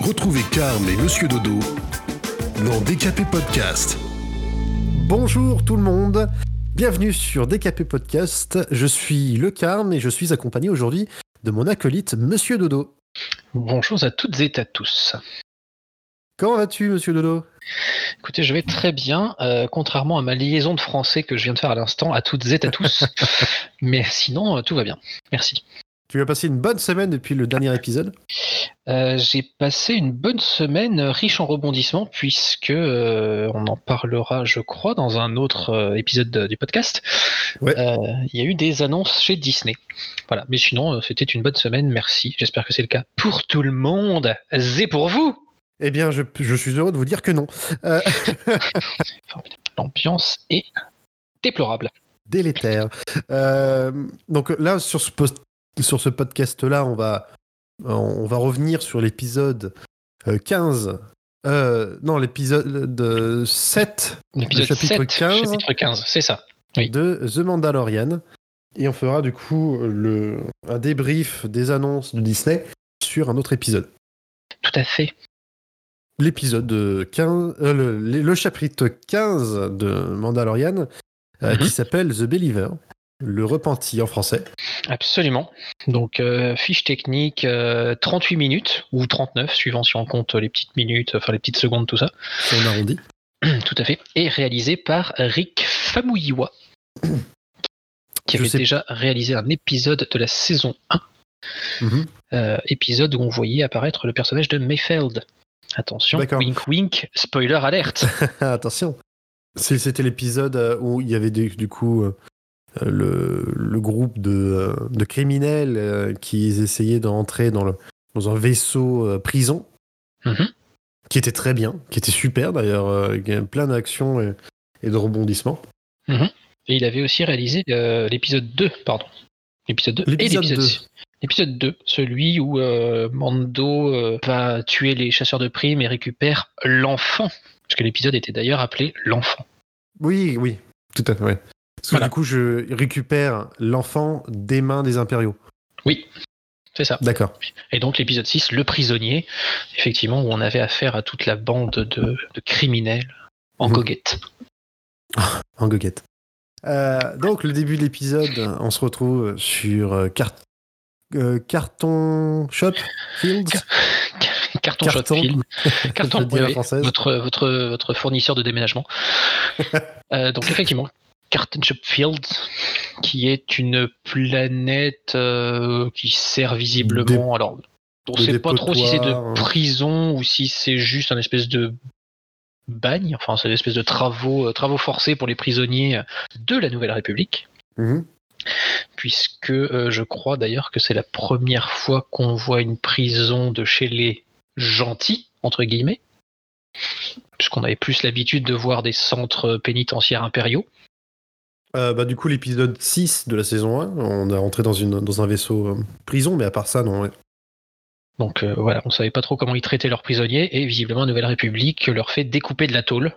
Retrouvez Carm et Monsieur Dodo dans DKP Podcast. Bonjour tout le monde, bienvenue sur DKP Podcast. Je suis Le Carme et je suis accompagné aujourd'hui de mon acolyte Monsieur Dodo. Bonjour à toutes et à tous. Comment vas-tu, Monsieur Dodo? Écoutez, je vais très bien, euh, contrairement à ma liaison de français que je viens de faire à l'instant, à toutes et à tous. Mais sinon, euh, tout va bien. Merci. Tu as passé une bonne semaine depuis le dernier épisode Euh, J'ai passé une bonne semaine riche en rebondissements, puisque euh, on en parlera, je crois, dans un autre euh, épisode de- du podcast. Ouais. Euh, Il y a eu des annonces chez Disney. Voilà. Mais sinon, euh, c'était une bonne semaine. Merci. J'espère que c'est le cas pour tout le monde. Et pour vous. Eh bien, je, je suis heureux de vous dire que non. Euh, L'ambiance est déplorable. délétère. Euh, donc là, sur ce, post- sur ce podcast-là, on va, on va revenir sur l'épisode euh, 15. Euh, non, l'épisode 7 L'épisode chapitre 7, 15. chapitre 15, c'est ça. Oui. de The Mandalorian. Et on fera du coup le, un débrief des annonces de Disney sur un autre épisode. Tout à fait. L'épisode 15, euh, le, le chapitre 15 de Mandalorian, euh, Mhm. qui s'appelle The Believer, le repenti en français. Absolument. Donc, euh, fiche technique, euh, 38 minutes, ou 39, suivant si on compte les petites minutes, enfin les petites secondes, tout ça. Si on arrondit. Tout à fait. Et réalisé par Rick Famuyiwa, qui Je avait sais- déjà réalisé un épisode de la saison 1, Mhm. euh, épisode où on voyait apparaître le personnage de Mayfeld. Attention, wink wink, spoiler alerte. Attention. C'était l'épisode euh, où il y avait du, du coup euh, le, le groupe de, euh, de criminels euh, qui essayaient d'entrer dans, le, dans un vaisseau euh, prison. Mhm. qui était très bien, qui était super d'ailleurs, euh, plein d'actions et, et de rebondissements. Et il avait aussi réalisé euh, l'épisode 2, pardon. L'épisode 2 et L'épisode l'épisode 2. 6. L'épisode 2, celui où euh, Mando euh, va tuer les chasseurs de primes et récupère l'enfant. Parce que l'épisode était d'ailleurs appelé L'enfant. Oui, oui, tout à fait. ouais. Parce que Voilà. du coup, je récupère l'enfant des mains des impériaux. Oui, c'est ça. D'accord. Et donc l'épisode 6, Le prisonnier, effectivement, où on avait affaire à toute la bande de, de criminels en Mhm. goguette. En goguette. Euh, donc, le début de l'épisode, on se retrouve sur euh, Car- euh, Carton Shop Fields. Carton, Carton. shot film. Carton, oui, votre, votre, votre fournisseur de déménagement. Euh, donc effectivement, Carton Shop Field, qui est une planète euh, qui sert visiblement. alors, on de sait pas trop si c'est de hein. prison ou si c'est juste un espèce de bagne. Enfin, c'est une espèce de travaux, euh, travaux forcés pour les prisonniers de la Nouvelle République Mhm. puisque euh, je crois d'ailleurs que c'est la première fois qu'on voit une prison de chez les gentils, entre guillemets, puisqu'on avait plus l'habitude de voir des centres pénitentiaires impériaux. Euh, bah, du coup, l'épisode 6 de la saison 1, on est rentré dans, une, dans un vaisseau euh, prison, mais à part ça, non. ouais. Donc euh, voilà, on savait pas trop comment ils traitaient leurs prisonniers, et visiblement, Nouvelle République leur fait découper de la tôle.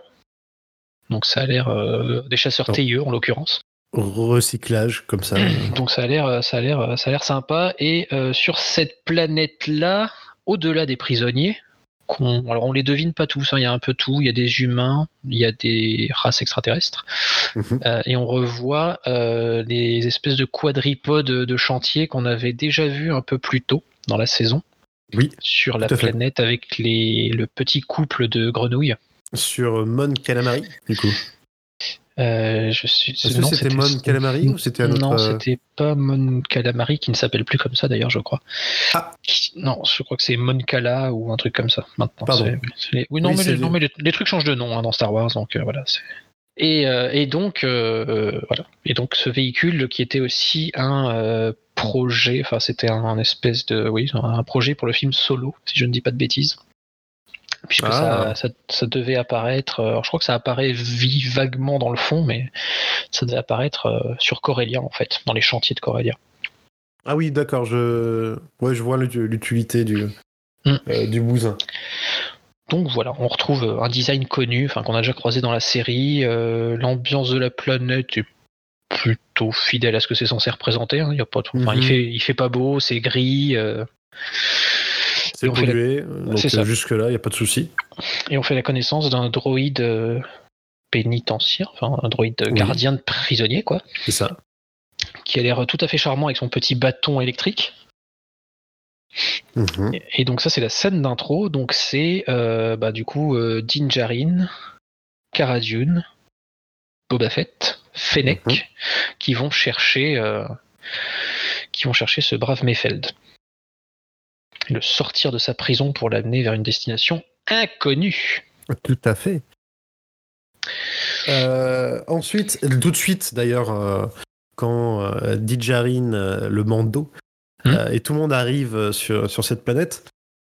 Donc ça a l'air euh, des chasseurs. TIE en l'occurrence. Recyclage, comme ça. Donc ça a l'air, ça a l'air, ça a l'air sympa. Et euh, sur cette planète-là, au-delà des prisonniers, qu'on, alors on les devine pas tous. hein, il y a un peu tout. Il y a des humains, il y a des races extraterrestres, Mhm. euh, et on revoit euh, les espèces de quadripodes de chantier qu'on avait déjà vu un peu plus tôt dans la saison. Oui, Sur la fait. planète avec les, le petit couple de grenouilles. Sur Mon Calamari, du coup. Euh, je suis. Est-ce que non, c'était Mon Calamari ou c'était un autre Non, euh, c'était pas Mon Calamari qui ne s'appelle plus comme ça d'ailleurs, je crois. Ah. Qui- Non, je crois que c'est Mon Cala ou un truc comme ça maintenant. Pardon. les- Oui, non, Oui, mais, les, les- non, mais les, les trucs changent de nom hein, dans Star Wars, donc euh, voilà. Et, euh, et donc, voilà. Et donc, ce véhicule qui était aussi un projet, enfin, c'était un, un espèce de, oui, un projet pour le film Solo, si je ne dis pas de bêtises. Puisque Ah. ça, ça, ça devait apparaître, euh, alors je crois que ça apparaît vaguement dans le fond, mais ça devait apparaître euh, sur Corellia en fait, dans les chantiers de Corellia. Ah oui, d'accord, je... Ouais, je vois l'ut- l'utilité du, Mm. euh, du bousin. Donc voilà, on retrouve un design connu, enfin qu'on a déjà croisé dans la série. euh, L'ambiance de la planète est plutôt fidèle à ce que c'est censé représenter. hein, il y a pas enfin, Mhm. il fait, il fait pas beau, c'est gris. euh, C'est fait la- polluer. Donc C'est ça. euh, jusque-là, il n'y a pas de souci. Et on fait la connaissance d'un droïde euh, pénitentiaire, enfin un droïde Oui. gardien de prisonnier, quoi, C'est ça. qui a l'air tout à fait charmant avec son petit bâton électrique. Mhm. Et- Et donc ça c'est la scène d'intro, donc c'est euh, bah, du coup euh, Din Djarin, Cara Dune, Boba Fett, Fennec, Mhm. qui vont chercher euh, qui vont chercher ce brave Mayfeld. Le sortir de sa prison pour l'amener vers une destination inconnue. Tout à fait. Euh, ensuite, tout de suite d'ailleurs, euh, quand euh, Djarin, euh, le Mando, Hmm. et tout le monde arrive sur, sur cette planète,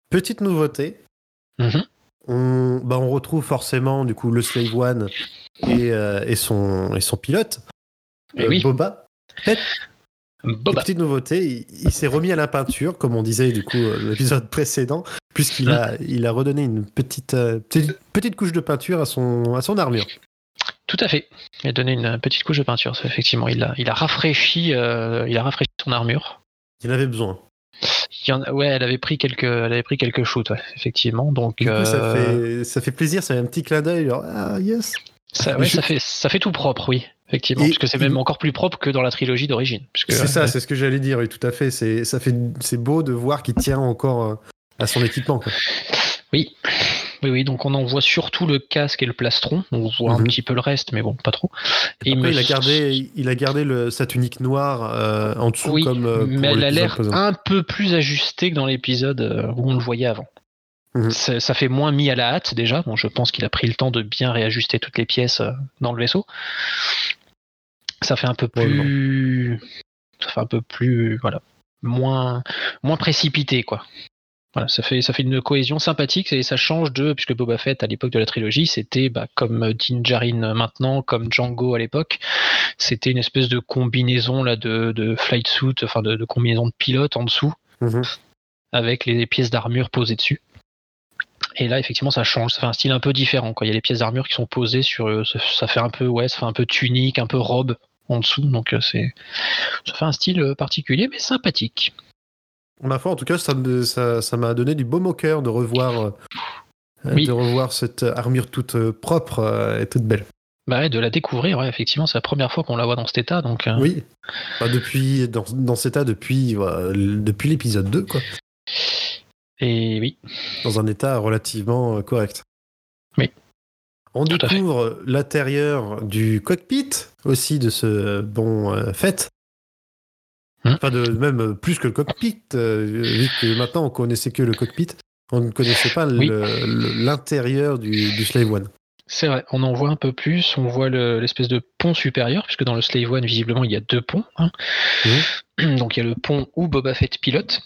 petite nouveauté, Mhm. on, bah, on retrouve forcément du coup le Slave One et, et, son, et son pilote, oui, Boba. Boba. Petite nouveauté, il, il s'est remis à la peinture, comme on disait du coup euh, l'épisode précédent, puisqu'il a, il a redonné une petite, euh, petite, petite couche de peinture à son, à son armure. Tout à fait. Il a donné une petite couche de peinture, ça, effectivement. Il a, il a rafraîchi, euh, il a rafraîchi son armure. Il avait besoin. Il y en a- ouais, elle avait pris quelques, elle avait pris quelques shoots, ouais, effectivement. Donc coup, ça, fait, ça fait plaisir, c'est un petit clin d'œil. genre, Ah, yes ça, ouais, je- ça fait, ça fait tout propre, oui, effectivement, Et- parce que c'est même encore plus propre que dans la trilogie d'origine. puisque, C'est euh, ça, c'est ce que j'allais dire, oui, tout à fait. C'est, ça fait, c'est beau de voir qu'il tient encore euh, à son équipement. quoi. Oui. Oui, oui, donc on en voit surtout le casque et le plastron. On voit un Mhm. petit peu le reste, mais bon, pas trop. Et Après, me il a gardé, il a gardé le, sa tunique noire euh, en dessous, Oui, comme euh, mais elle a l'air un peu plus ajustée que dans l'épisode euh, où on le voyait avant. Mhm. Ça, ça fait moins mis à la hâte déjà. Bon, je pense qu'il a pris le temps de bien réajuster toutes les pièces dans le vaisseau. Ça fait un peu plus, ça fait un peu plus, voilà, moins, moins précipité quoi. Voilà, ça fait, ça fait une cohésion sympathique et ça change de, puisque Boba Fett à l'époque de la trilogie, c'était bah, comme Din Djarin maintenant, comme Django à l'époque, c'était une espèce de combinaison là de, de flight suit, enfin de, de combinaison de pilote en dessous, Mhm. avec les pièces d'armure posées dessus. Et là, effectivement, ça change, ça fait un style un peu différent. Quoi. Il y a les pièces d'armure qui sont posées sur, euh, ça, ça fait un peu, ouais, ça fait un peu tunique, un peu robe en dessous, donc euh, c'est, ça fait un style euh, particulier mais sympathique. Ma foi, en tout cas, ça, me- ça, ça m'a donné du baume au cœur de revoir, euh, Oui. de revoir cette armure toute propre et toute belle. Bah ouais, de la découvrir, ouais, effectivement, c'est la première fois qu'on la voit dans cet état, donc euh, Oui. Bah, depuis, dans, dans cet état depuis, depuis l'épisode 2, quoi. et oui, Dans un état relativement correct. On Tout découvre l'intérieur du cockpit aussi de ce bon euh, fait. Hmm. Enfin, de, même euh, plus que le cockpit, euh, vu que maintenant on connaissait que le cockpit, on ne connaissait pas Oui. l'intérieur du, du Slave One. c'est vrai, on en voit un peu plus, on voit le- l'espèce de pont supérieur, puisque dans le Slave One, visiblement, il y a deux ponts. hein. Donc il y a le pont où Boba Fett pilote,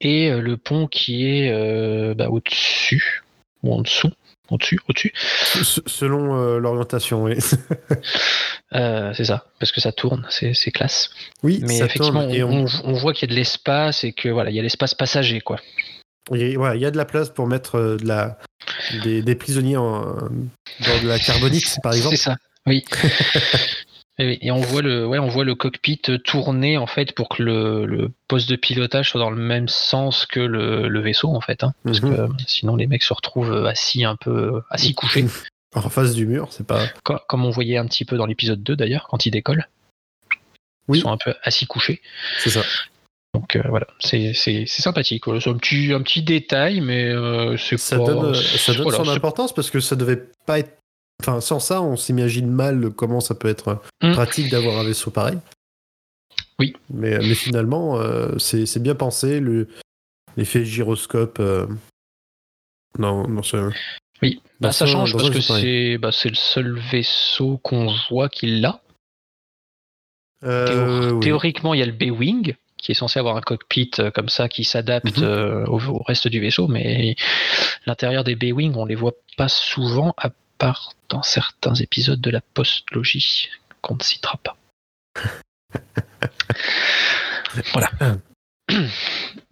et euh, le pont qui est euh, bah, au-dessus, ou en dessous, au-dessus, au-dessus, Selon euh, l'orientation, oui. Euh, c'est ça, parce que ça tourne, c'est classe. oui, Mais ça effectivement, tourne et on, on- on- on voit qu'il y a de l'espace et que voilà, il y a l'espace passager, quoi. il y a- voilà, il y a de la place pour mettre euh, de la, des, des prisonniers en, dans de la carbonite, par exemple. C'est ça, oui. et, on voit le, ouais, on voit le cockpit tourner en fait pour que le, le poste de pilotage soit dans le même sens que le, le vaisseau en fait, hein, parce Mhm. que euh, sinon les mecs se retrouvent assis un peu, assis couchés, En face du mur, c'est pas. co- comme on voyait un petit peu dans l'épisode 2 d'ailleurs quand ils décollent. Oui. Ils sont un peu assis couchés. C'est ça. Donc euh, voilà, c'est sympathique. C'est un petit, un petit détail, mais euh, c'est Ça pas- donne, euh, ça donne voilà, son importance parce que ça devait pas être. Enfin, sans ça, on s'imagine mal comment ça peut être Mm. pratique d'avoir un vaisseau pareil. Oui. Mais, mais finalement, euh, c'est bien pensé. le- L'effet gyroscope. euh, Non, non, c'est. Oui, bah, ça change parce que c'est bah, le seul vaisseau qu'on voit qui l'a. Euh, Théor- oui. Théoriquement, il y a le B-Wing qui est censé avoir un cockpit comme ça qui s'adapte Mhm. au, au reste du vaisseau, mais l'intérieur des B-Wing, on les voit pas souvent, à part dans certains épisodes de la post-logie qu'on ne citera pas. voilà.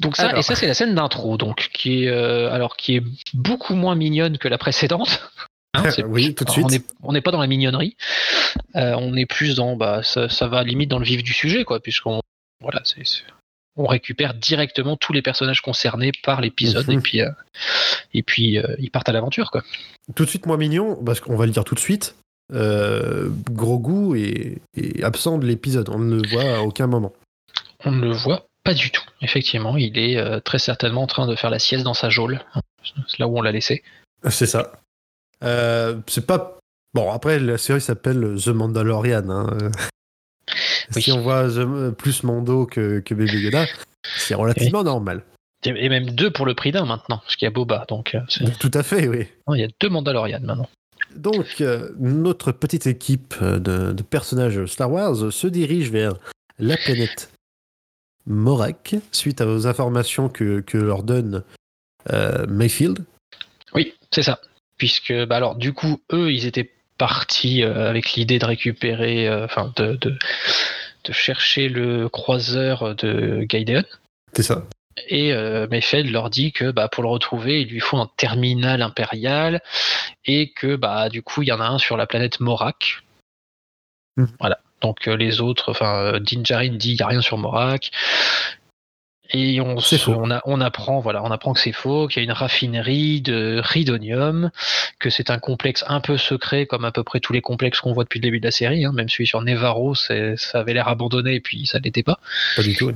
Donc ça, Alors. et ça c'est la scène d'intro, donc qui est euh, alors qui est beaucoup moins mignonne que la précédente. Hein, c'est- oui, tout de on suite. on n'est pas dans la mignonnerie. Euh, on est plus dans bah ça, ça va limite dans le vif du sujet quoi, puisqu'on voilà c'est- on récupère directement tous les personnages concernés par l'épisode Mhm. et puis euh, et puis euh, ils partent à l'aventure quoi. Tout de suite moins mignon, parce qu'on va le dire tout de suite. euh, Grogu est, est absent de l'épisode. On ne le voit à aucun moment. On ne le voit pas du tout. Effectivement, il est très certainement en train de faire la sieste dans sa geôle. C'est là où on l'a laissé. C'est ça. C'est pas. Bon, après, la série s'appelle The Mandalorian. hein. Euh, Oui. Si on voit The- plus Mando que, que Baby Yoda, c'est relativement normal. Et même deux pour le prix d'un maintenant, parce qu'il y a Boba. Donc euh, Tout à fait, oui. non, il y a deux Mandalorian maintenant. Donc, euh, notre petite équipe euh, de, de personnages Star Wars se dirige vers la planète Morak, suite aux informations que, que leur donne euh, Mayfield. Oui, c'est ça. Puisque, bah alors, du coup, eux, ils étaient partis euh, avec l'idée de récupérer, euh, enfin, de, de, de chercher le croiseur de Gaiden. C'est ça. Et euh, Mayfeld leur dit que bah, pour le retrouver, il lui faut un terminal impérial et que bah, du coup, il y en a un sur la planète Morak. Mhm. Voilà. Donc euh, les autres, enfin, euh, Din Djarin dit il n'y a rien sur Morak. Et on, se- faux. on, a- on apprend, voilà, on apprend que c'est faux, qu'il y a une raffinerie de ridonium, que c'est un complexe un peu secret, comme à peu près tous les complexes qu'on voit depuis le début de la série. hein. Même celui sur Nevarro, ça avait l'air abandonné et puis ça l'était pas. Pas du tout.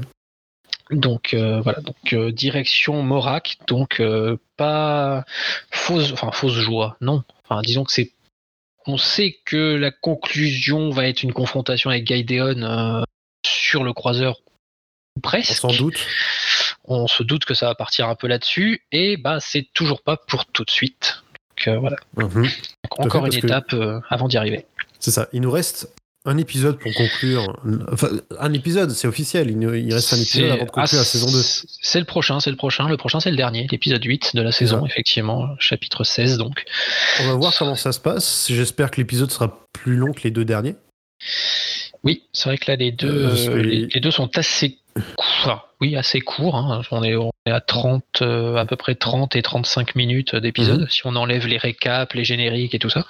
Donc euh, voilà, donc euh, direction Morak, donc euh, pas fausse, enfin fausse joie, non. Enfin disons que c'est, on sait que la conclusion va être une confrontation avec Gaïdeon euh, sur le croiseur, presque. Sans doute. On se doute que ça va partir un peu là-dessus, et bah c'est toujours pas pour tout de suite. Donc euh, voilà, Mhm. Donc, fait, encore une que- étape euh, avant d'y arriver. C'est ça. Il nous reste un épisode pour conclure. Enfin, un épisode, c'est officiel. Il, nous- il reste un épisode avant de conclure ah, la saison 2. c'est- le prochain, c'est le prochain. Le prochain, c'est le dernier, l'épisode 8 de la saison, ça. effectivement, chapitre 16 donc. On va voir comment ça se passe. J'espère que l'épisode sera plus long que les deux derniers. Oui, c'est vrai que là, les deux, Euh, les, les deux sont assez. Enfin, oui, assez courts. hein. On, est, on est à 30, euh, à peu près 30 et 35 minutes d'épisode, Mhm. si on enlève les récaps, les génériques et tout ça.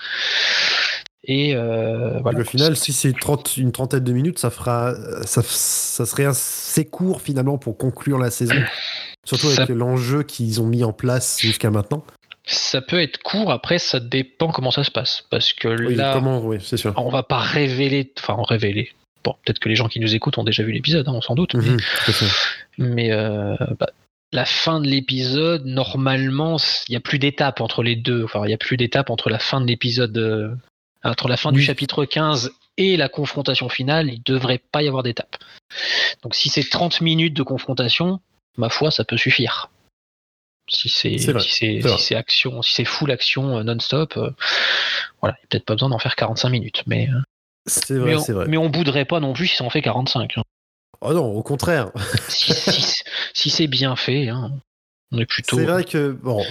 Et euh, voilà. au final, si c'est 30 une trentaine de minutes, ça fera, ça, ça serait assez court finalement pour conclure la saison. Surtout avec Ça- l'enjeu qu'ils ont mis en place jusqu'à maintenant. Ça peut être court, après, ça dépend comment ça se passe. Parce que Oui, là, comment, oui, c'est sûr. on va pas révéler, enfin, révéler. Bon, peut-être que les gens qui nous écoutent ont déjà vu l'épisode, hein, on s'en doute. mais- Mhm. Mais euh, bah, la fin de l'épisode, normalement, il n'y a plus d'étape entre les deux. Enfin, il n'y a plus d'étape entre la fin de l'épisode, euh, entre la fin du chapitre 15 et la confrontation finale. Il ne devrait pas y avoir d'étape. Donc, si c'est 30 minutes de confrontation, ma foi, ça peut suffire. Si c'est si si action, si c'est full action euh, non-stop, euh, voilà, il n'y a peut-être pas besoin d'en faire 45 minutes. Mais, euh, C'est vrai, on, c'est vrai. mais on bouderait pas non plus si ça en fait 45. hein. Oh non, au contraire. si, si- si c'est bien fait, hein, on est plutôt. C'est vrai que bon,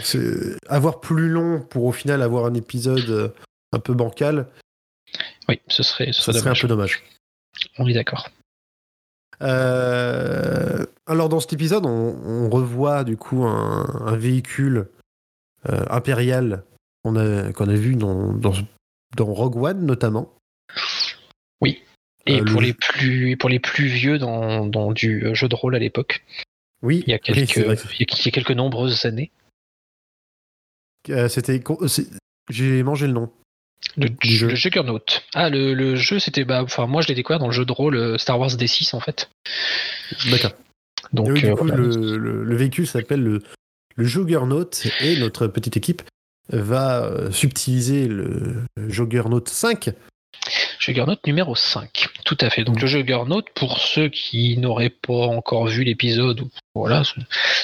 avoir plus long pour au final avoir un épisode euh, un peu bancal, Oui, ce serait, ce ça serait un peu dommage. On est d'accord. Euh, alors dans cet épisode, on, on revoit du coup un, un véhicule euh, impérial qu'on a, vu dans, dans, dans Rogue One notamment. Et Euh, pour, le- les plus, pour les plus vieux dans, dans du jeu de rôle à l'époque, Oui, il y a quelques, il y a- quelques nombreuses années, Euh, C'était, c'est- j'ai mangé le nom. le, jeu. le Juggernaut. Ah, le, le jeu, c'était. Bah, enfin, moi, je l'ai découvert dans le jeu de rôle euh, Star Wars D6, en fait. D'accord. Donc, Et oui, du euh, coup, voilà. le, le- le véhicule s'appelle le, le Juggernaut et notre petite équipe va euh, subtiliser le Juggernaut 5. Juggernaut numéro 5. Tout à fait. Donc, le Juggernaut, pour ceux qui n'auraient pas encore vu l'épisode, voilà,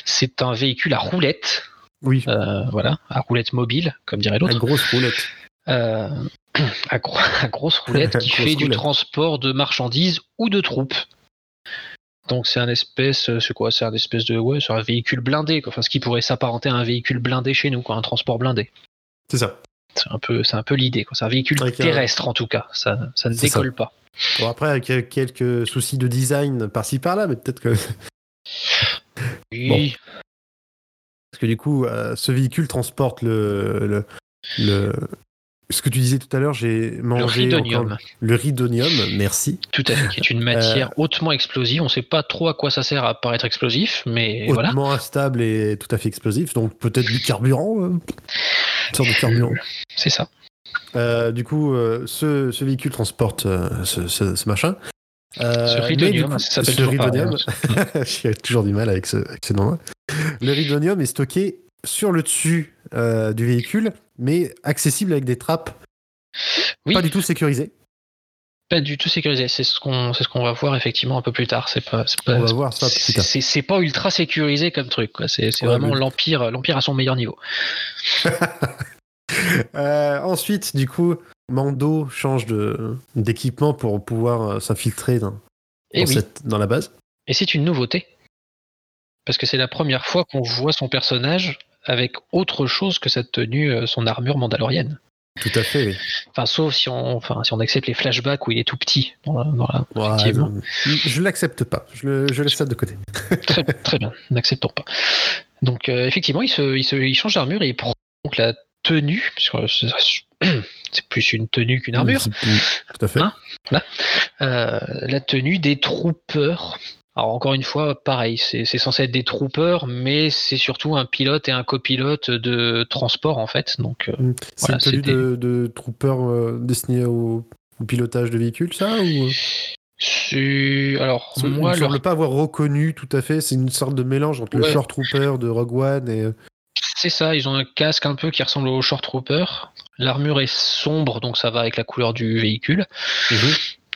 c'est un véhicule à roulette. Oui, euh, voilà, à roulette mobile, comme dirait la l'autre. grosse roulette. euh, à, gros- à grosse roulette qui Grosse fait du transport de marchandises ou de troupes. Donc c'est un espèce, c'est quoi? C'est un espèce de, ouais, c'est un véhicule blindé, quoi. enfin ce qui pourrait s'apparenter à un véhicule blindé chez nous, quoi, un transport blindé. C'est ça. C'est un peu, c'est un peu l'idée. C'est un véhicule Avec un- terrestre en tout cas. Ça, ça ne ça. décolle pas. Bon, après, avec euh, quelques soucis de design par-ci par-là, mais peut-être que. Oui. Parce que du coup, euh, ce véhicule transporte le, le, le, ce que tu disais tout à l'heure, j'ai Le mangé ridonium, encore- le ridonium, merci. tout à fait, qui est une matière hautement explosive. On ne sait pas trop à quoi ça sert à paraître explosif, mais voilà. Hautement instable et tout à fait explosif, donc peut-être du carburant. euh, sorte de carburant. C'est ça. Euh, du coup, euh, ce, ce véhicule transporte euh, ce, ce- ce machin. Ce ridonium, coup, ça s'appelle ce ridonium, j'ai toujours du mal avec ce, avec ce nom-là. Le ridonium est stocké sur le dessus du véhicule, mais accessible avec des trappes Oui, pas du tout sécurisées. Pas du tout sécurisé. C'est ce qu'on, c'est ce qu'on va voir effectivement un peu plus tard. C'est pas, c'est pas, On va voir ça c'est- plus tard. C'est, c'est pas ultra sécurisé comme truc. Quoi. C'est, c'est Ouais, vraiment mais- l'empire, l'empire à son meilleur niveau. Euh, ensuite, du coup, Mando change de, d'équipement pour pouvoir euh, s'infiltrer dans, Et dans oui. cette- dans la base. Et c'est une nouveauté. Parce que c'est la première fois qu'on voit son personnage avec autre chose que sa tenue, euh, son armure mandalorienne. Tout à fait, oui. Enfin, sauf si on, enfin, si on accepte les flashbacks où il est tout petit. Dans la- dans la- Ouais, Effectivement. non, je l'accepte pas. Je, le- je laisse ça de côté. Très, très bien, n'acceptons pas. Donc, euh, effectivement, il, se, il, se, il change d'armure et il prend donc la tenue, c'est plus une tenue qu'une armure, Tout à fait. Hein? Euh, la tenue des troopers. Alors, encore une fois, pareil, c'est censé être des troopers, mais c'est surtout un pilote et un copilote de transport, en fait. Donc, euh, C'est Voilà, une de, de trooper euh, destinée au, au pilotage de véhicules, ça ou... c'est. Alors, moi, ne leur semble pas avoir reconnu tout à fait. C'est une sorte de mélange entre le. Short Trooper de Rogue One et. euh, C'est ça, ils ont un casque un peu qui ressemble au Short Trooper. L'armure est sombre, donc ça va avec la couleur du véhicule.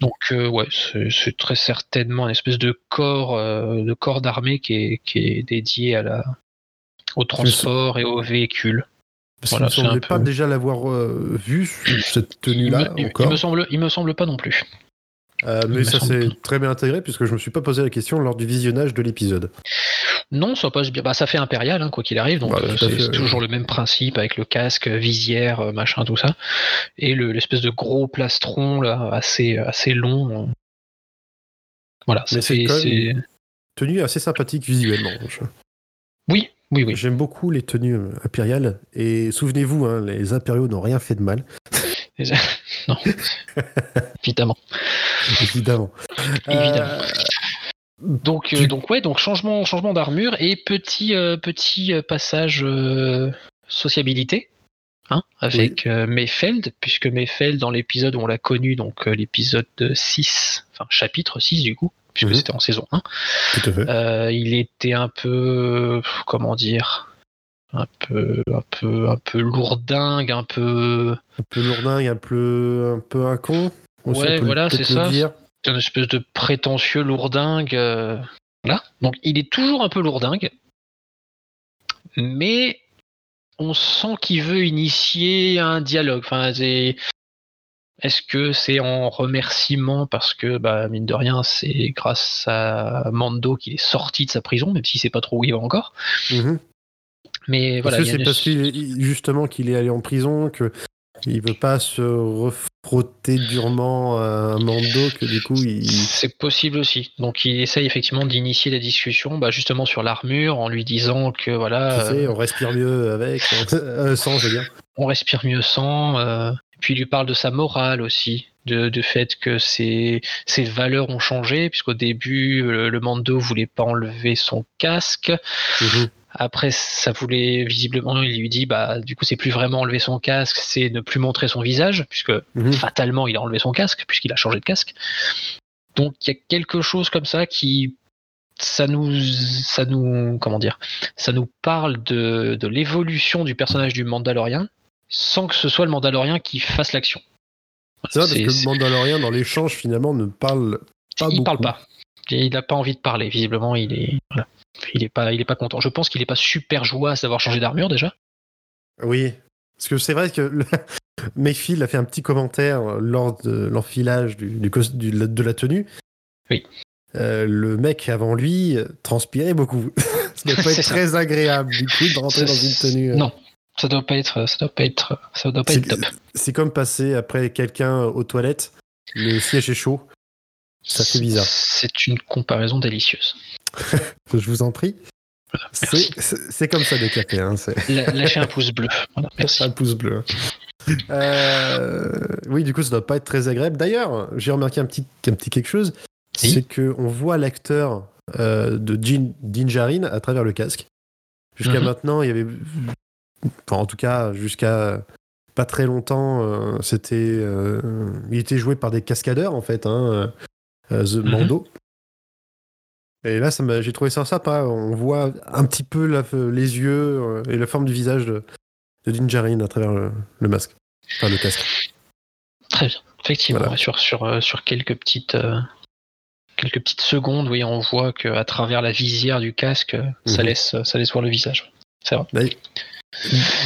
Donc euh, ouais, c'est très certainement une espèce de corps euh, de corps d'armée qui est, qui est dédié à la, au transport et au véhicule. Parce Voilà, qu'il c'est ne semblait pas déjà l'avoir euh, vu, cette Il tenue-là, me, il- encore. il me semble, il me semble pas non plus. Euh, mais ça s'est très bien intégré, puisque je me suis pas posé la question lors du visionnage de l'épisode. Non, ça passe bien. Bah, ça fait impérial, hein, quoi qu'il arrive. Donc Bah, euh, c'est toujours le même principe avec le casque, visière, euh, machin, tout ça, et le- l'espèce de gros plastron là, assez assez long. Voilà, Mais c'est fait- Tenue assez sympathique visuellement. Je- Oui, oui, oui. J'aime beaucoup les tenues impériales. Et souvenez-vous, hein, les impériaux n'ont rien fait de mal, non, évidemment. évidemment. Évidemment. Euh, Donc, euh, Tu- donc ouais, donc changement, changement d'armure et petit, euh, petit passage sociabilité. Hein, avec euh, Mayfeld, puisque Mayfeld, dans l'épisode où on l'a connu, donc euh, l'épisode 6, enfin chapitre 6 du coup, puisque Mhm. c'était en saison 1, tout à fait. euh, il était un peu, comment dire, un peu, un peu, un peu lourdingue, un peu, Un peu lourdingue, un peu, un peu un con. aussi, Ouais, voilà, c'est ça. dire. une espèce de prétentieux lourdingue. euh, Voilà. Donc il est toujours un peu lourdingue, mais on sent qu'il veut initier un dialogue. Enfin, c'est- est-ce que c'est en remerciement parce que, bah, mine de rien, c'est grâce à Mando qu'il est sorti de sa prison, même s'il sait pas trop où il va encore. Mhm. Mais Parce voilà, que c'est parce qu'il justement qu'il est allé en prison que il veut pas se refrotter durement à un Mando que du coup il C'est possible aussi. Donc il essaye effectivement d'initier la discussion, bah, justement sur l'armure, en lui disant que voilà. tu sais euh, on respire mieux avec euh, sans je veux dire on respire mieux sans. euh, puis il lui parle de sa morale aussi, de, de fait que ses, ses valeurs ont changé, puisqu'au début, le, le Mando voulait pas enlever son casque. Mhm. Après, ça voulait visiblement, il lui dit, bah, du coup, c'est plus vraiment enlever son casque, c'est ne plus montrer son visage, puisque Mhm. fatalement, il a enlevé son casque, puisqu'il a changé de casque. Donc, il y a quelque chose comme ça qui, ça nous, ça nous, comment dire, ça nous parle de, de l'évolution du personnage du Mandalorien, sans que ce soit le Mandalorien qui fasse l'action. c'est vrai parce que le Mandalorian dans l'échange finalement ne parle pas il beaucoup. parle pas. Il n'a pas envie de parler. Visiblement, il est, voilà. Il est pas, il est pas content. Je pense qu'il est pas super joyeux d'avoir changé d'armure déjà. oui parce que c'est vrai que le... Mayfield a fait un petit commentaire lors de l'enfilage du, du cos- du- de la tenue Oui. Euh, le mec avant lui transpirait beaucoup ça doit pas être ça. très agréable du coup de rentrer dans une tenue euh, Non, ça doit pas être, ça doit pas être, ça doit pas être top. C'est comme passer après quelqu'un aux toilettes, le siège est chaud. Ça fait bizarre. C'est une comparaison délicieuse. Je vous en prie. C'est comme ça décapé, hein, c'est La- Lâchez un pouce bleu. Voilà, merci. un pouce bleu. Euh, oui, du coup, ça doit pas être très agréable. D'ailleurs, j'ai remarqué un petit, un petit quelque chose, Oui. c'est que on voit l'acteur euh, de Jin, Dinjarin à travers le casque. Jusqu'à Mhm. maintenant, il y avait, enfin, en tout cas, jusqu'à pas très longtemps, euh, c'était, il était joué par des cascadeurs en fait, hein, euh, The Mhm. Mando. Et là, ça j'ai trouvé ça sympa. On voit un petit peu la- les yeux euh, et la forme du visage de, de Dinjarin à travers le, le masque, enfin le casque. Très bien. Effectivement, Voilà. ouais, sur, sur, euh, sur quelques petites. euh, Quelques petites secondes, oui, on voit qu'à travers la visière du casque, ça, Mhm. laisse, ça laisse voir le visage. C'est vrai.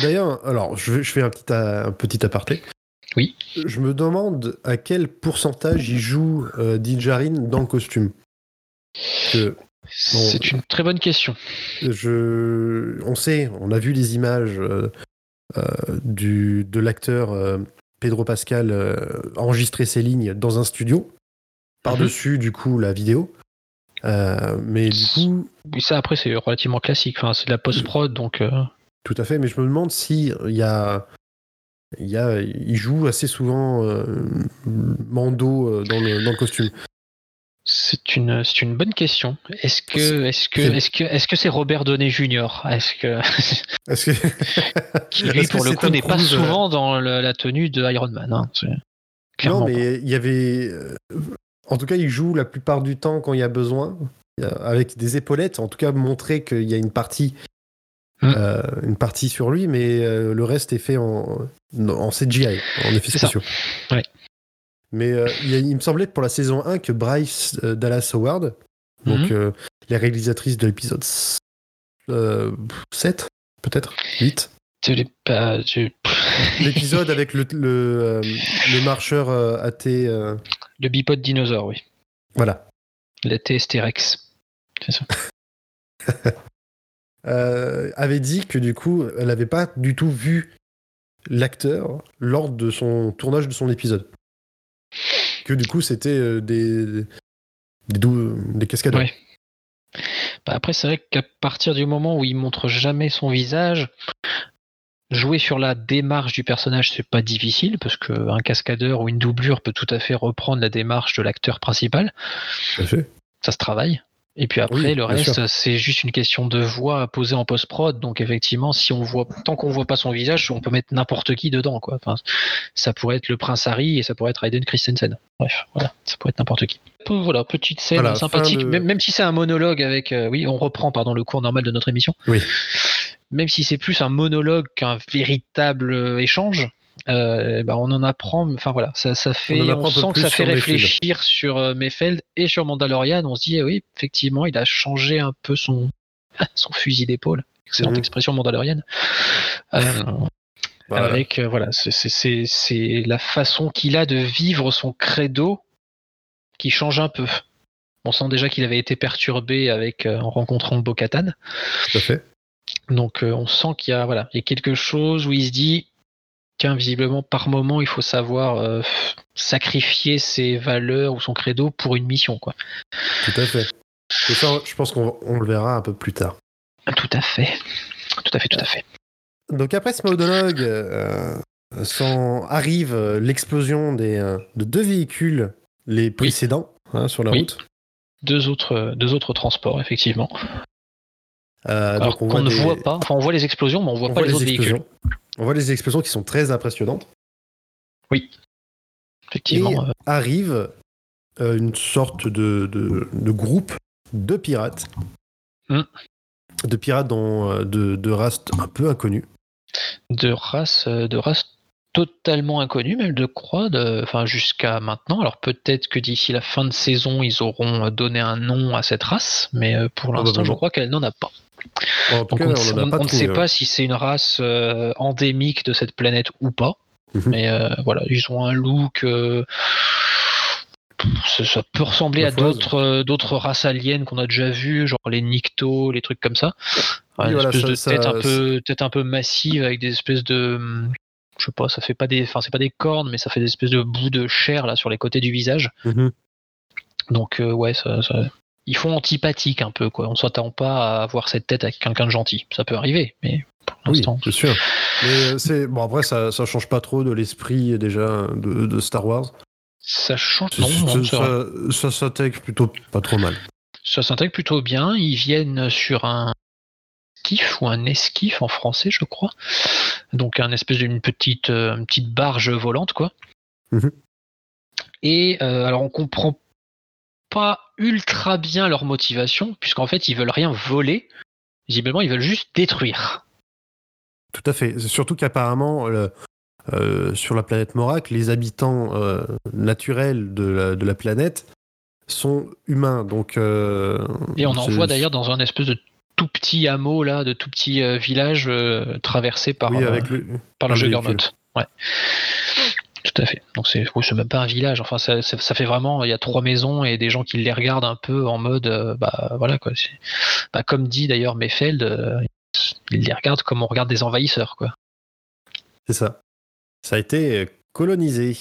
D'ailleurs- alors je, fais un petit, a- un petit aparté. Oui. Je me demande à quel pourcentage il joue euh, Dinjarin dans le costume. Que C'est une très bonne question. je, on sait, on a vu les images euh, euh, du, de l'acteur euh, Pedro Pascal enregistrer ses lignes dans un studio, par-dessus du coup la vidéo. Mais du coup, ça après c'est relativement classique. Enfin, c'est de la post-prod, donc tout à fait, mais je me demande si il y a, il y a, il joue assez souvent euh, Mando euh, dans le, dans le costume. c'est une, c'est une bonne question. Est-ce que, C'est- est-ce que, est-ce que, est-ce que c'est Robert Downey Jr. Est-ce que, Est-ce que qui lui que pour le coup n'est pas euh, souvent dans le- la tenue de Iron Man. hein. Non, mais il y avait. En tout cas, il joue la plupart du temps quand il y a besoin, avec des épaulettes. En tout cas, montrer qu'il y a une partie, Hmm. euh, une partie sur lui, mais euh, le reste est fait en, en CGI, en effets spéciaux. Ouais. Mais euh, il, y a- il me semblait pour la saison 1 que Bryce Dallas Howard, donc Mhm. la réalisatrice de l'épisode euh, 7, peut-être 8. Tu l'es pas- tu- L'épisode avec le, le, le marcheur athée. Le bipode dinosaure, oui. voilà. La TST-Rex. C'est ça. euh, avait dit que du coup, elle n'avait pas du tout vu l'acteur lors de son tournage de son épisode. Que du coup, c'était euh, des, des, dou- des cascadeurs. Ouais. Bah, après, c'est vrai qu'à partir du moment où il montre jamais son visage, jouer sur la démarche du personnage, c'est pas difficile parce qu'un cascadeur ou une doublure peut tout à fait reprendre la démarche de l'acteur principal. Tout à fait. Ça se travaille. Et puis après, Oui, le reste, c'est juste une question de voix à poser en post-prod. Donc effectivement, si on voit, tant qu'on voit pas son visage, on peut mettre n'importe qui dedans, quoi. Enfin, ça pourrait être le prince Harry et ça pourrait être Hayden Christensen. Bref, voilà, ça pourrait être n'importe qui. Voilà, petite scène Voilà, sympathique, fin de- même, même si c'est un monologue avec, euh, oui, on reprend, pardon, le cours normal de notre émission. Oui. Même si c'est plus un monologue qu'un véritable euh, échange. Euh, bah, on en apprend, enfin voilà, ça, ça fait, on, sent que ça fait Mayfield. réfléchir sur euh, Mayfeld et sur Mandalorian. On se dit, eh oui, effectivement, il a changé un peu son, son fusil d'épaule. Excellente expression mandalorienne. Euh, Voilà. Avec, euh, voilà, c'est- la façon qu'il a de vivre son credo qui change un peu. On sent déjà qu'il avait été perturbé avec, en rencontrant Bo-Katan. Tout à fait. Donc euh, on sent qu'il y a voilà, il y a quelque chose où il se dit visiblement par moment il faut savoir euh, sacrifier ses valeurs ou son credo pour une mission quoi. Tout à fait. Et ça, je pense qu'on on le verra un peu plus tard. Tout à fait. Tout à fait, tout à fait. Donc après ce monologue, euh, arrive euh, l'explosion des, euh, de deux véhicules les précédents hein, sur la Oui. route. Deux autres, deux autres transports effectivement. Euh, Alors donc on qu'on ne des- voit pas. Enfin on voit les explosions, mais on voit on pas voit les, les autres véhicules. explosions. On voit les explosions qui sont très impressionnantes. Effectivement. Et euh, arrive euh, une sorte de, de- de groupe de pirates. Hmm. De pirates dont, de, de race un peu inconnue. de race euh, de race totalement inconnue même de croix de- enfin jusqu'à maintenant alors peut-être que d'ici la fin de saison ils auront donné un nom à cette race mais pour l'instant je crois qu'elle n'en a pas En tout donc cas, on, ne sait- pas hein. pas si c'est une race euh, endémique de cette planète ou pas Mhm. mais euh, voilà ils ont un look euh, ça, ça peut ressembler à d'autres euh, d'autres races aliens qu'on a déjà vues genre les Nikto les trucs comme ça Oui, une voilà, espèce ça- de ça- tête un peu tête un peu massive avec des espèces de je sais pas ça fait pas des enfin c'est pas des cornes mais ça fait des espèces de bouts de chair là sur les côtés du visage Mhm. donc ouais ça- ils font antipathique un peu quoi on s'attend pas à avoir cette tête avec quelqu'un de gentil ça peut arriver mais pour Oui, l'instant. c'est sûr. Mais euh, c'est bon après ça ça change pas trop de l'esprit déjà de, de Star Wars. Ça change. Non, ça, s'intègre plutôt pas trop mal. Ça s'intègre plutôt bien. Ils viennent sur un skiff ou un esquif en français, je crois. Donc un espèce d'une petite, euh, une petite barge volante, quoi. Mhm. Et euh, alors on comprend pas ultra bien leur motivation, puisqu'en fait ils veulent rien voler. Visiblement, ils veulent juste détruire. Tout à fait. Surtout qu'apparemment, le- euh, sur la planète Morak, les habitants euh, naturels de la, de la planète sont humains. Donc, euh, Et on en voit d'ailleurs dans un espèce de tout petit hameau là, de tout petit euh, village euh, traversé par, Oui, euh, avec le. par le véhicule. Ouais. Tout à fait. Donc c'est oui, même pas un village. Enfin, ça, ça- ça fait vraiment. Il y a trois maisons et des gens qui les regardent un peu en mode, euh, bah voilà quoi. Bah, comme dit d'ailleurs Mayfeld, euh, ils les regardent comme on regarde des envahisseurs quoi. C'est ça. Ça a été euh, colonisé.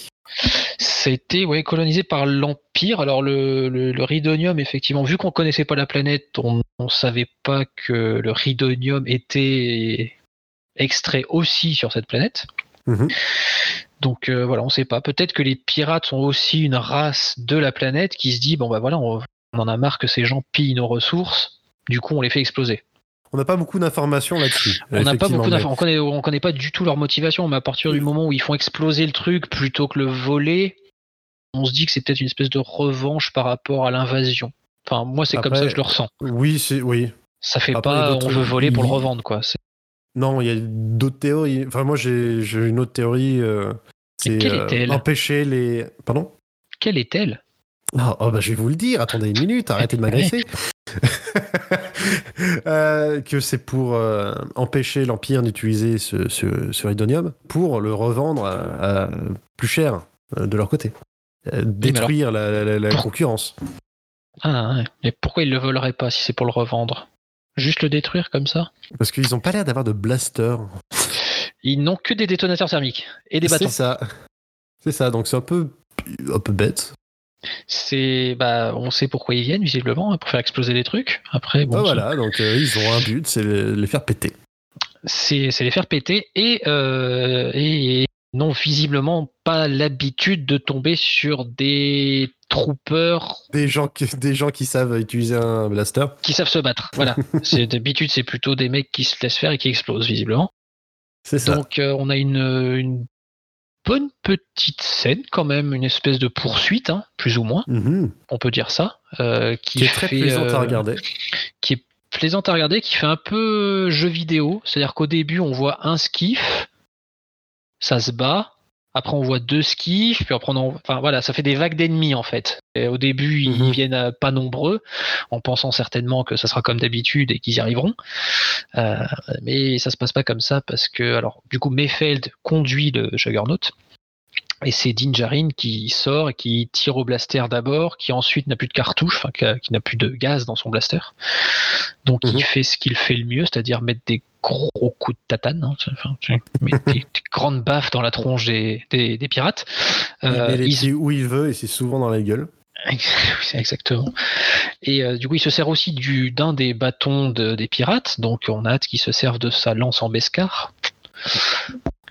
C'était ouais, colonisé par l'Empire. Alors le, le, effectivement, vu qu'on connaissait pas la planète, on ne savait pas que le Ridonium était extrait aussi sur cette planète. Mhm. Donc euh, voilà, on sait pas. Peut-être que les pirates sont aussi une race de la planète qui se dit bon bah voilà, on, on en a marre que ces gens pillent nos ressources. Du coup, on les fait exploser. On n'a pas beaucoup d'informations là-dessus. On n'a pas beaucoup d'informations. On connaît, on connaît pas du tout leur motivation, mais à partir du moment où ils font exploser le truc plutôt que le voler, on se dit que c'est peut-être une espèce de revanche par rapport à l'invasion. Enfin, moi, c'est comme ça que je le ressens. Oui, c'est oui. Ça fait après, pas, on veut voler pour le revendre, quoi. Non, il y a d'autres théories. Enfin, moi, j'ai une autre théorie. euh, c'est quelle euh, est-elle? empêcher les. Pardon? Quelle est-elle? Ah, oh, bah, je vais vous le dire. Attendez une minute. Arrêtez de m'agresser. Euh, que c'est pour euh, empêcher l'Empire d'utiliser ce, ce, ce Ridonium pour le revendre à, à plus cher euh, de leur côté. Détruire la, la- la- la pour- concurrence. Ah, ouais. Mais pourquoi ils le voleraient pas si c'est pour le revendre? Juste le détruire comme ça? Parce qu'ils n'ont pas l'air d'avoir de blaster. Ils n'ont que des détonateurs thermiques et des bâtons. C'est ça. C'est ça. Donc c'est un peu, un peu bête. C'est, bah, on sait pourquoi ils viennent visiblement pour faire exploser des trucs. Après, bon, Ah, voilà. Donc euh, ils ont un but, c'est les, les faire péter. c'est les faire péter et, euh, et, et n'ont visiblement pas l'habitude de tomber sur des troopers Des gens qui, des gens qui savent utiliser un blaster. qui savent se battre. Voilà. d'habitude c'est plutôt des mecs qui se laissent faire et qui explosent visiblement. C'est ça. Donc euh, on a une, une bonne petite scène quand même, une espèce de poursuite, hein, plus ou moins, Mhm. on peut dire ça, euh, qui, Qui est très plaisante à euh, regarder. qui est plaisante à regarder, qui fait un peu jeu vidéo. C'est-à-dire qu'au début, on voit un skiff, ça se bat. Après, on voit deux skiffs, puis après, on en- enfin voilà, ça fait des vagues d'ennemis en fait. Et au début, ils Mhm. viennent euh, pas nombreux, en pensant certainement que ça sera comme d'habitude et qu'ils y arriveront. Euh, mais ça se passe pas comme ça parce que, alors, du coup, Mayfeld conduit le Juggernaut. Et c'est Din Djarin qui sort et qui tire au blaster d'abord, qui ensuite n'a plus de cartouche, enfin qui n'a plus de gaz dans son blaster. Donc Mhm. il fait ce qu'il fait le mieux, c'est-à-dire mettre des gros coups de tatane, hein, enfin, des, des grandes baffes dans la tronche des, des- des pirates. il Euh, les il- où il veut et c'est souvent dans la gueule. exactement. Et euh, du coup, il se sert aussi du d'un des bâtons de- des pirates. Donc, on a hâte qu'il se serve de sa lance en bescar.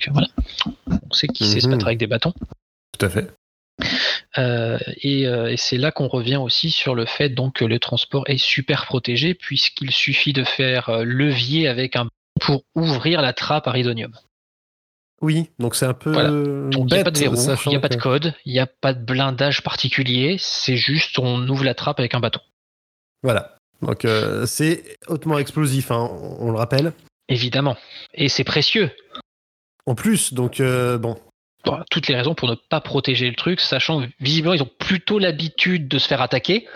Donc, voilà. On sait qu'il sait se Mhm. battre avec des bâtons. Tout à fait. Euh, et euh, et c'est là qu'on revient aussi sur le fait donc que le transport est super protégé puisqu'il suffit de faire euh, levier avec un pour ouvrir la trappe à Ridonium. Oui, donc c'est un peu Voilà. Donc il n'y a pas de verrou, il n'y a pas de code, il n'y a pas de blindage particulier, c'est juste on ouvre la trappe avec un bâton. Voilà. Donc euh, c'est hautement explosif, hein, on le rappelle. Évidemment. Et c'est précieux. En plus, donc euh, bon, Bon, toutes les raisons pour ne pas protéger le truc, sachant que visiblement ils ont plutôt l'habitude de se faire attaquer.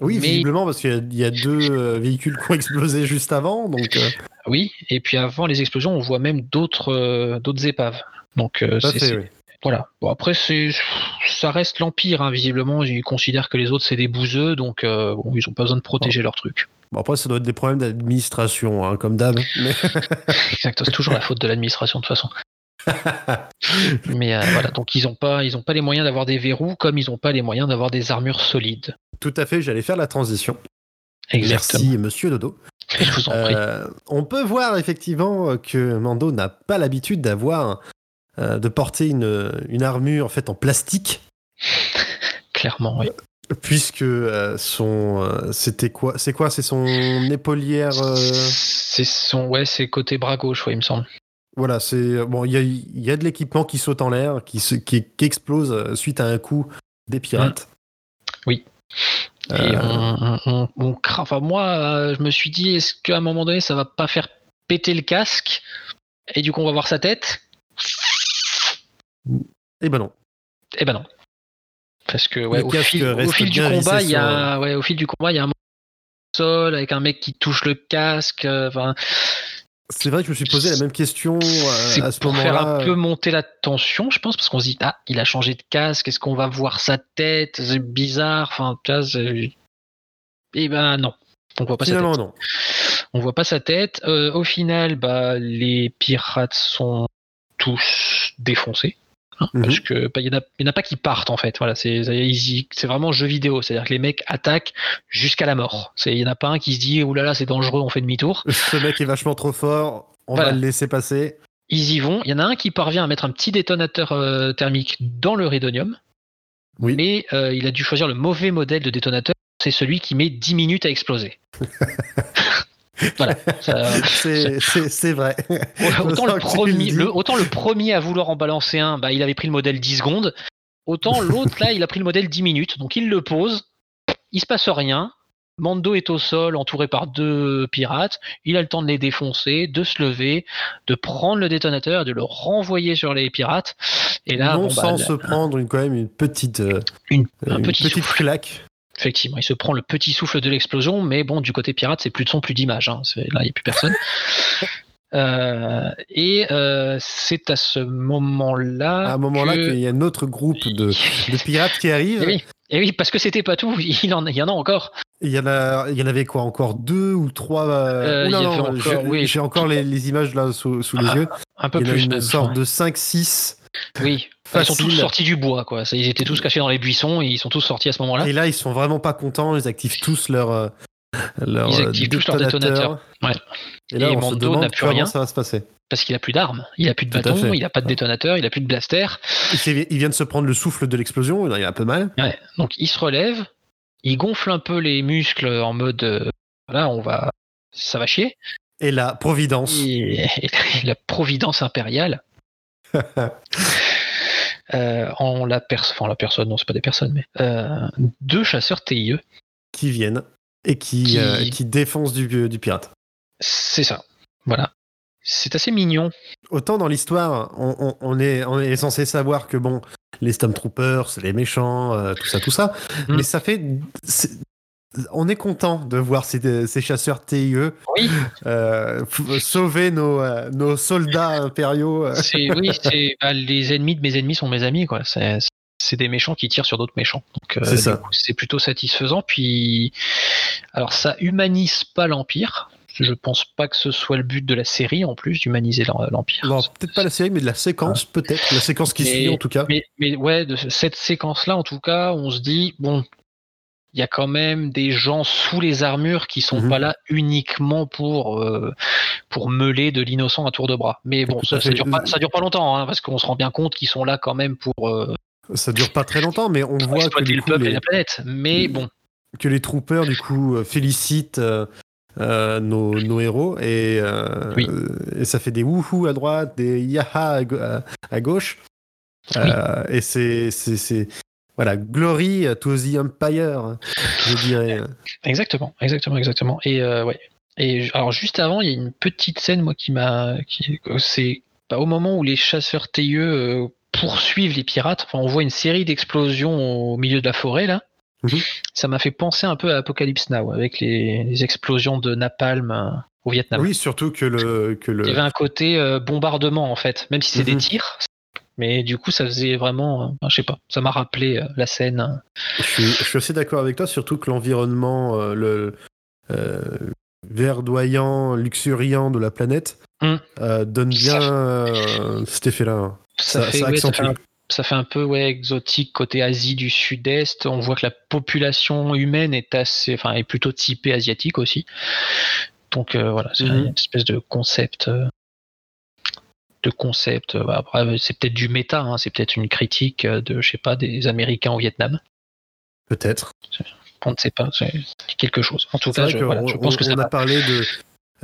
oui, Mais- visiblement parce qu'il y a- deux euh, véhicules qui ont explosé juste avant, donc euh, Oui, et puis avant les explosions, on voit même d'autres euh, d'autres épaves. Donc euh, c'est- oui. voilà. Bon après c'est ça reste l'empire hein, visiblement. Ils considèrent que les autres c'est des bouseux, donc bon, ils ont pas besoin de protéger leur truc. Bon, après, ça doit être des problèmes d'administration, hein, comme d'hab. Mais... Exact, c'est toujours la faute de l'administration de toute façon. Mais euh, voilà, donc ils ont pas ils ont pas les moyens d'avoir des verrous comme ils ont pas les moyens d'avoir des armures solides. Tout à fait, j'allais faire la transition. Exactement. Merci, monsieur Dodo. Je vous en prie. Euh, on peut voir effectivement que Mando n'a pas l'habitude d'avoir euh, de porter une, une armure en fait en plastique Clairement, oui. Puisque euh, son euh, c'était quoi c'est quoi c'est son épaulière euh, C'est son, ouais, c'est côté bras gauche, ouais, il me semble. voilà c'est bon il y a, il y a de l'équipement qui saute en l'air qui, se- qui, qui explose suite à un coup des pirates Oui. Et on, on. Enfin, moi, je me suis dit, est-ce qu'à un moment donné, ça va pas faire péter le casque Et du coup, on va voir sa tête? Eh ben non Eh ben non. Parce que ouais, au fil, au reste fil du combat, il y a, ouais, au fil du combat, il y a un sol avec un mec qui touche le casque. euh, Enfin, c'est vrai que je me suis posé la même question euh, c'est à ce pour faire un peu monter la tension, je pense, parce qu'on se dit ah, il a changé de casque. Est-ce qu'on va voir sa tête? C'est bizarre. Enfin, tu vois, c'est- eh ben non. On voit pas sa tête. finalement non On voit pas sa tête. Euh, au final, bah, les pirates sont tous défoncés. Hein, Mhm. Parce que bah, il y en a, il y en a pas qui partent en fait. Voilà, c'est vraiment jeu vidéo. C'est-à-dire que les mecs attaquent jusqu'à la mort. C'est- Il y en a pas un qui se dit oh là là c'est dangereux, on fait demi-tour. ce mec est vachement trop fort on Voilà. va le laisser passer Ils y vont. Il y en a un qui parvient à mettre un petit détonateur euh, thermique dans le rhédonium. Oui. Mais euh, il a dû choisir le mauvais modèle de détonateur. C'est celui qui met 10 minutes à exploser. voilà. C'est vrai autant, le premier, le dis. le- autant le premier à vouloir en balancer un, bah, il avait pris le modèle 10 secondes. Autant l'autre, là, il a pris le modèle 10 minutes. Donc il le pose, il se passe rien. Mando est au sol, entouré par deux pirates. Il a le temps de les défoncer, de se lever, de prendre le détonateur, de le renvoyer sur les pirates. Et là, non bon, bah, sans là, se prendre une, quand même une petite euh, une- petite claque Effectivement, il se prend le petit souffle de l'explosion, mais bon, du côté pirate, c'est plus de son, plus d'image. hein. Là, il n'y a plus personne. Euh, et euh, c'est à ce moment-là. à un moment-là que- qu'il y a un autre groupe de, de pirates qui Et oui, et oui, parce que c'était pas tout. Il, en, il y en a encore. Il y en a, il y en avait quoi encore deux ou trois. Euh, non, encore, j'ai oui. encore les, les images là sous, sous les Ah, yeux. Un peu Il y en a plus une sorte de 5-6. Oui. Ils sont tous sortis du bois, quoi. Ils étaient tous cachés dans les buissons et ils sont tous sortis à ce moment-là. Et là, ils sont vraiment pas contents. Ils activent tous leur, euh, leur Ils euh, activent tous leur détonateur. Ouais. Et là, Et on Mando n'a plus rien. ça va se passer. Parce qu'il a plus d'armes, il a plus de bâton, il a pas de détonateur, il a plus de blaster. Il, vient de se prendre le souffle de l'explosion. Il a un peu mal. Ouais. Donc il se relève, il gonfle un peu les muscles en mode euh, voilà, on va ça va chier. Et la Providence. Et, et la providence impériale. euh, en la personne, enfin la personne, non c'est pas des personnes, mais euh, deux chasseurs TIE, qui viennent et qui, Qui- euh, qui défoncent du, du pirate. c'est ça. Voilà. C'est assez mignon. Autant dans l'histoire, on, on- on est, on est censé savoir que bon, les Stormtroopers, les méchants, euh, tout ça, tout ça. Mm. Mais ça fait. On est content de voir ces, ces chasseurs TIE Oui, euh, sauver nos, euh, nos soldats impériaux. oui, bah, les ennemis de mes ennemis sont mes amis quoi. C'est des méchants qui tirent sur d'autres méchants. Donc euh, C'est plutôt satisfaisant. Puis alors ça humanise pas l'empire. Je pense pas que ce soit le but de la série en plus d'humaniser l'em- l'empire. Non, peut-être pas la série, mais de la séquence, peut-être. La séquence qui Mais- suit, en tout cas. Mais, mais ouais, de cette séquence-là, en tout cas, on se dit, bon, il y a quand même des gens sous les armures qui sont Mhm. pas là uniquement pour, euh, pour meuler de l'innocent à tour de bras. Mais bon, ça, ça dure pas, ça dure pas longtemps, hein, parce qu'on se rend bien compte qu'ils sont là quand même pour, euh, Ça dure pas très longtemps, mais on voit que, du le coup, peuple et les, la planète. Mais bon, que les troopers, du coup, euh, félicitent euh, euh, nos, nos héros et, euh, Oui. et ça fait des wouhou à droite, des yaha à, go- à- à gauche. Euh, et c'est, c'est, c'est- voilà, glory to the empire, je dirais. exactement, exactement, exactement. Et euh, ouais. Et alors juste avant, il y a une petite scène moi qui m'a, c'est bah, au moment où les chasseurs TIE euh, poursuivent les pirates. Enfin, on voit une série d'explosions au milieu de la forêt là. Mhm. Ça m'a fait penser un peu à Apocalypse Now avec les, les explosions de napalm euh, au Vietnam. Oui, surtout que le, que le, Il y avait un côté euh, bombardement en fait, même si c'est des Mhm. tirs. Mais du coup, ça faisait vraiment, euh, je sais pas, ça m'a rappelé euh, la scène. Je suis, je suis assez d'accord avec toi, surtout que l'environnement, euh, le verdoyant, luxuriant de la planète Mm. euh, donne bien euh, cet effet-là. Ça, Ça- fait, ça ouais, ça, accentue. fait un, ça fait un peu ouais, exotique côté Asie du Sud-Est. On voit que la population humaine est assez, enfin, est plutôt typée asiatique aussi. Donc euh, voilà, c'est Mhm. une espèce de concept. Euh, de concept. euh, bah, après, c'est peut-être du méta, hein, c'est peut-être une critique euh, de, je sais pas, des Américains au Vietnam. Peut-être. On ne sait pas, c'est quelque chose. En tout cas, je, voilà, on, je pense on- que ça on a va. parlé de,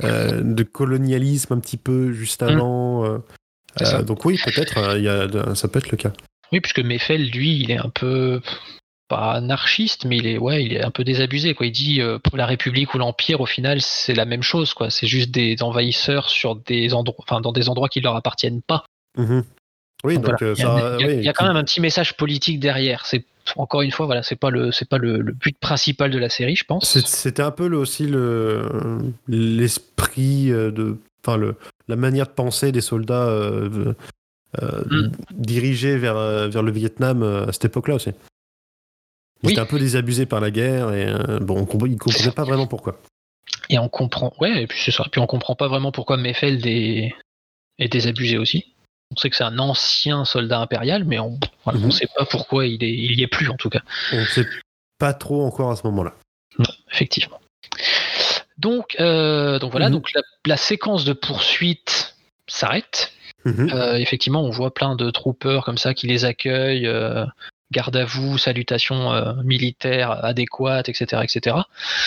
euh, de colonialisme un petit peu juste avant. euh, Mm. Euh, donc oui, peut-être, euh, ça peut être le cas. Oui, puisque Meffel, lui, il est un peu pas anarchiste, mais il est ouais, il est un peu désabusé quoi. Il dit euh, pour la République ou l'Empire, au final, c'est la même chose quoi. C'est juste des envahisseurs sur des endroits, enfin dans des endroits qui leur appartiennent pas. Oui, Donc, donc voilà. il y a, ça. il y a- oui, il y a quand qui- même un petit message politique derrière. C'est encore une fois, voilà, c'est pas le, c'est pas le, le but principal de la série, je pense. C'était un peu le- aussi le l'esprit euh, de, enfin le la manière de penser des soldats euh, euh, Mm. dirigés vers euh, vers le Vietnam à cette époque-là aussi. Ils Oui. étaient un peu désabusés par la guerre et euh, bon, on compre- ils comprenaient pas vraiment pourquoi. Et on comprend, ouais, et puis c'est ça. Puis on comprend pas vraiment pourquoi Meffeld est, est désabusé aussi. On sait que c'est un ancien soldat impérial, mais on, voilà, Mhm. sait pas pourquoi il est, il y est plus en tout cas. On sait pas trop encore à ce moment-là. Non, effectivement. Donc, euh, donc voilà, Mhm. donc la, la séquence de poursuite s'arrête. Mhm. Euh, effectivement, on voit plein de troopers comme ça qui les accueillent, euh, garde à vous, salutations euh, militaires adéquates, etc., etc.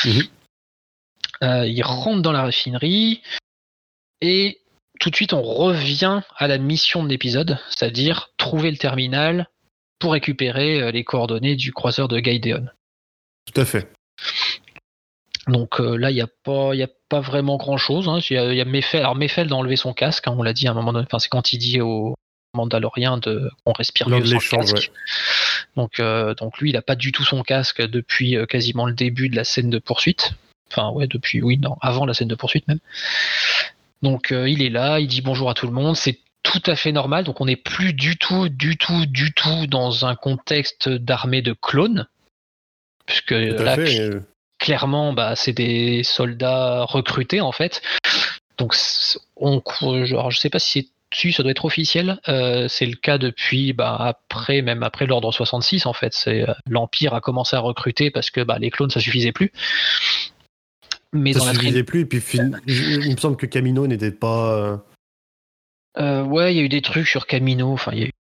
Mhm. Euh, ils rentrent dans la raffinerie et tout de suite on revient à la mission de l'épisode, c'est-à-dire trouver le terminal pour récupérer euh, les coordonnées du croiseur de Gaïdéon. Tout à fait. Donc euh, là, il n'y a, pas- il y a pas vraiment grand-chose. hein. Il y a, il y a Meffel. Alors Meffel d'enlever son casque, hein, on l'a dit à un moment donné. Enfin, c'est quand il dit au Mandalorien de qu'on respire mieux sans casque. Donc, euh, donc lui, il n'a pas du tout son casque depuis euh, quasiment le début de la scène de poursuite. Enfin, ouais, depuis, oui, non, avant la scène de poursuite même. Donc euh, il est là, il dit bonjour à tout le monde. C'est tout à fait normal. Donc on n'est plus du tout, du tout, du tout dans un contexte d'armée de clones. Puisque là, fait. clairement, bah, c'est des soldats recrutés en fait. Donc, on, genre, je sais pas si c'est si ça doit être officiel. euh, c'est le cas depuis bah, après, même après l'ordre 66 en fait. C'est euh, l'empire a commencé à recruter parce que bah, les clones ça suffisait plus. Mais Ça dans la suffisait plus. Et puis, il me semble que Camino n'était pas. euh, ouais, il y a eu des trucs sur Camino. Enfin, il y a eu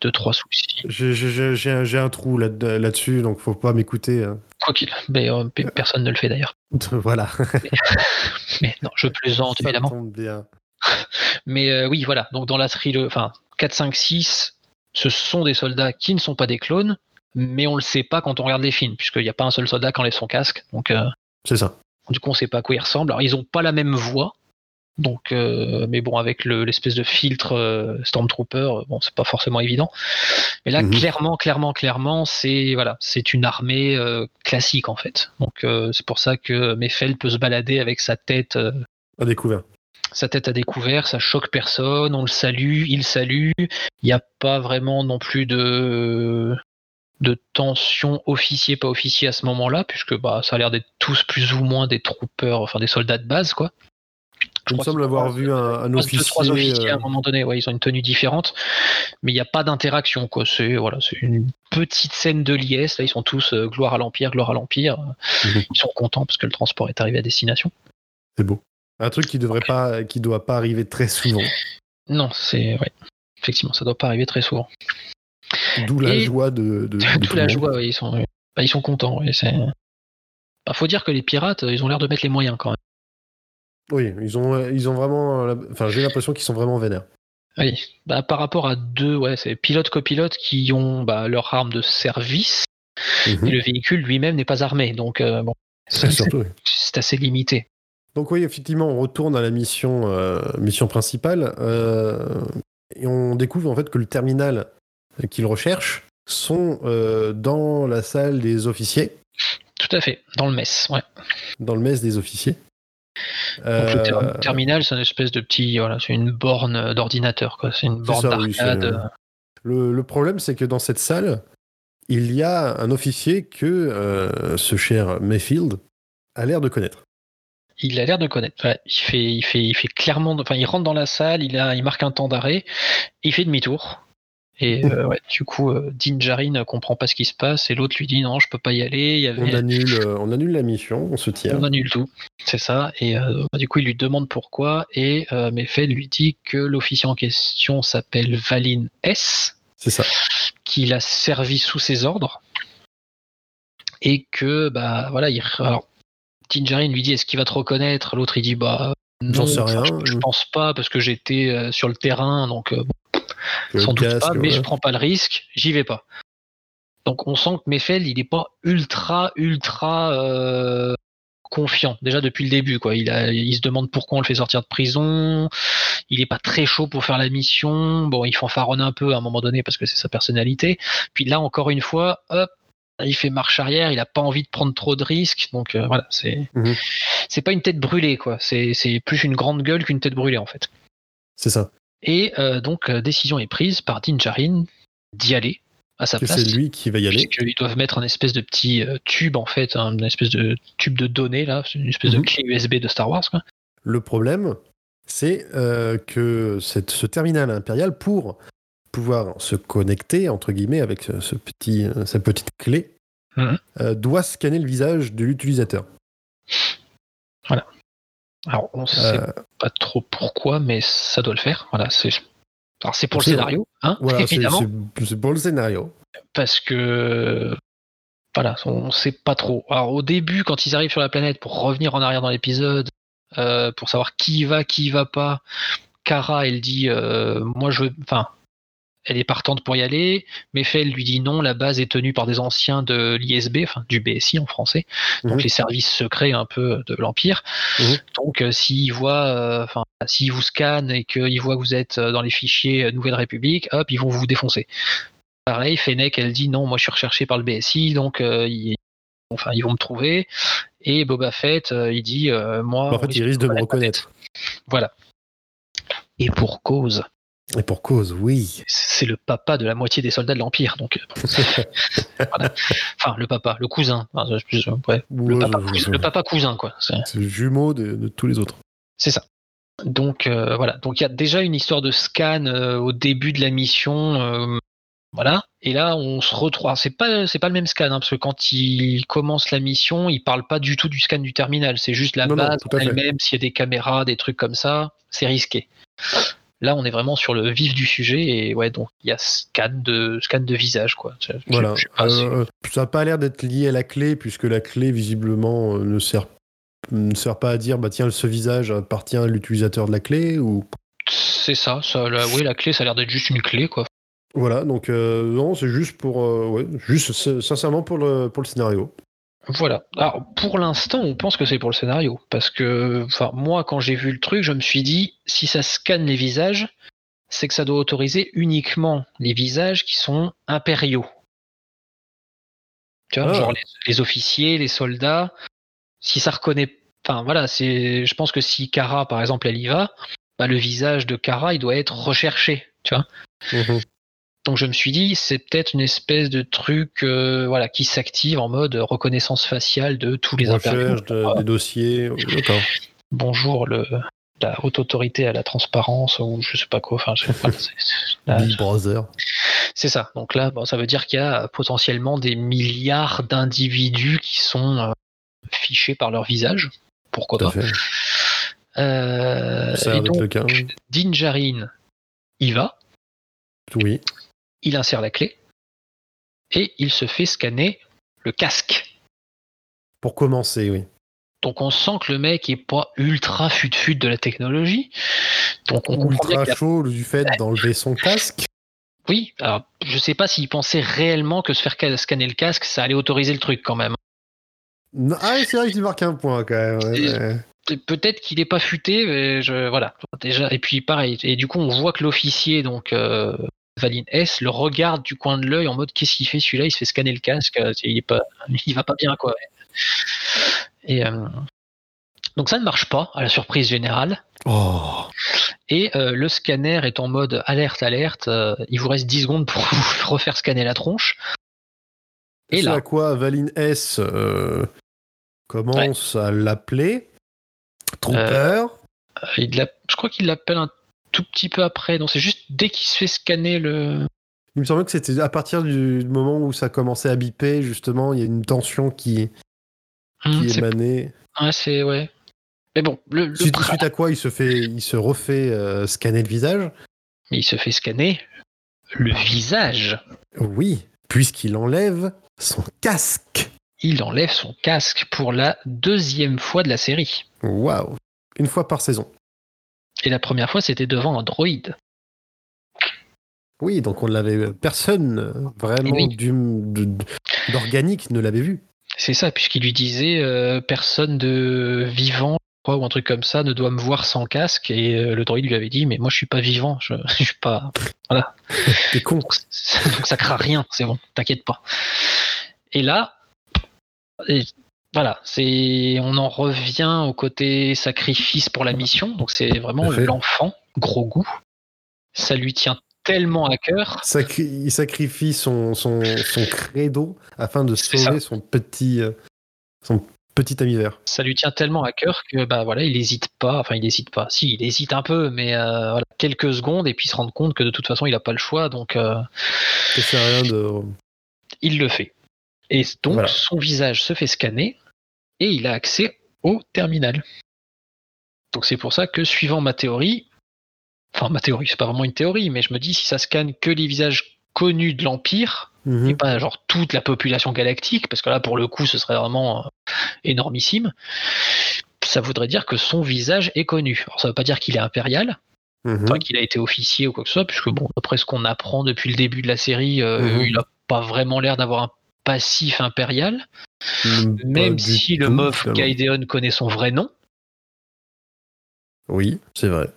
deux trois soucis. j'ai- un, trou là- là-dessus, donc faut pas m'écouter. hein. Quoi qu'il, mais euh, pe- personne ne le fait d'ailleurs. voilà. Mais non, je plaisante évidemment. bien. Mais euh, oui, voilà. Donc dans la trilogie, enfin 4, 5, 6, ce sont des soldats qui ne sont pas des clones, mais on le sait pas quand on regarde les films, puisqu'il n'y a pas un seul soldat qui enlève son casque. Donc euh, C'est ça. du coup, on sait pas à quoi ils ressemblent. Alors ils ont pas la même voix. Donc, euh, mais bon, avec le- l'espèce de filtre euh, Stormtrooper, bon, c'est pas forcément évident. Mais là, Mhm. clairement, clairement, clairement, c'est voilà, c'est une armée euh, classique en fait. Donc, c'est pour ça que Meffel peut se balader avec sa tête À découvert. Sa tête à découvert, ça choque personne, on le salue, il salue. Il n'y a pas vraiment non plus de, de tension officier, pas officier à ce moment-là, puisque bah, ça a l'air d'être tous plus ou moins des troopers, enfin des soldats de base, quoi. Il me semble avoir vu un, un Deux, officier. trois officiers à euh, un moment donné, ouais, ils ont une tenue différente, mais il n'y a pas d'interaction, quoi. C'est voilà, c'est une petite scène de liesse. Là, ils sont tous euh, gloire à l'empire, gloire à l'empire. Mhm. Ils sont contents parce que le transport est arrivé à destination. C'est beau. Un truc qui devrait pas, qui doit pas arriver très souvent. Non, c'est ouais. Effectivement, ça doit pas arriver très souvent. D'où la Et- joie de. le la joie, ouais, ils sont, bah, ils sont contents. ouais, c'est... Bah, faut dire que les pirates, ils ont l'air de mettre les moyens quand même. Oui, ils ont, ils ont vraiment. la- Enfin, j'ai l'impression qu'ils sont vraiment vénères. Oui. Bah, par rapport à deux, ouais, c'est pilote-copilote qui ont bah, leur arme de service Mhm. et le véhicule lui-même n'est pas armé. Donc, euh, bon, c'est, Surtout. oui. c'est assez limité. Donc oui, effectivement, on retourne à la mission, euh, mission principale euh, et on découvre en fait que le terminal qu'ils recherchent sont euh, dans la salle des officiers, Tout à fait, dans le mess. Ouais. dans le mess des officiers. Donc, le ter- terminal, c'est une espèce de petit, voilà, c'est une borne d'ordinateur, quoi. C'est une borne oui, d'arcade. le, le problème, c'est que dans cette salle, il y a un officier que ce cher Mayfield a l'air de connaître. Il a l'air de connaître. Ouais, il fait, il fait, il fait clairement. Enfin, il rentre dans la salle, il a, il marque un temps d'arrêt, il fait demi-tour Et euh, ouais, du coup, euh, Dinjarin ne comprend pas ce qui se passe et l'autre lui dit non, je peux pas y aller. Il y avait... On annule, euh, on annule la mission, on se tire. On annule tout, c'est ça. Et euh, bah, du coup, il lui demande pourquoi et Mefed lui dit que l'officier en question s'appelle Valin S, C'est ça. qu'il a servi sous ses ordres et que bah voilà, il... alors Dinjarin lui dit est-ce qu'il va te reconnaître? L'autre il dit bah non, sais enfin, rien. Je, je pense pas parce que j'étais euh, sur le terrain, donc euh, bon, sans doute casque, pas, mais ouais. je prends pas le risque, j'y vais pas. Donc on sent que Mefeld, il est pas ultra, ultra euh, confiant, déjà depuis le début. Quoi. Il, a, il se demande pourquoi on le fait sortir de prison, il est pas très chaud pour faire la mission, bon, il fanfaronne un peu à un moment donné parce que c'est sa personnalité. Puis là, encore une fois, hop, il fait marche arrière, il a pas envie de prendre trop de risques, donc euh, voilà, c'est Mhm. c'est pas une tête brûlée, quoi. C'est plus une grande gueule qu'une tête brûlée, en fait. C'est ça. Et euh, donc, euh, décision est prise par Dinjarin d'y aller à sa place. c'est lui qui va y aller. Puisqu'ils doivent mettre un espèce de petit tube, en fait, un une espèce de tube de données, là, une espèce Mhm. de clé USB de Star Wars, quoi. Le problème, c'est que cette- ce terminal impérial, pour pouvoir se connecter, entre guillemets, avec ce, ce petit, euh, cette petite clé, Mhm. euh, doit scanner le visage de l'utilisateur. Alors, on sait Euh, pas trop pourquoi, mais ça doit le faire. Voilà, c'est. Alors, c'est pour le scénario, hein, voilà, évidemment. c'est- c'est pour le scénario. parce que voilà, on sait pas trop. Alors au début, quand ils arrivent sur la planète pour revenir en arrière dans l'épisode, euh, pour savoir qui y va, qui y va pas, Kara, elle dit, euh, moi je veux, enfin, elle est partante pour y aller. Mefel lui dit non, la base est tenue par des anciens de l'ISB, enfin du BSI en français, donc Mhm. les services secrets un peu de l'Empire. Mhm. Donc euh, s'ils voient, euh, s'ils vous scannent et qu'ils voient que vous êtes euh, dans les fichiers Nouvelle République, hop, ils vont vous défoncer. Pareil, Fennec, elle dit non, moi je suis recherché par le BSI, donc euh, ils, enfin, ils vont me trouver. Et Boba Fett, il dit moi. en fait, il risque de me reconnaître. Voilà. Et pour cause, Et pour cause, oui. c'est le papa de la moitié des soldats de l'Empire, donc. euh, voilà. Enfin, le papa, le cousin. Enfin, je- je- ouais, le, papa, cousin- je- le papa cousin, quoi. C'est le jumeau de, de tous les autres. c'est ça. Donc euh, voilà. Donc il y a déjà une histoire de scan euh, au début de la mission. euh, voilà. Et là, on se retrouve. C'est pas c'est pas le même scan hein, parce que quand il commence la mission, il parle pas du tout du scan du terminal. C'est juste la Non, base elle-même. S'il y a des caméras, des trucs comme ça, c'est risqué. Là, on est vraiment sur le vif du sujet et ouais, donc il y a scan de scan de visage quoi. Je- je- Voilà. je sais pas, c'est- Euh, ça n'a pas l'air d'être lié à la clé, puisque la clé, visiblement, euh, ne sert, ne sert pas à dire, bah tiens, ce visage appartient à l'utilisateur de la clé, ou. c'est ça. ça la, oui, la clé, ça a l'air d'être juste une clé quoi. Voilà, donc euh, non, c'est juste pour. euh, ouais, juste sincèrement pour le, pour le scénario. Voilà. Alors, pour l'instant, on pense que c'est pour le scénario. Parce que, enfin, moi, quand j'ai vu le truc, je me suis dit, si ça scanne les visages, c'est que ça doit autoriser uniquement les visages qui sont impériaux. Tu vois, Ah. genre les, les officiers, les soldats. Si ça reconnaît. Enfin, voilà, c'est. Je pense que si Kara, par exemple, elle y va, bah, le visage de Kara, il doit être recherché. Tu vois. Mhm. Donc je me suis dit, c'est peut-être une espèce de truc euh, voilà, qui s'active en mode reconnaissance faciale de tous les impériaux. Recherche de- des dossiers. D'accord. Bonjour, le, la haute autorité à la transparence, ou je sais pas quoi. Enfin, c'est- ça. Donc là, bon, ça veut dire qu'il y a potentiellement des milliards d'individus qui sont euh, fichés par leur visage. Pourquoi Tout pas. Euh, Ça a Et l'air d'être donc, le cas. Dinjarin y va, Oui. Il insère la clé, et il se fait scanner le casque. Pour commencer, oui. Donc on sent que le mec est pas ultra fut-fut de la technologie. Donc on comprend Ultra a- chaud du fait d'enlever son casque. Oui, alors je sais pas s'il pensait réellement que se faire ca- scanner le casque, ça allait autoriser le truc quand même. Non- Ah, c'est vrai qu'il marque un point quand même. ouais, Peut-être qu'il est pas futé, mais je voilà. Déjà, et puis pareil. Et du coup, on voit que l'officier, donc euh, Valine S, le regarde du coin de l'œil en mode qu'est-ce qu'il fait celui-là? Il se fait scanner le casque. euh, Il est pas, il va pas bien quoi. Et euh, donc ça ne marche pas à la surprise générale. Oh. Et euh, le scanner est en mode alerte, alerte. euh, il vous reste 10 secondes pour vous refaire scanner la tronche. Et là, à quoi Valine S commence à l'appeler? Trooper. il je crois qu'il l'appelle un tout petit peu après. Donc c'est juste dès qu'il se fait scanner le. Il me semblait que c'était à partir du moment où ça commençait à biper, justement, il y a une tension qui, Hum, qui c'est- émanait. ouais, c'est ouais. Mais bon, le, le Suite, suite à quoi il se fait, il se refait euh, scanner le visage. Mais il se fait scanner le visage. Oui, puisqu'il enlève son casque. Il enlève son casque pour la deuxième fois de la série. Waouh. Une fois par saison. Et la première fois, c'était devant un droïde. Oui, donc on l'avait. Personne euh, vraiment Oui. d'organique ne l'avait vu. C'est ça, puisqu'il lui disait euh, personne de vivant, ou un truc comme ça, ne doit me voir sans casque. Et euh, le droïde lui avait dit, mais moi je suis pas vivant, je, je suis pas. T'es con. Donc, donc ça craint rien, c'est bon, t'inquiète pas. Et là, et voilà, c'est, on en revient au côté sacrifice pour la mission. Donc c'est vraiment l'enfant, gros goût. Ça lui tient tellement à cœur. Sacri- il sacrifie son, son, son credo afin de sauver son petit, euh, son petit ami vert. ça lui tient tellement à cœur que bah voilà, il hésite pas, enfin il hésite pas. Si, il hésite un peu, mais euh, voilà, quelques secondes et puis il se rend compte que de toute façon il a pas le choix, donc euh, Ça sert à rien de. il le fait. Et donc Voilà. son visage se fait scanner et il a accès au terminal. Donc c'est pour ça que suivant ma théorie, enfin ma théorie, c'est pas vraiment une théorie, mais je me dis si ça scanne que les visages connus de l'Empire, Mhm. et pas genre toute la population galactique, parce que là pour le coup ce serait vraiment euh, énormissime, ça voudrait dire que son visage est connu. Alors ça veut pas dire qu'il est impérial, Mhm. enfin qu'il a été officier ou quoi que ce soit, puisque bon, après ce qu'on apprend depuis le début de la série, euh, Mhm. il a pas vraiment l'air d'avoir un passif impérial, Mm, pas même si le finalement. Gideon connaît son vrai nom, Oui, c'est vrai.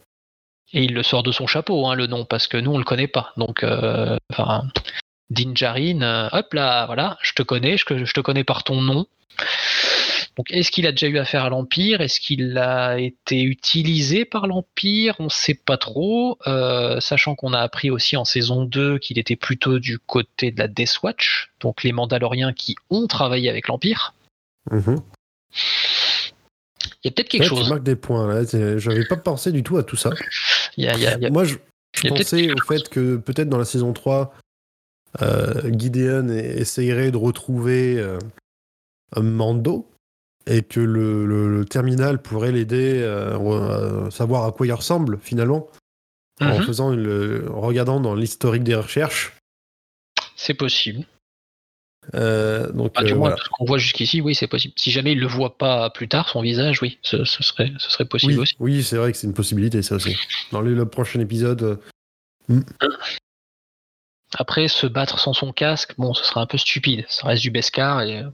et il le sort de son chapeau, hein, le nom, parce que nous on le connaît pas. Donc, euh, enfin, Din Djarin, euh, hop là, voilà, je te connais, je, je te connais par ton nom. Donc, est-ce qu'il a déjà eu affaire à l'Empire? Est-ce qu'il a été utilisé par l'Empire? On ne sait pas trop, euh, sachant qu'on a appris aussi en saison 2 qu'il était plutôt du côté de la Death Watch, donc les Mandaloriens qui ont travaillé avec l'Empire. Mhm. Il y a peut-être quelque Ouais, Tu chose. marques des points là. C'est- J'avais pas pensé du tout à tout ça. Il y a- il y a- il y a- Moi, je, je pensais au fait que peut-être dans la saison 3, euh, Gideon essayerait de retrouver euh, un Mando et que le, le- le terminal pourrait l'aider euh, à savoir à quoi il ressemble finalement en Mhm, faisant une- en regardant dans l'historique des recherches. C'est possible. Euh, donc Ah, du euh, moins, voilà. tout ce qu'on voit jusqu'ici, oui, c'est possible. Si jamais il le voit pas plus tard, son visage, oui, ce, ce serait, ce serait possible Oui, aussi. oui c'est vrai que c'est une possibilité ça aussi. Dans le, le prochain épisode, euh, Après, se battre sans son casque, bon, ce serait un peu stupide. Ça reste du Beskar et euh,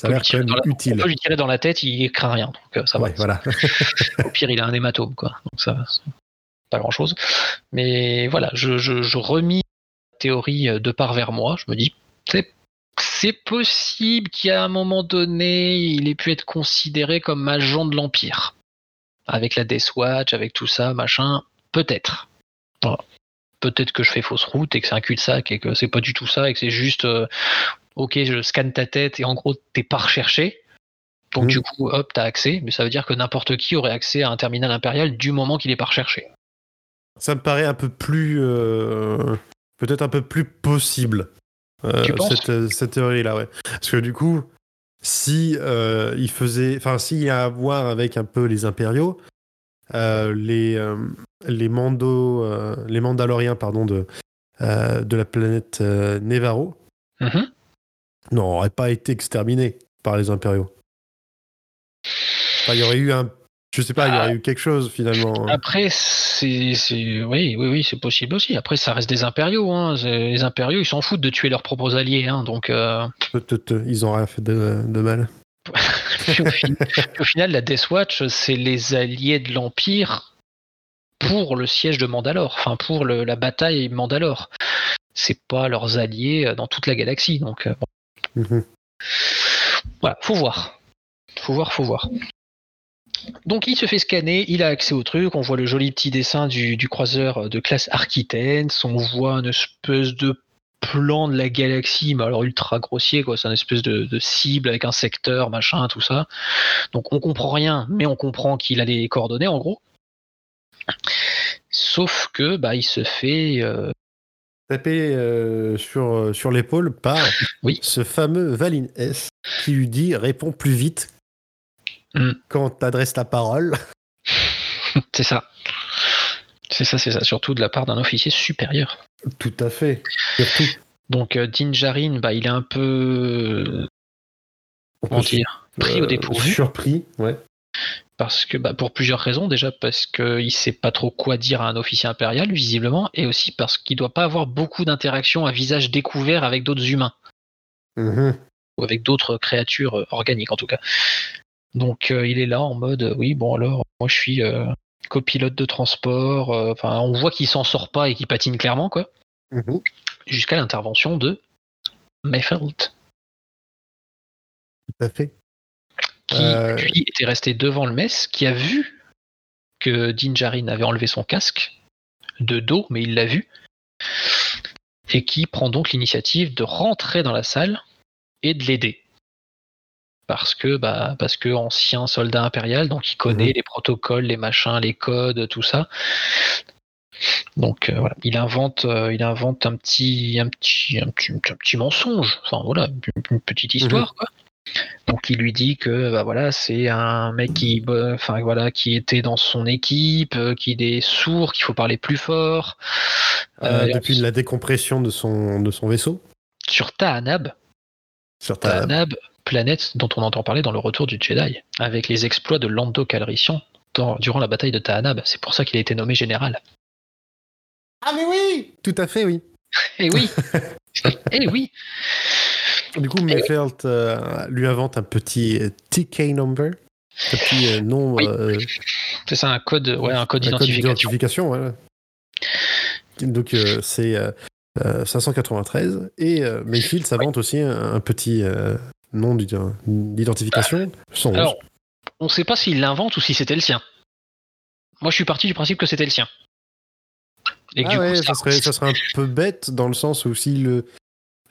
ça a l'air quand même la- utile. on peut lui tirer dans la tête, il craint rien. Donc euh, ça Ouais, va. voilà. Au pire, il a un hématome, quoi. Donc ça Pas grand chose. Mais voilà, je, je, je remis la théorie euh, de part vers moi. Je me dis, c'est. C'est possible qu'à un moment donné, il ait pu être considéré comme agent de l'Empire. Avec la Death Watch, avec tout ça, machin. Peut-être. Voilà. Peut-être que je fais fausse route et que c'est un cul-de-sac et que c'est pas du tout ça et que c'est juste euh, ok je scanne ta tête et en gros t'es pas recherché donc Mhm. du coup hop t'as accès mais ça veut dire que n'importe qui aurait accès à un terminal impérial du moment qu'il est pas recherché Ça me paraît un peu plus. euh, Peut-être un peu plus possible. euh, cette, euh, cette théorie-là, ouais. Parce que du coup, si euh, il faisait. Enfin, s'il y a à voir avec un peu les impériaux, les, les, Mando, les Mandaloriens pardon, de, de la planète euh, Nevarro Mhm. n'auraient pas été exterminés par les impériaux. Enfin, il y aurait eu un. Je sais pas, il y aurait eu quelque chose finalement. après c'est c'est- oui oui oui c'est possible aussi après ça reste des impériaux hein. Les impériaux ils s'en foutent de tuer leurs propres alliés hein. donc euh, Ils ont rien fait de, de mal. Puis au, final, la Death Watch, c'est les alliés de l'Empire pour le siège de Mandalore, enfin pour le- la bataille Mandalore. C'est pas leurs alliés euh, dans toute la galaxie, donc euh, bon, Mhm. voilà, faut voir, faut voir, faut voir. Donc il se fait scanner, il a accès au truc, on voit le joli petit dessin du, croiseur de classe Arquitaine, on voit une espèce de plan de la galaxie, mais alors ultra grossier, quoi. C'est une espèce de, de cible avec un secteur, machin, tout ça. Donc on comprend rien, mais on comprend qu'il a les coordonnées, en gros. Sauf que bah il se fait euh, tapé euh, sur, sur l'épaule par Oui. ce fameux Valin S qui lui dit réponds plus vite Mm. quand t'adresses la parole. C'est ça. C'est ça, c'est ça. Surtout de la part d'un officier supérieur. Tout à fait. Surtout. Donc euh, Din Djarin, bah, il est un peu. on Comment peut dire Pris au euh, dépourvu. Surpris, ouais. Parce que, bah, pour plusieurs raisons. Déjà parce qu'il sait pas trop quoi dire à un officier impérial, visiblement. Et aussi parce qu'il doit pas avoir beaucoup d'interactions à visage découvert avec d'autres humains. Mhm. ou avec d'autres créatures euh, organiques en tout cas. Donc euh, il est là en mode euh, oui bon alors moi je suis euh, copilote de transport. Enfin on voit qu'il s'en sort pas et qu'il patine clairement quoi. Mhm. Jusqu'à l'intervention de Mayfeld Tout à fait. Qui Euh. lui était resté devant le mess, qui a vu que Din Djarin avait enlevé son casque de dos, mais il l'a vu, et qui prend donc l'initiative de rentrer dans la salle et de l'aider. Parce que, bah, parce que ancien soldat impérial, donc il connaît Mhm. les protocoles, les machins, les codes, tout ça. Donc euh, voilà, il invente, euh, il invente un petit, un petit, un petit, un petit mensonge. Enfin voilà, une, une petite histoire quoi. Donc il lui dit que bah voilà c'est un mec qui bah, enfin voilà qui était dans son équipe, euh, qu'il est sourd, qu'il faut parler plus fort. Euh, Euh, depuis la décompression de son, de son vaisseau. Sur Tahanab, Certains. Tahanab, planète dont on entend parler dans le retour du Jedi, avec les exploits de Lando Calrissian dans- durant la bataille de Tahanab. C'est pour ça qu'il a été nommé général. Ah mais oui Tout à fait, oui. Eh oui Eh oui Du coup, Mayfeld euh, lui invente un petit euh, TK number, un petit euh, nom, Oui. euh, C'est ça un code, ouais, un code d'identification. voilà. Donc c'est euh, euh, 593 et Mayfield s'invente aussi un, un petit nom d'id- d'identification. 111. Alors, on ne sait pas s'il l'invente ou si c'était le sien. Moi, je suis parti du principe que c'était le sien. Et ah ouais, coup, ça- serait, ça serait un peu bête dans le sens où si le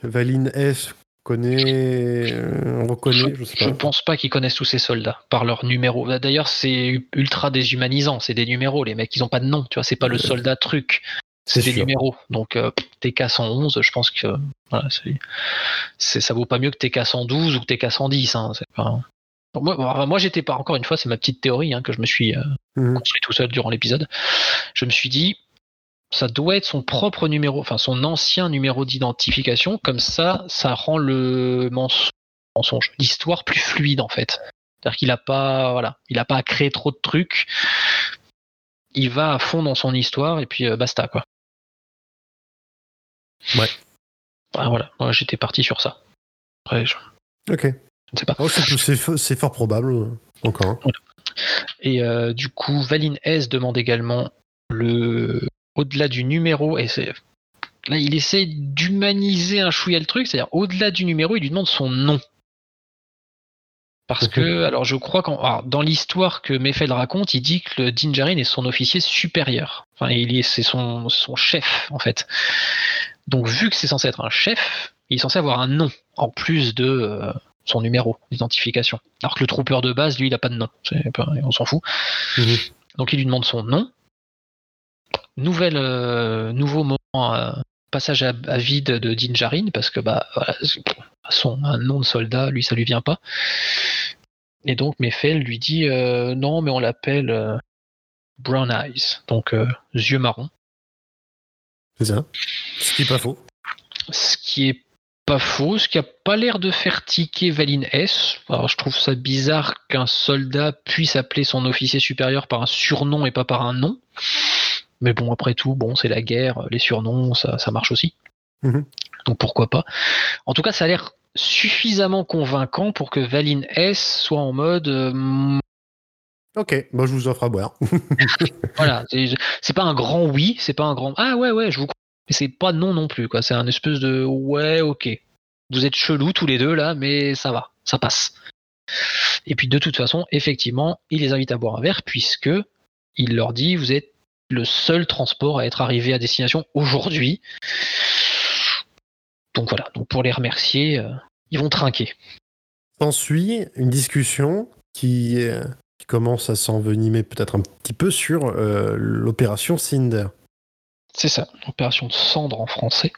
Valine F connaît, euh, on reconnaît, je Je pense pas qu'ils connaissent tous ces soldats par leur numéro. Bah, D'ailleurs, c'est ultra déshumanisant. C'est des numéros, les mecs. Ils ont pas de nom. Tu vois, c'est pas le Euh, soldat truc. C'est des sûr. numéros. Donc euh, TK 111, je pense que voilà, c'est, ça vaut pas mieux que TK 112 ou que TK 110. Hein, pas... Moi, moi, j'étais pas encore une fois, c'est ma petite théorie hein, que je me suis euh, construit tout seul durant l'épisode. Je me suis dit, ça doit être son propre numéro, enfin son ancien numéro d'identification. Comme ça, ça rend le mens- mensonge, l'histoire plus fluide en fait. C'est-à-dire qu'il a pas, voilà, il a pas à créer trop de trucs. Il va à fond dans son histoire et puis euh, basta quoi. Ouais. Voilà, moi j'étais parti sur ça. Après, je, Ok. je ne sais pas. Oh, c'est fort probable, encore. hein. Et euh, du coup, Valine S demande également le au-delà du numéro et c'est là il essaie d'humaniser un chouïa le truc, c'est-à-dire au-delà du numéro, il lui demande son nom. Parce que, alors je crois qu'en dans l'histoire que Mefeld raconte, il dit que le Din Djarin est son officier supérieur. Enfin, il est, c'est son, son chef en fait. Donc vu que c'est censé être un chef, il est censé avoir un nom en plus de euh, son numéro d'identification. Alors que le trooper de base, lui, il a pas de nom. Pas- on s'en fout. Mhm. Donc il lui demande son nom. Nouvelle, euh, nouveau moment, euh, passage à, à vide de Din Djarin, parce que bah voilà, façon, un nom de soldat, lui ça lui vient pas. Et donc Mefel lui dit euh, non, mais on l'appelle euh, Brown Eyes, donc yeux marrons. C'est ça. Ce qui est pas faux. Ce qui est pas faux, ce qui a pas l'air de faire tiquer Valine S. Alors je trouve ça bizarre qu'un soldat puisse appeler son officier supérieur par un surnom et pas par un nom. Mais bon, après tout, bon, c'est la guerre, les surnoms, ça, ça marche aussi. Mhm. Donc pourquoi pas. En tout cas, ça a l'air suffisamment convaincant pour que Valine S soit en mode euh, Ok, moi je vous offre à boire. voilà, c'est pas un grand oui, c'est pas un grand ah ouais ouais, je vous mais c'est pas non non plus quoi, c'est un espèce de ouais, OK. Vous êtes chelous tous les deux là, mais ça va, ça passe. Et puis de toute façon, effectivement, il les invite à boire un verre puisque il leur dit vous êtes le seul transport à être arrivé à destination aujourd'hui. Donc voilà, donc pour les remercier, euh, ils vont trinquer. S'ensuit une discussion qui, euh, qui commence à s'envenimer peut-être un petit peu sur euh, l'opération Cinder. C'est ça, opération Cendre en français.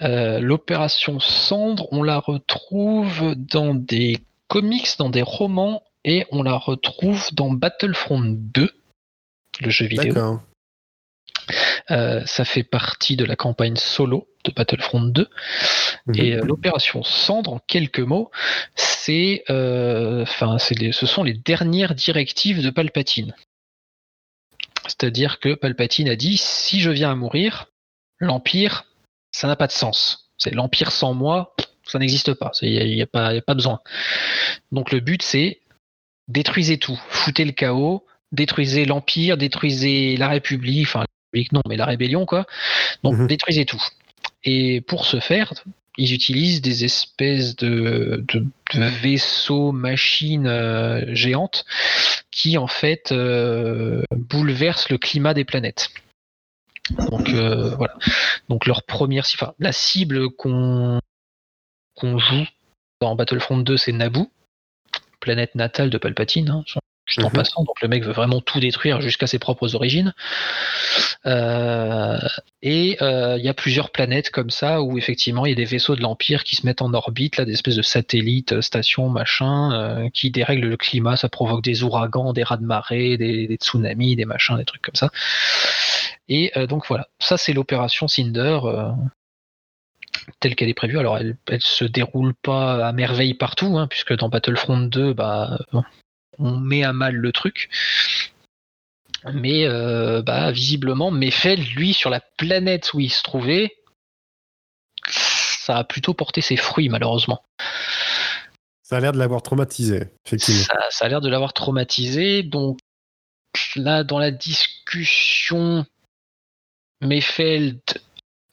L'opération Cendre, on la retrouve dans des comics, dans des romans, et on la retrouve dans Battlefront 2, le jeu vidéo. Euh, ça fait partie de la campagne solo de Battlefront 2. Mhm. Et euh, l'opération Cendre, en quelques mots, c'est, euh, enfin, ce sont les dernières directives de Palpatine. C'est-à-dire que Palpatine a dit si je viens à mourir, l'Empire, ça n'a pas de sens. C'est l'Empire sans moi, ça n'existe pas. Il n'y a, a pas besoin. Donc le but, c'est détruisez tout, foutez le chaos, détruisez l'Empire, détruisez la République, enfin, la République non, mais la rébellion, quoi. Donc Mhm. détruisez tout. Et pour ce faire, ils utilisent des espèces de, de- de vaisseaux, machines euh, géantes qui en fait euh, bouleversent le climat des planètes. Donc euh, voilà. Donc leur première, enfin la cible qu'on qu'on joue dans Battlefront 2, c'est Naboo, planète natale de Palpatine. hein, juste en Mhm. passant. Donc le mec veut vraiment tout détruire jusqu'à ses propres origines. Euh, et euh, il y a plusieurs planètes comme ça où effectivement il y a des vaisseaux de l'Empire qui se mettent en orbite, là, des espèces de satellites, euh, stations, machin, euh, qui dérèglent le climat, ça provoque des ouragans, des raz de marée, des, des tsunamis, des machins, des trucs comme ça. Et donc voilà, ça c'est l'opération Cinder. telle qu'elle est prévue. Alors, elle, elle se déroule pas à merveille partout, hein, puisque dans Battlefront 2, bah, on met à mal le truc. Mais euh, bah, visiblement, Mefeld, lui, sur la planète où il se trouvait, ça a plutôt porté ses fruits, malheureusement. Ça a l'air de l'avoir traumatisé, effectivement. Ça, ça a l'air de l'avoir traumatisé. Donc là, dans la discussion, Mefeld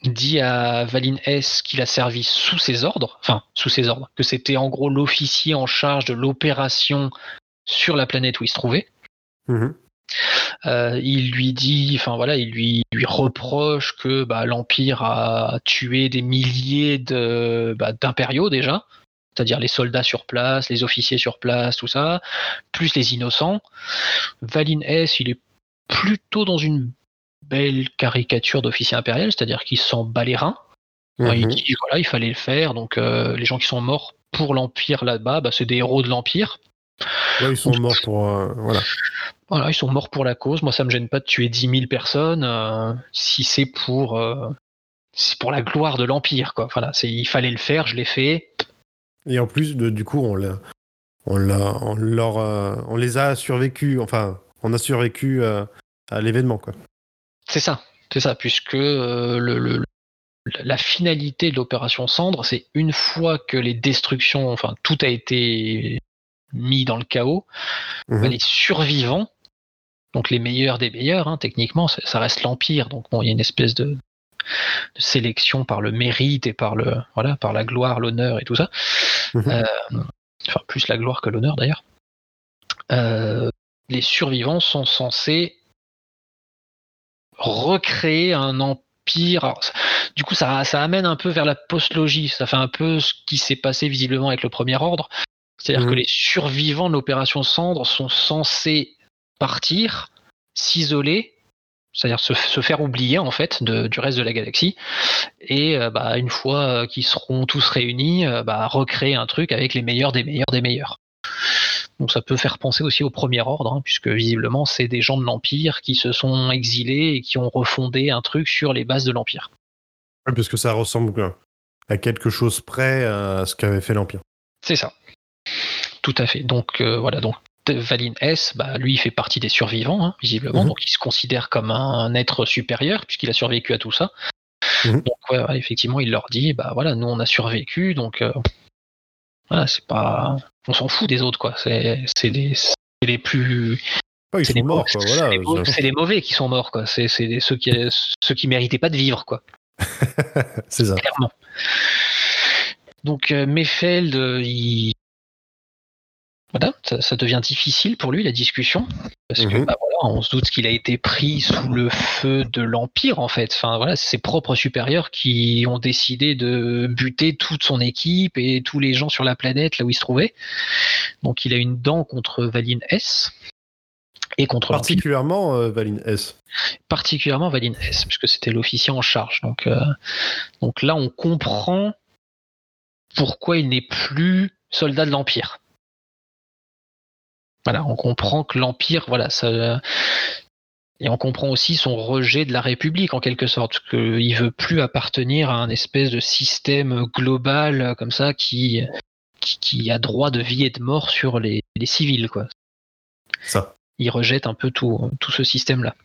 dit à Valin S qu'il a servi sous ses ordres, enfin sous ses ordres, que c'était en gros l'officier en charge de l'opération sur la planète où il se trouvait. Mhm. Euh, il lui dit, enfin voilà, il lui, lui reproche que bah, l'Empire a tué des milliers de, bah, d'impériaux déjà, c'est-à-dire les soldats sur place, les officiers sur place, tout ça, plus les innocents. Valin S, il est plutôt dans une belle caricature d'officier impérial, c'est-à-dire qu'il s'en bat les reins. Enfin, Il Mhm. dit voilà, il fallait le faire, donc euh, les gens qui sont morts pour l'Empire là-bas, bah, c'est des héros de l'Empire. Ouais, ils sont morts pour. euh, voilà. Voilà, ils sont morts pour la cause. Moi, ça me gêne pas de tuer 10 000 personnes euh, si c'est pour, euh, c'est pour la gloire de l'Empire. Quoi. Voilà, c'est, il fallait le faire, je l'ai fait. Et en plus, de, du coup, on, l'a, on, l'a, on, leur, on les a survécu. Enfin, on a survécu à l'événement, quoi. C'est ça, c'est ça, puisque le, le- la finalité de l'opération Cendre, c'est une fois que les destructions, enfin tout a été mis dans le chaos, Mhm. les survivants, donc les meilleurs des meilleurs, hein, techniquement, ça, ça reste l'Empire, donc bon, il y a une espèce de, de sélection par le mérite et par le voilà, par la gloire, l'honneur et tout ça. Mhm. Euh, enfin, plus la gloire que l'honneur d'ailleurs. Euh, les survivants sont censés recréer un empire. Alors, du coup, ça, ça amène un peu vers la post-logie. Ça fait un peu ce qui s'est passé visiblement avec le Premier Ordre. C'est-à-dire Mhm. que les survivants de l'opération Cendre sont censés partir, s'isoler, c'est-à-dire se, se faire oublier en fait de- du reste de la galaxie, et euh, bah, une fois euh, qu'ils seront tous réunis, euh, bah, recréer un truc avec les meilleurs des meilleurs des meilleurs. Donc ça peut faire penser aussi au Premier Ordre, hein, puisque visiblement c'est des gens de l'Empire qui se sont exilés et qui ont refondé un truc sur les bases de l'Empire. Ouais, parce que ça ressemble à quelque chose près à ce qu'avait fait l'Empire. C'est ça. Tout à fait. Donc euh, voilà, donc Valin S, bah, lui, il fait partie des survivants, hein, visiblement, Mhm. donc il se considère comme un, être supérieur puisqu'il a survécu à tout ça. Mhm. Donc ouais, ouais, effectivement, il leur dit, bah voilà, nous on a survécu, donc euh, voilà, c'est pas, on s'en fout des autres quoi. C'est les, plus, c'est les morts, mauvais- quoi. c'est Voilà. les mauvais qui sont morts quoi. C'est c'est ceux qui ceux qui méritaient pas de vivre quoi. c'est ça. clairement. Donc euh, Mefeld, euh, il... voilà, ça, ça devient difficile pour lui la discussion parce que Mhm. bah, voilà, on se doute qu'il a été pris sous le feu de l'empire en fait. Enfin voilà, c'est ses propres supérieurs qui ont décidé de buter toute son équipe et tous les gens sur la planète là où il se trouvait. Donc il a une dent contre Valin S. et contre. Particulièrement euh, Valine S. particulièrement Valine S, puisque c'était l'officier en charge. Donc, euh, donc là, on comprend pourquoi il n'est plus soldat de l'Empire. Voilà, on comprend que l'Empire, voilà, ça. Et on comprend aussi son rejet de la République en quelque sorte, qu'il veut plus appartenir à un espèce de système global euh, comme ça qui, qui, qui a droit de vie et de mort sur les, les civils, quoi. Ça. Il rejette un peu tout, tout ce système-là.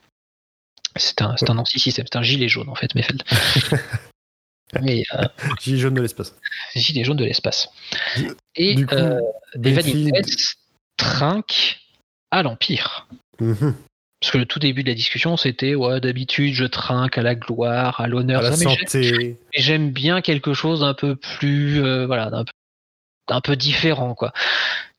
C'est un, c'est un anti-système, c'est un gilet jaune en fait, Mefeld. Mais euh, Gilet jaune de l'espace. gilet jaune de l'espace. Et Du coup, euh, Benfield- trinque à l'Empire. Mhm. Parce que le tout début de la discussion, c'était ouais, d'habitude, je trinque à la gloire, à l'honneur. À la santé. j'aime bien quelque chose d'un peu plus, euh, voilà, d'un peu, différent, quoi.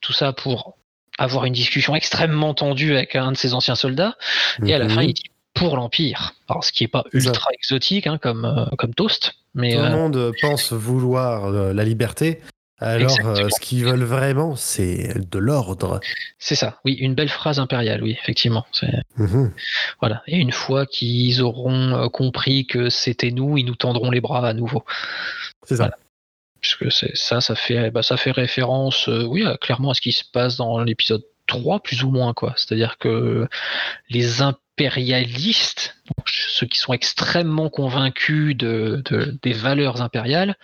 Tout ça pour avoir une discussion extrêmement tendue avec un de ses anciens soldats, et à la Mhm. fin, il dit pour l'Empire. Alors, ce qui est pas ça. ultra exotique, hein, comme, euh, comme toast, mais Tout le euh, monde pense vouloir la liberté, alors euh, ce qu'ils veulent vraiment, c'est de l'ordre. c'est ça. Oui, une belle phrase impériale, oui, effectivement. Mhm. voilà. Et une fois qu'ils auront euh, compris que c'était nous, ils nous tendront les bras à nouveau. C'est ça. Voilà. Puisque c'est ça, ça fait, bah, ça fait référence, euh, oui, à- clairement à ce qui se passe dans l'épisode 3, plus ou moins, quoi. C'est-à-dire que les impérialistes, donc ceux qui sont extrêmement convaincus de, de- des valeurs impériales,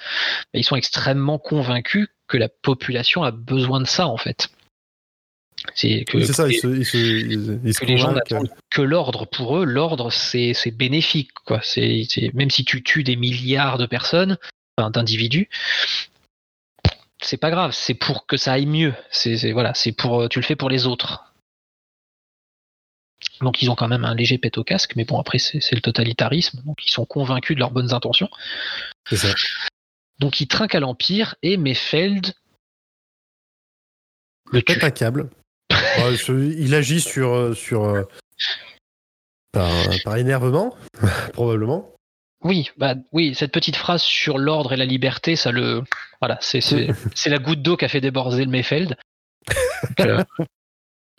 ils sont extrêmement convaincus que la population a besoin de ça, en fait. C'est que, Oui, c'est ça, que ils se, ils se, ils- ils se que les gens n'attendent que l'ordre pour eux, l'ordre c'est c'est bénéfique quoi. C'est c'est- même si tu tues des milliards de personnes, enfin, d'individus, c'est pas grave. C'est pour que ça aille mieux. C'est c'est- voilà, c'est pour tu le fais pour les autres. Donc ils ont quand même un léger pet au casque, mais bon après c'est le totalitarisme, donc ils sont convaincus de leurs bonnes intentions. C'est ça. Donc ils trinquent à l'empire et Mefeld le tue. Un câble. Il agit sur, euh, sur euh, par, par énervement, probablement. Oui, bah oui, cette petite phrase sur l'ordre et la liberté, ça le, voilà, c'est la goutte d'eau qui a fait déborder le Mayfeld. Donc, euh,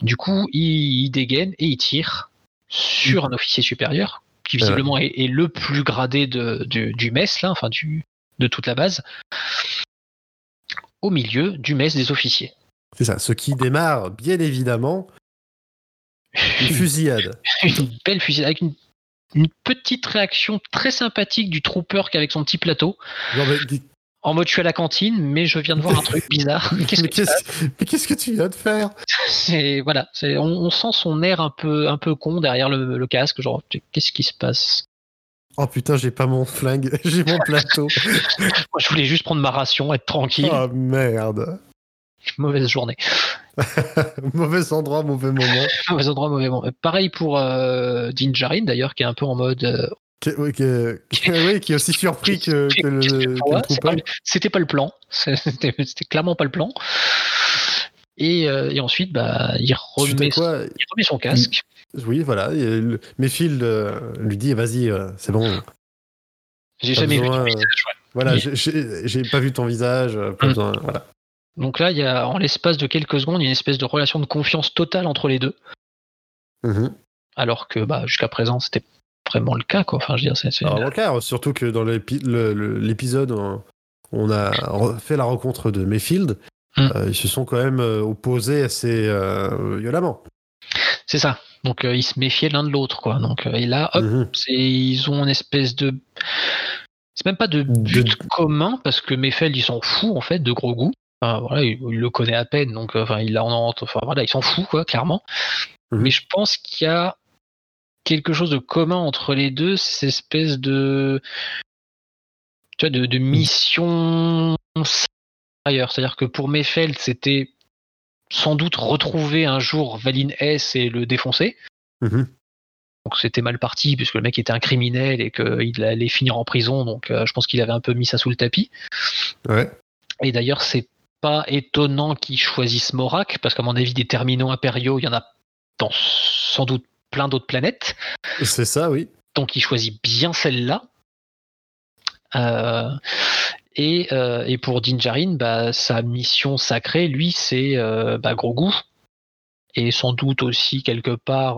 du coup, il, il dégaine et il tire sur un officier supérieur qui visiblement est, est le plus gradé de, du, du mess là, enfin du de toute la base, au milieu du mess des officiers. C'est ça. Ce qui démarre, bien évidemment, une fusillade. une belle fusillade avec une, une petite réaction très sympathique du trooper qui est avec son petit plateau. Non, mais, En mode je suis à la cantine, mais je viens de voir un truc bizarre. Qu'est-ce mais que qu'est-ce que tu viens de faire? C'est voilà, on, on sent son air un peu un peu con derrière le, le casque, genre qu'est-ce qui se passe? Oh putain, j'ai pas mon flingue, j'ai mon plateau. Moi, je voulais juste prendre ma ration, être tranquille. Oh merde. Mauvaise journée, Mauvais endroit, mauvais moment. mauvais endroit, mauvais moment. Pareil pour euh, Din Djarin d'ailleurs, qui est un peu en mode euh, Qui, oui, qui- qui- oui, qui est aussi surpris que, que le, pas- c'était pas le plan, c'était clairement pas le plan. Et, euh, et ensuite, bah, il remet, quoi il remet son casque. Oui, voilà. le- Mayfield euh, lui dit vas-y, c'est bon. J'ai jamais vu besoin, ton visage, ouais. Voilà, Oui. j'ai- pas vu ton visage. Pas Mm. besoin, voilà. Donc là, il y a en l'espace de quelques secondes une espèce de relation de confiance totale entre les deux. Mhm. alors que bah, jusqu'à présent c'était vraiment le cas quoi. Enfin je veux dire c'est c'est- Alors, clair, surtout que dans l'épi- le- le- l'épisode, on, on a fait la rencontre de Mayfield. Mm. Euh, ils se sont quand même euh, opposés assez euh, violemment. c'est ça. Donc euh, ils se méfiaient l'un de l'autre quoi. Donc et là hop Mhm. c'est ils ont une espèce de c'est même pas de but De- commun parce que Mefeld il s'en fout en fait de gros goût. Enfin, voilà, il, il le connaît à peine donc euh, enfin il en enfin voilà il s'en fout quoi clairement. Mhm. Mais je pense qu'il y a quelque chose de commun entre les deux, cette espèce de tu vois de, de mission ailleurs. C'est-à-dire que pour Mefeld, c'était sans doute retrouver un jour Valine S et le défoncer. Mhm. Donc c'était mal parti puisque le mec était un criminel et qu'il allait finir en prison. Donc euh, je pense qu'il avait un peu mis ça sous le tapis. Ouais. Et d'ailleurs, c'est pas étonnant qu'ils choisissent Morak parce qu'à mon avis, des terminaux impériaux, il y en a dans sans doute plein d'autres planètes. C'est ça, oui. Donc il choisit bien celle-là. Euh, et, euh, et pour Din Djarin, bah, sa mission sacrée, lui, c'est euh, bah, Grogu. et sans doute aussi quelque part,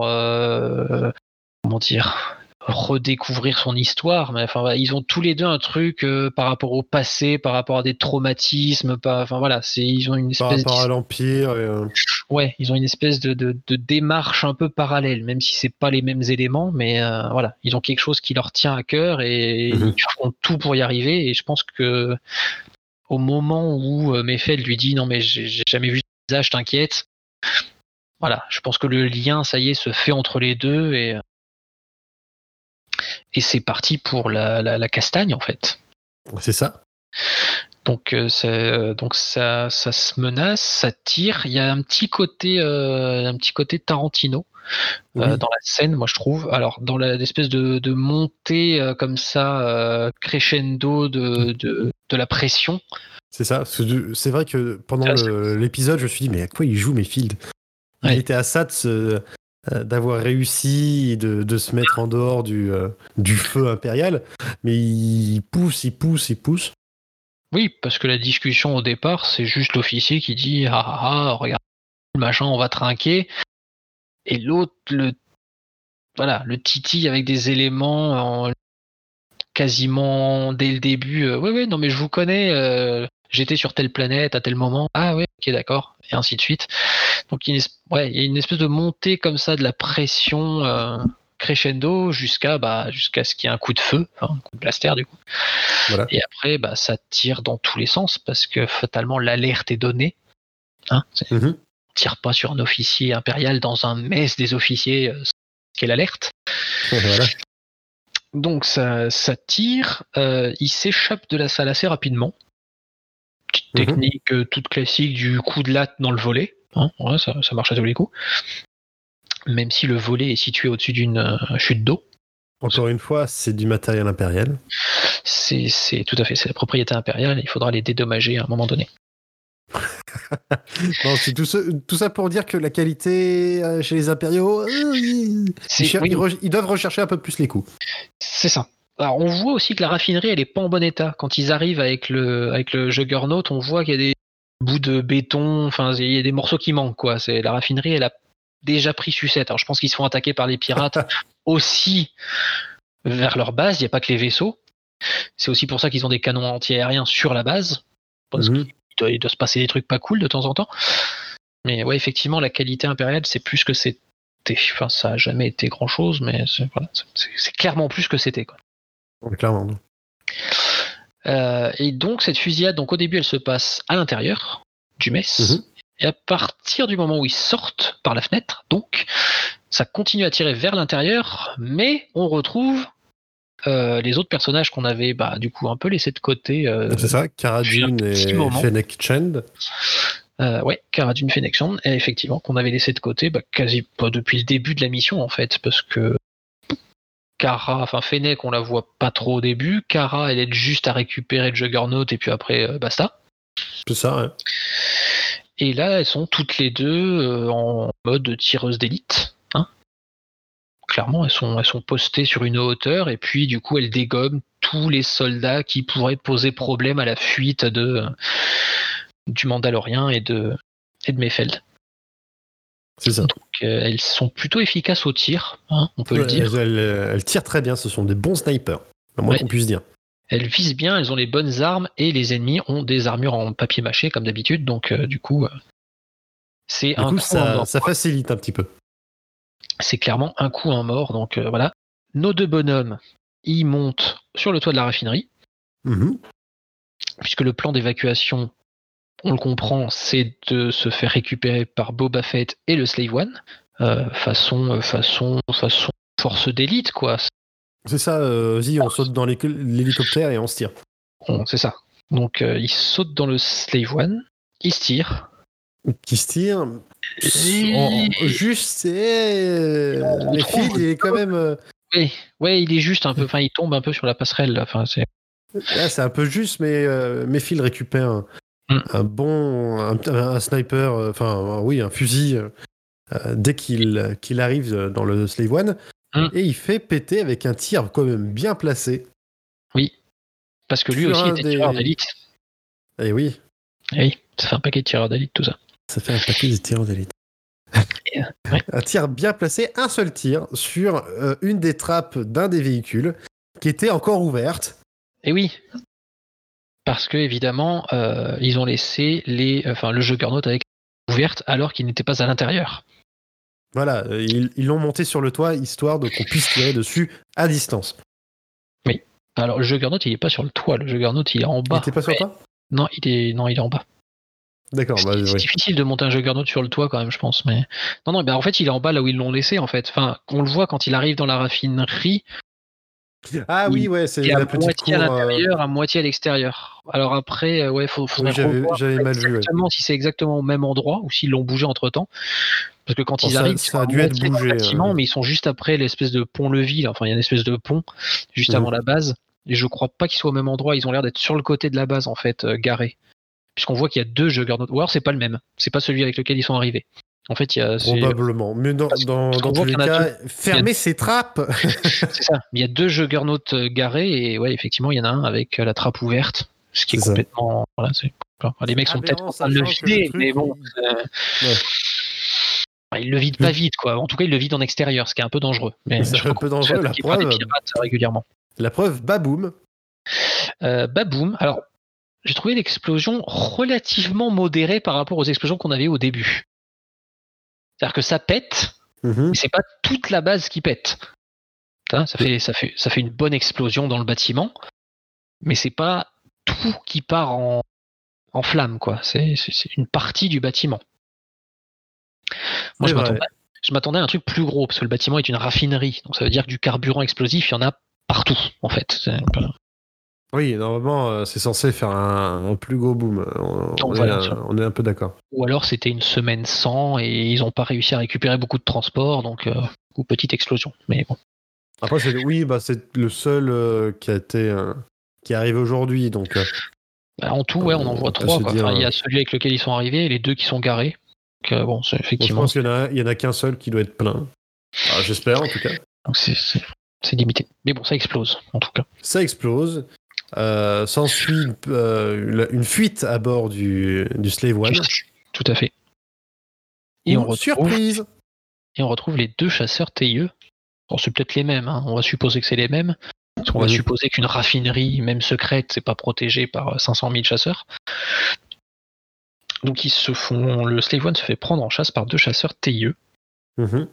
comment dire, redécouvrir son histoire. Mais enfin, ils ont tous les deux un truc euh, par rapport au passé, par rapport à des traumatismes. Pas, enfin voilà, c'est ils ont une Par espèce. rapport à l'Empire. euh, Ouais, ils ont une espèce de, de, de démarche un peu parallèle, même si c'est pas les mêmes éléments, mais euh, voilà, ils ont quelque chose qui leur tient à cœur et Mhm. ils font tout pour y arriver. Et je pense que au moment où Mefeld lui dit non mais j'ai jamais vu ce visage, t'inquiète. Voilà, je pense que le lien, ça y est, se fait entre les deux et et c'est parti pour la, la, la castagne en fait. C'est ça. Donc, euh, ça, euh, donc ça, ça se menace, ça tire. Il y a un petit côté, euh, un petit côté Tarantino euh, dans la scène, moi je trouve. Alors dans l'espèce de, de montée euh, comme ça, euh, crescendo de, de, de la pression. C'est ça. C'est vrai que pendant l'épisode, je me suis dit, mais à quoi il joue Mayfield? Il Ouais. était à ça de se- d'avoir réussi de, se mettre en dehors du, euh, du feu impérial, mais il pousse, il pousse, il pousse. Oui, parce que la discussion au départ, c'est juste l'officier qui dit ah ah ah, regarde, machin, on va trinquer. Et l'autre, le voilà, le titi avec des éléments en- quasiment dès le début. euh, oui, oui, non, mais je vous connais. euh, J'étais sur telle planète à tel moment. Ah ouais, ok, d'accord, et ainsi de suite. Donc il y a une, es- ouais, il y a une espèce de montée comme ça de la pression euh, crescendo jusqu'à bah, jusqu'à ce qu'il y ait un coup de feu, un coup de blaster du coup. Voilà. Et après, bah, ça tire dans tous les sens parce que fatalement l'alerte est donnée. Hein, c'est- Mhm. on tire pas sur un officier impérial dans un mess des officiers, euh, qu'est l'alerte. voilà. Donc ça, ça tire, euh, il s'échappe de la salle assez rapidement. Petite Mhm. technique euh, toute classique du coup de latte dans le volet. Hein, ouais, ça, ça marche à tous les coups. Même si le volet est situé au-dessus d'une euh, chute d'eau. Encore une fois, c'est du matériel impérial. C'est c'est- tout à fait, c'est la propriété impériale, il faudra les dédommager à un moment donné. Non, c'est tout, ce- tout ça pour dire que la qualité euh, chez les impériaux, euh, ils, C'est- ils cher- oui. ils re- ils doivent rechercher un peu plus les coups. C'est ça. Alors, on voit aussi que la raffinerie, elle est pas en bon état. Quand ils arrivent avec le, avec le Juggernaut, on voit qu'il y a des bouts de béton, enfin, il y a des morceaux qui manquent, quoi. C'est, la raffinerie, elle a déjà pris sucette. Alors, je pense qu'ils se font attaquer par les pirates aussi vers leur base. Il n'y a pas que les vaisseaux. C'est aussi pour ça qu'ils ont des canons anti-aériens sur la base. Parce Mhm. qu'il doit, il doit se passer des trucs pas cool de temps en temps. Mais ouais, effectivement, la qualité impériale, c'est plus que c'était. Enfin, ça a jamais été grand chose, mais c'est, voilà, c'est- c'est clairement plus que c'était, quoi. Clairement. Euh, et donc cette fusillade, donc au début elle se passe à l'intérieur du mess, Mhm. et à partir du moment où ils sortent par la fenêtre, donc ça continue à tirer vers l'intérieur, mais on retrouve euh, les autres personnages qu'on avait bah, du coup un peu laissés de côté. euh, C'est ça, Cara depuis un Dune petit et moment. Fennec Chand. euh, ouais, Cara Dune Fennection, et effectivement qu'on avait laissé de côté bah, quasi pas depuis le début de la mission en fait, parce que Kara, enfin Fennec, on la voit pas trop au début. Kara, elle aide juste à récupérer le Juggernaut et puis après euh, basta. C'est ça, ouais. Et là, elles sont toutes les deux euh, en mode tireuse d'élite. hein. Clairement, elles sont, elles sont postées sur une hauteur et puis du coup, elles dégomment tous les soldats qui pourraient poser problème à la fuite de, du Mandalorien et de, et de Mayfeld. C'est ça. Donc, elles sont plutôt efficaces au tir, hein, on peut le dire. Elles, elles- elles tirent très bien, ce sont des bons snipers. Le moins Ouais. qu'on puisse dire. Elles visent bien, elles ont les bonnes armes et les ennemis ont des armures en papier mâché comme d'habitude. Donc, euh, du coup, euh, c'est un coup, ça, mort. ça facilite un petit peu. c'est clairement un coup un mort. Donc euh, voilà. Nos deux bonhommes, ils montent sur le toit de la raffinerie, Mhm. puisque le plan d'évacuation, on le comprend, c'est de se faire récupérer par Boba Fett et le Slave One, euh, façon, euh, façon, façon force d'élite, quoi. C'est ça, euh, vas-y, on saute dans l'hélico- l'hélicoptère et on se tire. C'est ça. Donc euh, ils sautent dans le Slave One, ils se tirent. Qui se tire. Et- en- juste. On Les fils, il est quand même. Ouais, ouais, il est juste un peu, enfin, il tombe un peu sur la passerelle. là. Enfin, c'est un peu juste, mais euh, Mayfield récupère un, Mm. un bon. Un, un sniper, euh, enfin, oui, un fusil, euh, euh, dès qu'il qu'il arrive dans le Slave One. Mm. Et il fait péter avec un tir quand même bien placé. parce que lui Sur aussi un était des- tireur d'élite. Et oui, Eh Oui, ça fait un paquet de tireurs d'élite tout ça. ça fait un paquet de tirs d'élite. Et Un tir bien placé, un seul tir sur euh, une des trappes d'un des véhicules qui était encore ouverte. Et oui. Parce que évidemment, euh, ils ont laissé les, enfin, le Juggernaut avec ouverte alors qu'il n'était pas à l'intérieur. Voilà, euh, ils l'ont monté sur le toit histoire de qu'on puisse tirer dessus à distance. Alors le Juggernaut, il est pas sur le toit. Le Juggernaut, il est en Il bas. était pas sur le toit Non, il est, non, il est en bas. D'accord, bah, c'est oui. difficile de monter un Juggernaut sur le toit quand même, je pense. Mais non, non, ben en fait, il est en bas là où ils l'ont laissé en fait. Enfin, on le voit quand il arrive dans la raffinerie. Ah oui, ouais, c'est à la petite moitié cour. à euh, l'intérieur, à moitié à l'extérieur. Alors après, euh, ouais, faut, faudrait oui, j'avais mal vu. ouais. si c'est exactement au même endroit ou s'ils l'ont bougé entre temps. Parce que quand Bon, ils ça- arrivent, ça a à dû être bougé, bâtiment, mais ils sont juste après l'espèce de pont-levis. là. Enfin, il y a une espèce de pont juste Mhm. avant la base. Et je crois pas qu'ils soient au même endroit. Ils ont l'air d'être sur le côté de la base en fait, euh, garés. Puisqu'on voit qu'il y a deux Juggernauts. Ou alors c'est pas le même. C'est pas celui avec lequel ils sont arrivés. En fait, il y a, Probablement. Mais dans, Parce dans, parce dans tous les a cas, fermez ces trappes c'est ça. Il y a deux Juggernauts euh, garés et ouais, effectivement, il y en a un avec euh, la trappe ouverte, ce qui est, ça. complètement. Voilà, c'est- enfin, les mecs sont peut-être en train de le vider, mais bon. il- euh, Ouais. Ils le vident pas vite, quoi. En tout cas, ils le vident en extérieur, ce qui est un peu dangereux. Mais C'est un peu dangereux, la preuve. pirates régulièrement. La preuve, baboum. Euh, baboum. Alors, j'ai trouvé l'explosion relativement modérée par rapport aux explosions qu'on avait au début. C'est-à-dire que ça pète, Mhm. mais c'est pas toute la base qui pète. Hein, Ça fait, ça, fait, ça fait une bonne explosion dans le bâtiment, mais c'est pas tout qui part en, en flammes, quoi. C'est une partie du bâtiment. Moi, je m'attendais à un truc plus gros, parce que le bâtiment est une raffinerie, donc ça veut dire que du carburant explosif, il y en a partout, en fait. Oui, normalement, euh, c'est censé faire un, un plus gros boom. On, Donc on est, voilà, un- ça. on est un peu d'accord. Ou alors c'était une semaine sans et ils n'ont pas réussi à récupérer beaucoup de transport, donc euh, ou petite explosion. Mais bon. Après, c'est oui, bah, c'est le seul euh, qui a été euh, qui est arrivé aujourd'hui, donc euh, Bah, En tout, ouais, on en voit trois. Enfin, il y euh, a celui avec lequel ils sont arrivés et les deux qui sont garés. Donc, euh, bon, c'est bon, je effectivement, pense qu'il y en a, il y en a qu'un seul qui doit être plein. J'espère en tout cas. donc c'est- c'est c'est limité. Mais bon, ça explose en tout cas. Ça explose. Euh, S'ensuit euh, une fuite à bord du, du Slave One. Tout à fait. Et on, Ouh, retrouve, surprise et on retrouve les deux chasseurs TIE. Bon, c'est peut-être les mêmes. hein. On va supposer que c'est les mêmes. Parce qu'on va supposer qu'une raffinerie, même secrète, c'est pas protégé par euh, 500 000 chasseurs. Donc ils se font, le Slave One se fait prendre en chasse par deux chasseurs TIE. Mhm.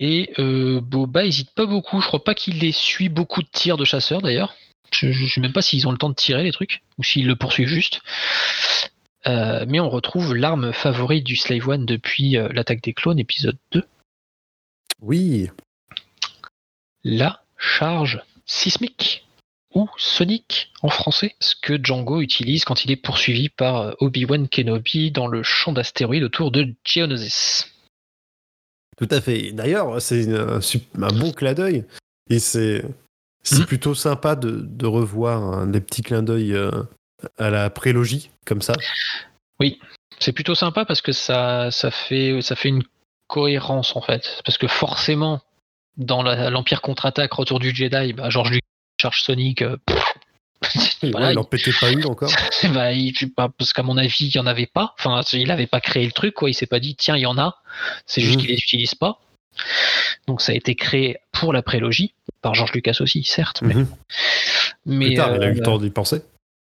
Et euh, Boba hésite pas beaucoup. Je crois pas qu'il les suit beaucoup de tirs de chasseurs d'ailleurs. Je, je sais même pas s'ils ont le temps de tirer les trucs ou s'ils le poursuivent juste. Euh, mais on retrouve l'arme favorite du Slave One depuis euh, l'attaque des clones, épisode 2, Oui, la charge sismique ou sonique en français, ce que Django utilise quand il est poursuivi par Obi-Wan Kenobi dans le champ d'astéroïdes autour de Geonosis. Tout à fait. D'ailleurs, c'est un, bon clin d'œil. Et c'est Mhm. plutôt sympa de, de revoir hein, des petits clins d'œil euh, à la prélogie, comme ça. C'est plutôt sympa parce que ça, ça, fait, ça fait une cohérence en fait. Parce que forcément, dans l'Empire contre-attaque, Retour du Jedi, bah, George Lucas, charge Sonic, euh, pff, voilà, ouais, il en pétait pas une encore. bah, il- parce qu'à mon avis, il n'y en avait pas. Enfin, il n'avait pas créé le truc, quoi. Il s'est pas dit, tiens, il y en a. C'est juste Mhm. qu'il les utilise pas. Donc ça a été créé pour la prélogie, par George Lucas aussi, certes. Mais, Mhm. mais, Plus tard, il a eu euh, le temps d'y penser.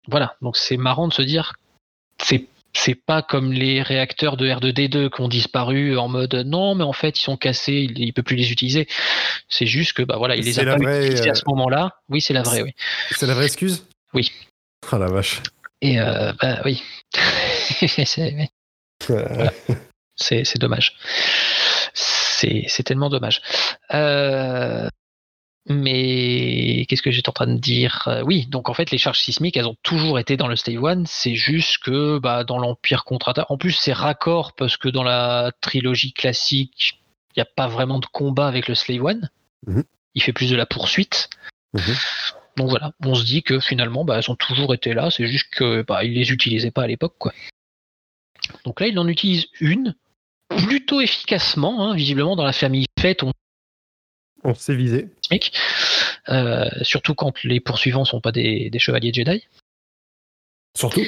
voilà, donc c'est marrant de se dire, c'est c'est pas comme les réacteurs de R2D2 qui ont disparu en mode non, mais en fait ils sont cassés, il, il peut plus les utiliser. C'est juste que bah voilà, il les a pas vraie, utilisés euh, à ce moment-là. Oui, c'est la vraie, oui. C'est la vraie excuse? Oui. Ah la vache. Et euh, bah oui, c'est Euh, c'est- dommage. C'est c'est tellement dommage. Euh, mais qu'est-ce que j'étais en train de dire? Euh, Oui, donc en fait, les charges sismiques, elles ont toujours été dans le Slave One. C'est juste que bah, dans l'Empire contre-attaque, en plus, c'est raccord parce que dans la trilogie classique, il n'y a pas vraiment de combat avec le Slave One. Mhm. Il fait plus de la poursuite. Mhm. Donc voilà, on se dit que finalement, bah, elles ont toujours été là. C'est juste que bah, ils les utilisaient pas à l'époque, quoi. Donc là, il en utilise une plutôt efficacement, hein, visiblement dans la famille Fett, on On s'est visé. Euh, surtout quand les poursuivants sont pas des, des chevaliers Jedi. Surtout.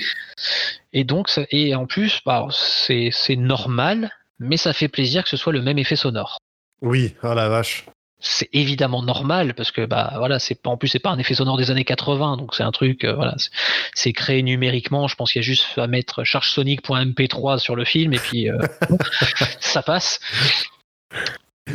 Et donc, ça- et en plus, bah, c'est normal, mais ça fait plaisir que ce soit le même effet sonore. Oui, oh la vache. C'est évidemment normal parce que bah voilà, c'est pas en plus c'est pas un effet sonore des années 80, donc c'est un truc euh, voilà, c'est- créé numériquement. Je pense qu'il y a juste à mettre chargesonic.mp3 sur le film et puis euh, ça passe.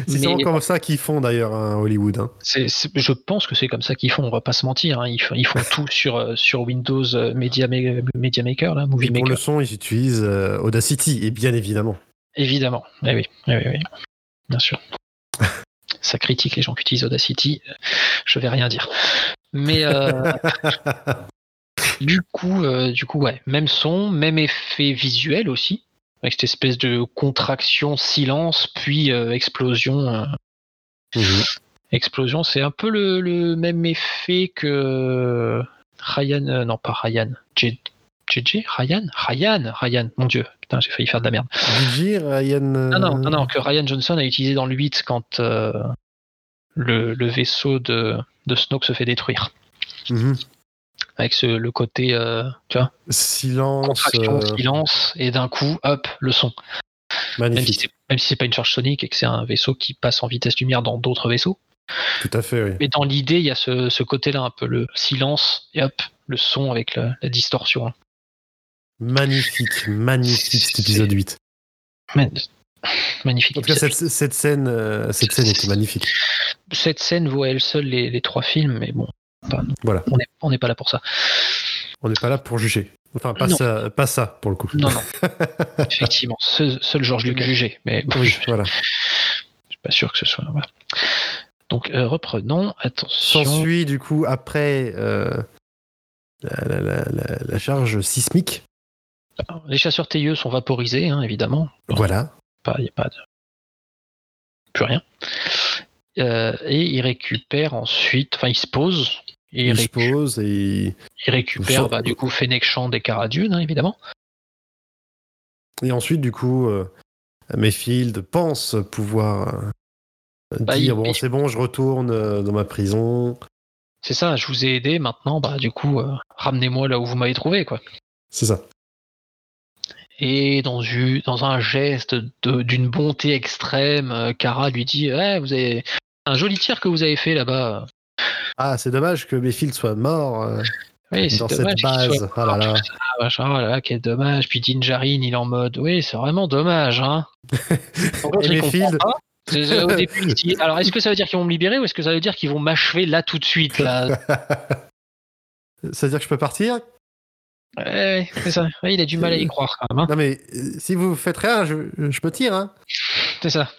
C'est souvent comme ça qu'ils font d'ailleurs à Hollywood. hein. Je pense que c'est comme ça qu'ils font, on va pas se mentir. hein. Ils, font, ils font tout sur, euh, sur Windows euh, Media, Ma- Media Maker, là, Movie Et pour Maker. le son, ils utilisent euh, Audacity, et bien évidemment. Évidemment. Eh oui, eh oui, oui. Bien sûr. Ça critique les gens qui utilisent Audacity. Je vais rien dire. Mais euh, du coup, euh, du coup, ouais, même son, même effet visuel aussi, avec cette espèce de contraction, silence, puis euh, explosion. euh, Mhm. Explosion, c'est un peu le, le même effet que Ryan, euh, non pas Ryan, J- JJ, Ryan, Ryan, Ryan, mon dieu, putain, j'ai failli faire de la merde. DJ, Ryan. euh, Non, non, non, non, que Ryan Johnson a utilisé dans le 8 quand euh, le, le vaisseau de, de Snoke se fait détruire. mhm. Avec ce, le côté, euh, tu vois, Silence. euh, silence, et d'un coup, hop, le son. Même si magnifique. c'est même si c'est pas une charge sonique et que c'est un vaisseau qui passe en vitesse lumière dans d'autres vaisseaux. Tout à fait, oui. Mais dans l'idée, il y a ce, ce côté-là, un peu le silence, et hop, le son avec la, la distorsion. Magnifique, magnifique cet épisode 8. Man- Magnifique. En tout cas, cette, cette scène, euh, cette scène était magnifique. Cette scène vaut à elle seule les, les trois films, mais bon, pas- Voilà. on n'est pas là pour ça. On n'est pas là pour juger. Enfin, pas Non. ça, pas ça, pour le coup. Non, non. Effectivement, seul, seul Georges Lucas jugé, mais Oui, je voilà. suis pas sûr que ce soit. voilà. Donc euh, reprenons, attention. S'ensuit, du coup, après euh, la, la- la- charge sismique. Les chasseurs tailleux sont vaporisés, hein, évidemment. Voilà. Il n'y a pas de. Plus rien. Euh, et il récupère ensuite, enfin il se pose, et il, Il pose et, il récupère bah, du coup Fennec Shand et Cara Dune, hein, évidemment. et ensuite, du coup, euh, Mayfield pense pouvoir euh, Bah, dire il- bon, c'est bon, je retourne euh, dans ma prison. C'est ça, je vous ai aidé, maintenant, bah du coup, euh, ramenez-moi là où vous m'avez trouvé, quoi. C'est ça. Et dans, un geste d'une bonté extrême, Kara lui dit Ouais, vous avez un joli tir que vous avez fait là-bas. Ah, c'est dommage que Mayfield soit mort euh, Oui, dans cette base. soit Ah là là. mort, Ah, machin, oh là là, quel dommage. Puis Dinjarin, il est en mode Oui, c'est vraiment dommage. Hein. Mayfield Au début, Alors, est-ce que ça veut dire qu'ils vont me libérer ou est-ce que ça veut dire qu'ils vont m'achever là tout de suite là? Ça veut dire que je peux partir? Ouais, c'est ça. Ouais, il a du mal à y croire quand même. hein. Non, mais euh, si vous faites rien, je, je peux tirer. Hein. C'est ça.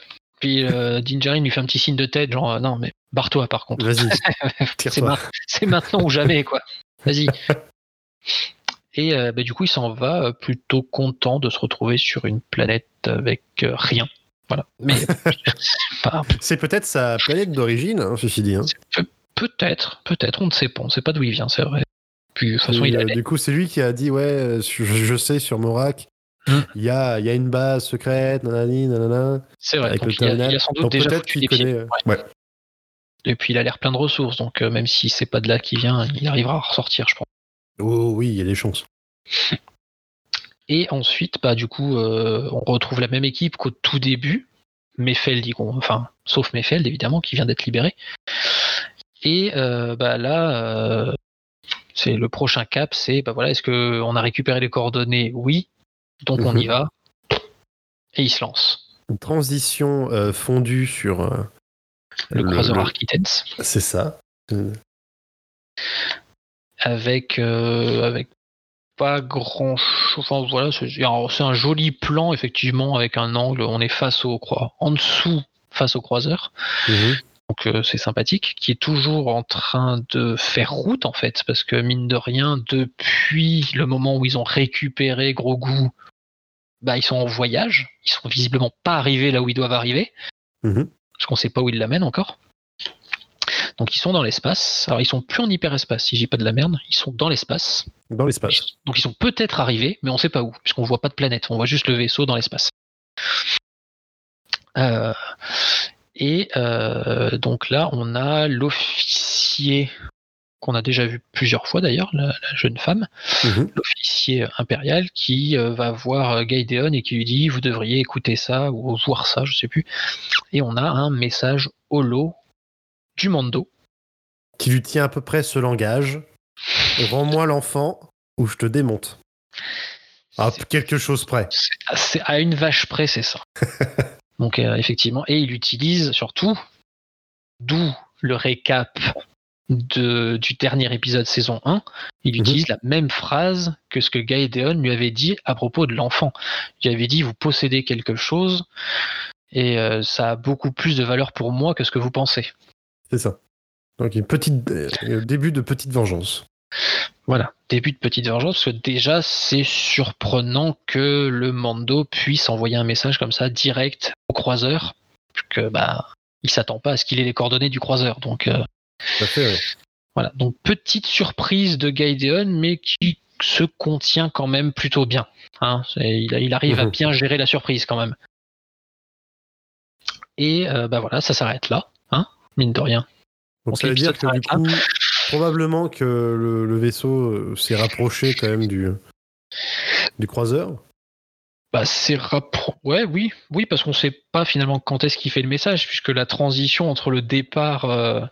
Puis euh, Dinjarin lui fait un petit signe de tête, genre euh, Non, mais barre-toi par contre. Vas-y, C'est ma- maintenant ou jamais, quoi. Vas-y. Et euh, bah, du coup, il s'en va euh, plutôt content de se retrouver sur une planète avec euh, rien. Voilà. Mais pas- C'est peut-être sa planète d'origine, hein, ceci dit. hein. peut-être, peut-être, on ne sait pas, on ne sait pas d'où il vient, c'est vrai. Puis de toute façon, Et, il allait. du coup, c'est lui qui a dit Ouais, je, je sais, sur Morak, Hmm. il y, a, il y a une base secrète, nanani, nanana, C'est vrai. avec Donc, le il, il a sans doute Donc déjà foutu des connaît. euh, Ouais. ouais. Et puis il a l'air plein de ressources, donc euh, même si c'est pas de là qu'il vient, il arrivera à ressortir, je pense. Oh oui, il y a des chances. Et ensuite, bah, du coup, euh, on retrouve la même équipe qu'au tout début. Mefeld, y com- enfin, sauf Mefeld, évidemment, qui vient d'être libéré. Et euh, bah, là, euh, c'est le prochain cap, c'est bah, voilà, est-ce qu'on a récupéré les coordonnées? Oui. Donc on y Mhm. va. Et il se lance. Une transition euh, fondue sur. euh, Le, croiseur le- Architects. C'est ça. Euh, avec euh, avec pas grand chose. Enfin voilà, c'est un joli plan effectivement avec un angle. On est face au croix, en dessous face au croiseur. mhm. Donc euh, c'est sympathique, qui est toujours en train de faire route en fait, parce que mine de rien, depuis le moment où ils ont récupéré Grogu, bah ils sont en voyage, ils sont visiblement pas arrivés là où ils doivent arriver, Mhm. parce qu'on sait pas où ils l'amènent encore. Donc ils sont dans l'espace. Alors ils sont plus en hyperespace, si j'ai pas de la merde, ils sont dans l'espace. Dans l'espace. Donc ils sont peut-être arrivés, mais on sait pas où, puisqu'on voit pas de planète, on voit juste le vaisseau dans l'espace. Euh, et euh, donc là, on a l'officier qu'on a déjà vu plusieurs fois d'ailleurs, la, la jeune femme, Mhm. l'officier impérial, qui euh, va voir euh, Gaïdéon et qui lui dit vous devriez écouter ça ou voir ça, je sais plus. Et on a un message holo du Mando. Qui lui tient à peu près ce langage. Rends-moi l'enfant ou je te démonte. À C'est- quelque chose près. c'est à une vache près, c'est ça. Donc euh, effectivement, et il utilise surtout, d'où le récap de, du dernier épisode saison 1, il Mhm. utilise la même phrase que ce que Gaëdeon lui avait dit à propos de l'enfant. Il avait dit vous possédez quelque chose et euh, ça a beaucoup plus de valeur pour moi que ce que vous pensez. C'est ça. Donc une petite euh, début de petite vengeance. Voilà, début de petite vengeance, parce que déjà c'est surprenant que le Mando puisse envoyer un message comme ça direct au croiseur, que bah il s'attend pas à ce qu'il ait les coordonnées du croiseur. Donc euh, fait, voilà, donc petite surprise de Gaïdeon, mais qui se contient quand même plutôt bien. Hein, il, il arrive à Mhm. bien gérer la surprise quand même. Et euh, bah voilà, ça s'arrête là, hein, mine de rien. Donc ça veut dire l'épisode que du s'arrête coup, probablement que le, le vaisseau euh, s'est rapproché quand même du, du croiseur. Bah, c'est rappro- Ouais, oui, oui, parce qu'on sait pas finalement quand est-ce qu'il fait le message, puisque la transition entre le départ, euh,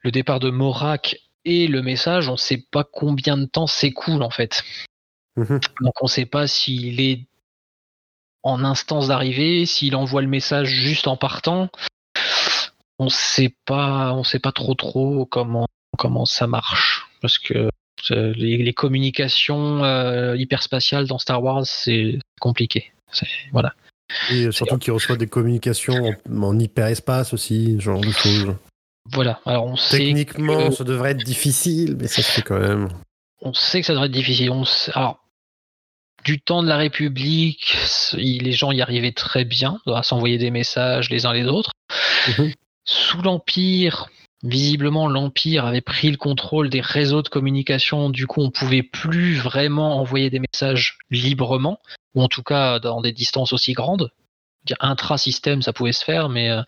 le départ de Morak et le message, on sait pas combien de temps s'écoule en fait. Mhm. Donc on sait pas s'il est en instance d'arrivée, s'il envoie le message juste en partant. On sait pas, on sait pas trop trop comment comment ça marche, parce que euh, les, les communications euh, hyperspatiales dans Star Wars, c'est compliqué. Voilà. Et surtout qu'il reçoit des communications en, en hyperespace aussi, ce genre de choses. Voilà. Alors on sait, Techniquement, que- ça devrait être difficile, mais ça se fait quand même. on sait que ça devrait être difficile. On sait- alors, du temps de la République, les gens y arrivaient très bien à s'envoyer des messages les uns les autres. Mhm. Sous l'Empire, visiblement l'Empire avait pris le contrôle des réseaux de communication. Du coup, on pouvait plus vraiment envoyer des messages librement, ou en tout cas dans des distances aussi grandes. Intra-système, ça pouvait se faire, mais euh,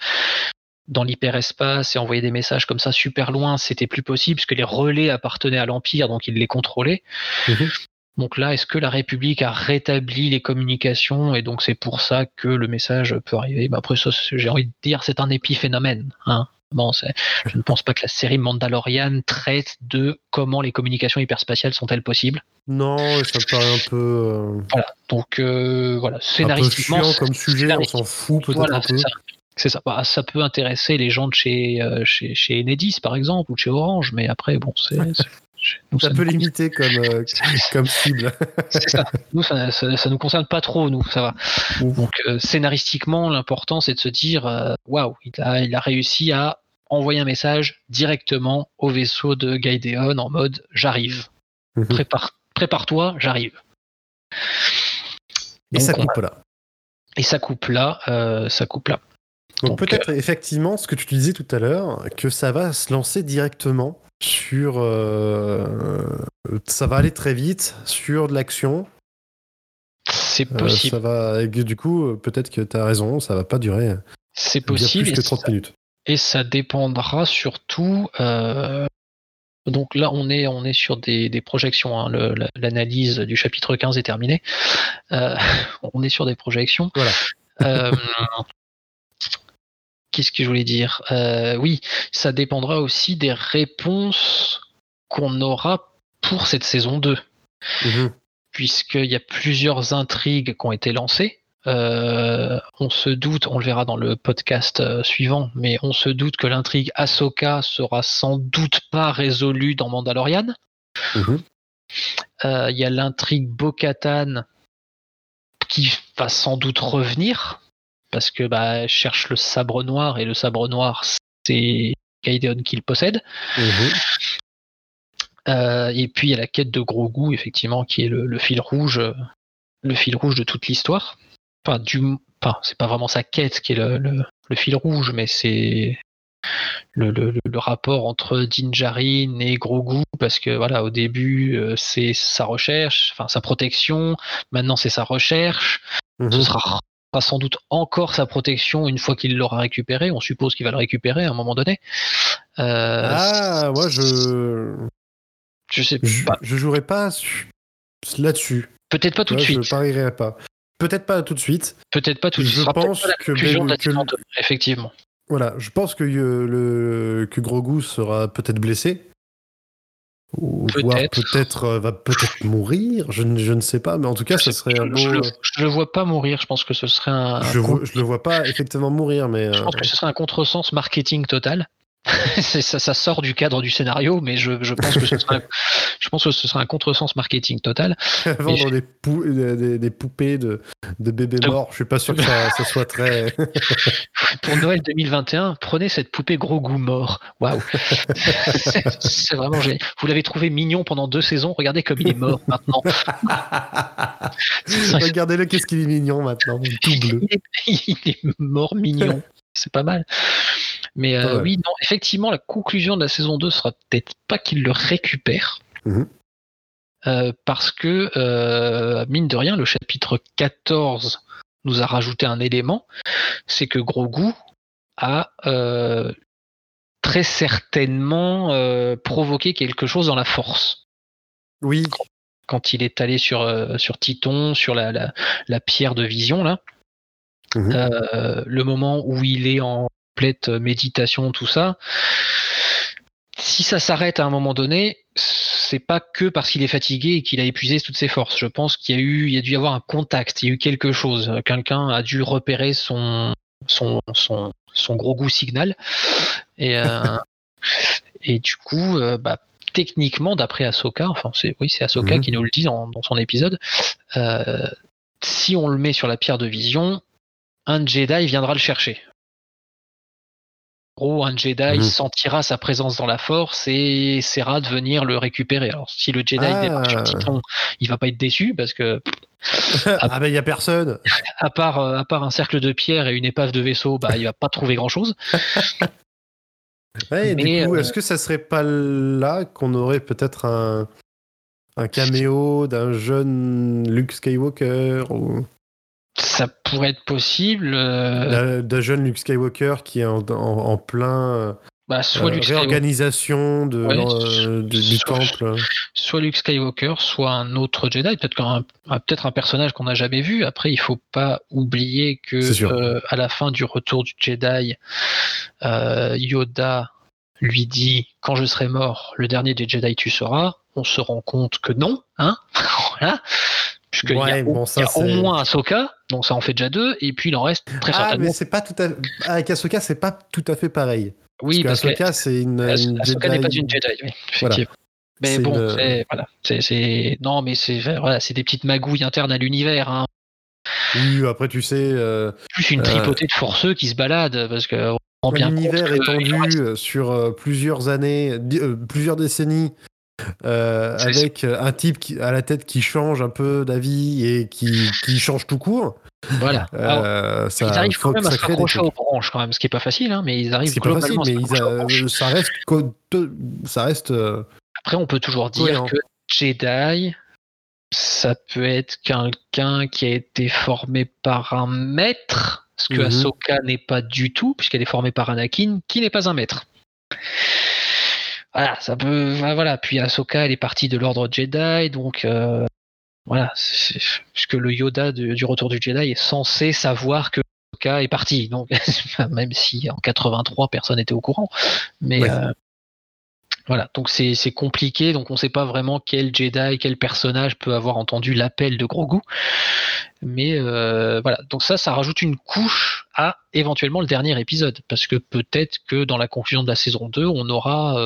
dans l'hyperespace et envoyer des messages comme ça super loin, c'était plus possible parce que les relais appartenaient à l'Empire, donc ils les contrôlaient. Mhm. Donc là, est-ce que la République a rétabli les communications et donc c'est pour ça que le message peut arriver? Bah Après ça, j'ai envie de dire, c'est un épiphénomène. Hein bon, je ne pense pas que la série Mandalorian traite de comment les communications hyperspatiales sont-elles possibles. Non, ça me paraît un peu, euh, Voilà. Donc euh, voilà, un peu scénaristiquement, chiant comme sujet, on scénaristiquement, s'en fout peut-être voilà, un peu. c'est ça. Bah, ça peut intéresser les gens de chez, euh, chez, chez Enedis, par exemple, ou de chez Orange, mais après, bon, c'est. nous, Ça ça peut nous- limiter comme, euh, comme cible. c'est ça. Nous, ça, ça, ça nous concerne pas trop, nous, ça va. Donc, euh, scénaristiquement, l'important, c'est de se dire waouh, il, a, il a réussi à envoyer un message directement au vaisseau de Gaïdéon en mode j'arrive. Mhm. Prépare, prépare-toi, j'arrive. Et Donc, ça on- coupe là. Et ça coupe là, euh, ça coupe là. Donc, Donc, peut-être effectivement ce que tu disais tout à l'heure, que ça va se lancer directement sur... euh, ça va aller très vite sur de l'action. C'est Euh, possible. ça va, du coup, euh, peut-être que tu as raison, ça va pas durer C'est possible. plus que 30 ça- minutes. Et ça dépendra surtout. euh, donc là, on est, on est sur des, des projections. hein, L'analyse du chapitre 15 est terminée. Euh, on est sur des projections. Voilà. Euh, Qu'est-ce que je voulais dire? Euh, Oui, ça dépendra aussi des réponses qu'on aura pour cette saison 2 Mhm. puisqu'il y a plusieurs intrigues qui ont été lancées. Euh, on se doute, on le verra dans le podcast euh, suivant, mais on se doute que l'intrigue Ahsoka sera sans doute pas résolue dans Mandalorian. Mhm. Euh, Il y a l'intrigue Bo-Katan qui va sans doute revenir parce que bah, elle cherche le sabre noir et le sabre noir c'est Gaiden qui le possède. Mhm. Et puis il y a la quête de Grogu, effectivement, qui est le, le fil rouge, le fil rouge de toute l'histoire. Enfin, du, enfin, c'est pas vraiment sa quête qui est le, le- le fil rouge, mais c'est le, le- le- le rapport entre Din Djarin et Grogu, parce que voilà, au début euh, c'est sa recherche, enfin sa protection, maintenant c'est sa recherche. Mhm. Ce sera sans doute encore sa protection une fois qu'il l'aura récupéré. On suppose qu'il va le récupérer à un moment donné. Euh, ah, moi je. Je sais pas. Je jouerai pas là-dessus. Peut-être pas tout de suite. Je parierai pas. Peut-être pas tout de suite. Peut-être pas tout de suite. Je pense que, que, effectivement. Voilà, je pense que euh, le que Grogu sera peut-être blessé. Ou peut-être euh, va peut-être mourir, je, je, ne sais pas, mais en tout cas, ce serait un beau... Je, je, le vois pas mourir, je pense que ce serait un. Je, je le vois pas effectivement mourir, mais. Je pense que ce serait un contresens marketing total. ça, ça, sort du cadre du scénario, mais je, je pense que ce sera, je pense que ce sera un contresens marketing total. Vendre des, pou des, des, poupées de, de bébés morts, je suis pas sûr que ça, ça soit très. Pour Noël 2021, prenez cette poupée gros goût mort. Waouh, c'est vraiment génial. Vous l'avez trouvé mignon pendant deux saisons. Regardez comme il est mort maintenant. Regardez-le, qu'est-ce qu'il est mignon maintenant, tout bleu. il est mort mignon. C'est pas mal. Mais euh, oui, non, effectivement, la conclusion de la saison 2 sera peut-être pas qu'il le récupère. Mhm. Euh, parce que, euh, mine de rien, le chapitre 14 nous a rajouté un élément, c'est que Grogu a très certainement provoqué quelque chose dans la force. Oui. Quand il est allé sur, sur Titon, sur la, la, pierre de vision, là, mhm. le moment où il est en complète méditation, tout ça. Si ça s'arrête à un moment donné, c'est pas que parce qu'il est fatigué et qu'il a épuisé toutes ses forces. Je pense qu'il y a eu, il y a dû y avoir un contact, il y a eu quelque chose. Quelqu'un a dû repérer son, son, son, son gros goût signal. Et, euh, et du coup, euh, bah, techniquement, d'après Ahsoka, enfin c'est oui, c'est Ahsoka mhm. qui nous le dit dans, son épisode, euh, si on le met sur la pierre de vision, un Jedi viendra le chercher gros, un Jedi mhm. sentira sa présence dans la force et essaiera de venir le récupérer. Alors, si le Jedi ah. démarre sur Titan, il va pas être déçu parce que. ah ben il y a personne. À part, euh, à part un cercle de pierre et une épave de vaisseau, bah il va pas trouver grand chose. ouais, du coup, est-ce euh, que ça serait pas là qu'on aurait peut-être un, un caméo d'un jeune Luke Skywalker ou... Ça pourrait être possible. Euh, d'un jeune Luke Skywalker qui est en, plein. Euh, bah, soit euh, réorganisation de, du temple. Soit Luke Skywalker, soit un autre Jedi, peut-être un, peut un personnage qu'on n'a jamais vu. Après, il faut pas oublier que à la fin du retour du Jedi, Yoda lui dit quand je serai mort, le dernier des Jedi tu seras. On se rend compte que non, hein voilà. Puisqu'il y a, au moins Ahsoka, donc ça en fait déjà deux, et puis il en reste très ah, certainement. mais c'est pas tout à... Avec Ahsoka, c'est pas tout à fait pareil. Oui, parce, que Ahsoka, c'est une, Ahsoka n'est pas une Jedi, oui, effectivement. Mais bon, voilà, c'est non, mais c'est voilà, c'est des petites magouilles internes à l'univers. Hein. Oui, après tu sais. Euh, Plus une euh, tripotée de forceux qui se baladent parce que l'univers étendu euh, sur plusieurs années, plusieurs décennies euh, avec un type qui, à la tête qui change un peu d'avis et qui, qui, change tout court. Voilà. Euh, ça, ils arrivent quand même à se raccrocher aux branches, quand même, ce qui est pas facile, hein, mais ils arrivent pas facile, mais ça reste, ça reste. Euh, Après, on peut toujours dire que Jedi, ça peut être quelqu'un qui a été formé par un maître, ce que mhm. Ahsoka n'est pas du tout, puisqu'elle est formée par Anakin, qui n'est pas un maître voilà, ça peut, voilà. Puis Ahsoka, elle est partie de l'ordre Jedi, donc euh, voilà, puisque le Yoda du Retour du Jedi est censé savoir que Ahsoka est parti, donc même si en 83 personne n'était au courant, mais euh, voilà, donc c'est compliqué, donc on ne sait pas vraiment quel Jedi, quel personnage peut avoir entendu l'appel de Grogu, mais euh, voilà, donc ça, ça rajoute une couche à éventuellement le dernier épisode, parce que peut-être que dans la conclusion de la saison 2, on aura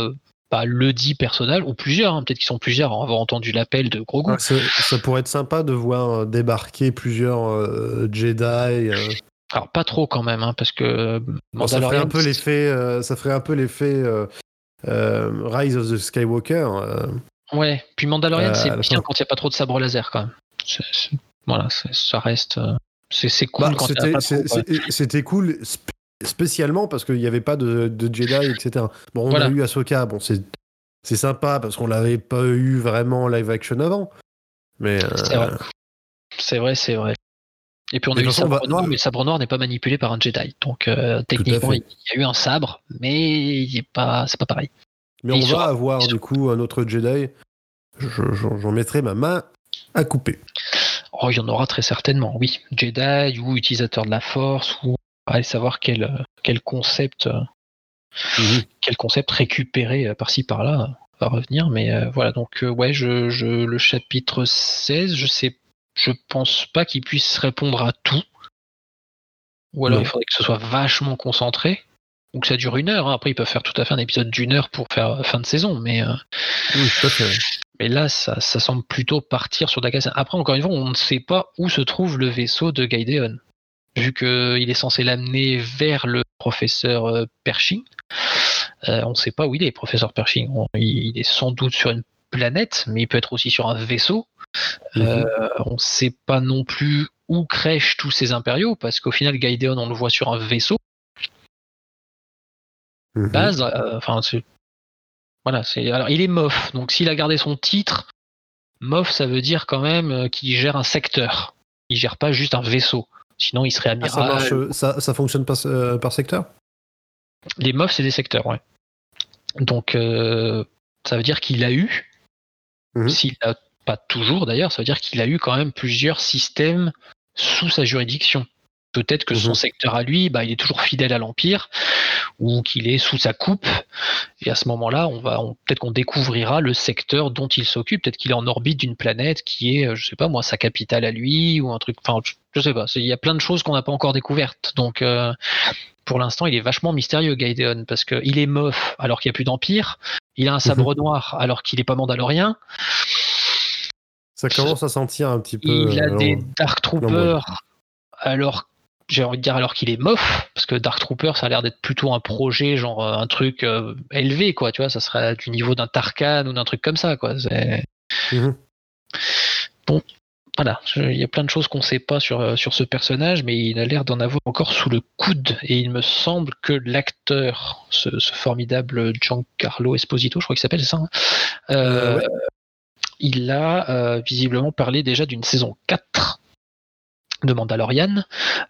pas le dit personnel, ou plusieurs, hein, peut-être qu'ils sont plusieurs à avoir entendu l'appel de Grogu. ça, pourrait être sympa de voir euh, débarquer plusieurs euh, Jedi. Euh. Alors pas trop quand même, hein, parce que ça ferait un peu l'effet, ça ferait un peu l'effet Rise of the Skywalker. Ouais, puis Mandalorian c'est bien quand il n'y a pas trop de sabre laser quand même. voilà, ça reste. C'est cool bah, C'était cool spécialement parce qu'il n'y avait pas de, Jedi, etc. Bon, on a eu Ahsoka, bon, c'est, c'est sympa parce qu'on l'avait pas eu vraiment live action avant. Mais. C'est vrai, euh, c'est vrai. Et puis on a eu le sabre va- noir, mais le sabre noir n'est pas manipulé par un Jedi. Donc euh, techniquement, il y a eu un sabre, mais il est pas, c'est pas pareil. Mais Et on va sera- avoir du coup un autre Jedi. Je- J'en j'en mettrai ma main à couper. Oh, il y en aura très certainement, oui. Jedi ou utilisateur de la Force ou allez savoir quel euh, quel concept euh, Mhm. quel concept récupéré euh, par-ci par-là va revenir. Mais euh, voilà, donc euh, ouais, je, je- le chapitre 16, je sais, je pense pas qu'il puisse répondre à tout. Ou alors Non. il faudrait que ce soit vachement concentré. Ou que ça dure une heure. hein. Après, ils peuvent faire tout à fait un épisode d'une heure pour faire fin de saison. Mais, euh, Oui, mais là, ça, ça semble plutôt partir sur de la casse. Après, encore une fois, on ne sait pas où se trouve le vaisseau de Gideon. Vu qu'il est censé l'amener vers le professeur euh, Pershing. Euh, on ne sait pas où il est, professeur Pershing. On- il, est sans doute sur une planète, mais il peut être aussi sur un vaisseau. Euh, on ne sait pas non plus où crèchent tous ces impériaux, parce qu'au final, Gideon, on le voit sur un vaisseau Mhm. base. euh, Enfin, voilà. C'est alors il est MOF, donc s'il a gardé son titre, MOF, ça veut dire quand même qu'il gère un secteur. Il gère pas juste un vaisseau. Sinon, il serait Ah, ça, amiral. marche, ça, ça fonctionne par, euh, par secteur? Les MOF, c'est des secteurs, ouais. Donc, euh, ça veut dire qu'il a eu, Mhm. s'il n'a pas toujours d'ailleurs, ça veut dire qu'il a eu quand même plusieurs systèmes sous sa juridiction. Peut-être que son Mhm. secteur à lui, bah, il est toujours fidèle à l'Empire, ou qu'il est sous sa coupe. Et à ce moment-là, on va, on- peut-être qu'on découvrira le secteur dont il s'occupe. Peut-être qu'il est en orbite d'une planète qui est, euh, je sais pas moi, sa capitale à lui, ou un truc. Enfin, je, sais pas. Il y a plein de choses qu'on n'a pas encore découvertes. Donc, euh, pour l'instant, il est vachement mystérieux, Gaiden, parce qu'il est mof alors qu'il n'y a plus d'Empire. Il a un sabre noir alors qu'il n'est pas mandalorien. Ça commence à sentir un petit peu. Il a euh, des. Dark Troopers alors j'ai envie de dire alors qu'il est mof parce que Dark Trooper ça a l'air d'être plutôt un projet genre euh, un truc euh, élevé quoi tu vois ça serait du niveau d'un Tarkan ou d'un truc comme ça quoi Mhm. bon voilà il y a plein de choses qu'on sait pas sur euh, sur ce personnage mais il a l'air d'en avoir encore sous le coude et il me semble que l'acteur ce, ce formidable Giancarlo Esposito je crois qu'il s'appelle ça hein Euh, ouais. il a euh, visiblement parlé déjà d'une saison 4 de Mandalorian,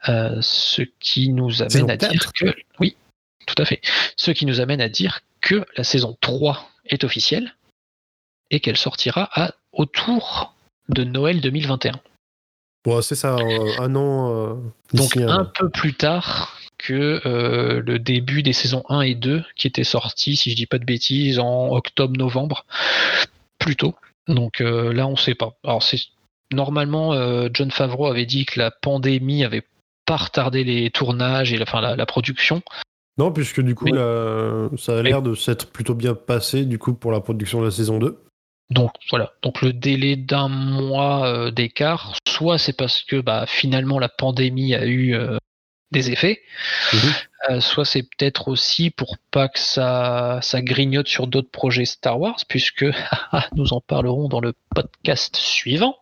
euh, ce qui nous amène à dire 4? que oui, tout à fait. Ce qui nous amène à dire que la saison 3 est officielle et qu'elle sortira à autour de Noël 2021. Bon, c'est ça, euh, un an. euh, Donc un peu plus tard que euh, le début des saisons 1 et 2 qui étaient sortis, si je dis pas de bêtises, en octobre-novembre, plutôt. Donc euh, là, on sait pas. Alors c'est normalement euh, John Favreau avait dit que la pandémie avait pas retardé les tournages et la, enfin, la, la production. Non, puisque du coup, Mais- ça a l'air de s'être plutôt bien passé du coup pour la production de la saison 2. Donc voilà, donc le délai d'un mois euh, d'écart, soit c'est parce que bah, finalement la pandémie a eu euh, des effets, Mhm. euh, soit c'est peut-être aussi pour pas que ça, ça grignote sur d'autres projets Star Wars, puisque nous en parlerons dans le podcast suivant.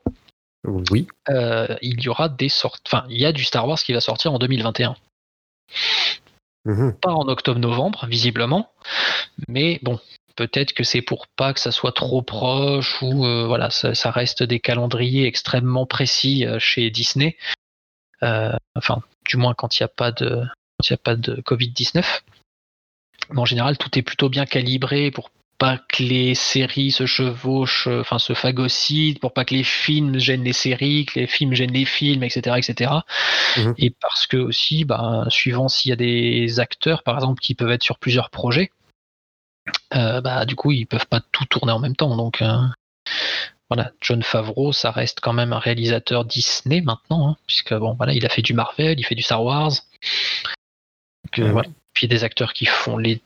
Oui. euh, il y aura des sortes, enfin il y a du Star Wars qui va sortir en 2021, Mhm. pas en octobre-novembre visiblement, mais bon. Peut-être que c'est pour pas que ça soit trop proche ou euh, voilà, ça, ça reste des calendriers extrêmement précis euh, chez Disney. Enfin, du moins quand il n'y a pas de quand il y a pas de Covid-19. Mais en général, tout est plutôt bien calibré pour pas que les séries se chevauchent, euh, enfin se phagocytent, pour pas que les films gênent les séries, que les films gênent les films, etc., etc. Mhm. Et parce que aussi, bah, suivant s'il y a des acteurs, par exemple, qui peuvent être sur plusieurs projets, euh, bah, du coup, ils peuvent pas tout tourner en même temps. Donc, euh, voilà, John Favreau, ça reste quand même un réalisateur Disney maintenant, hein, puisque bon, voilà, il a fait du Marvel, il fait du Star Wars. Donc, Mhm. voilà. Puis il y a des acteurs qui font les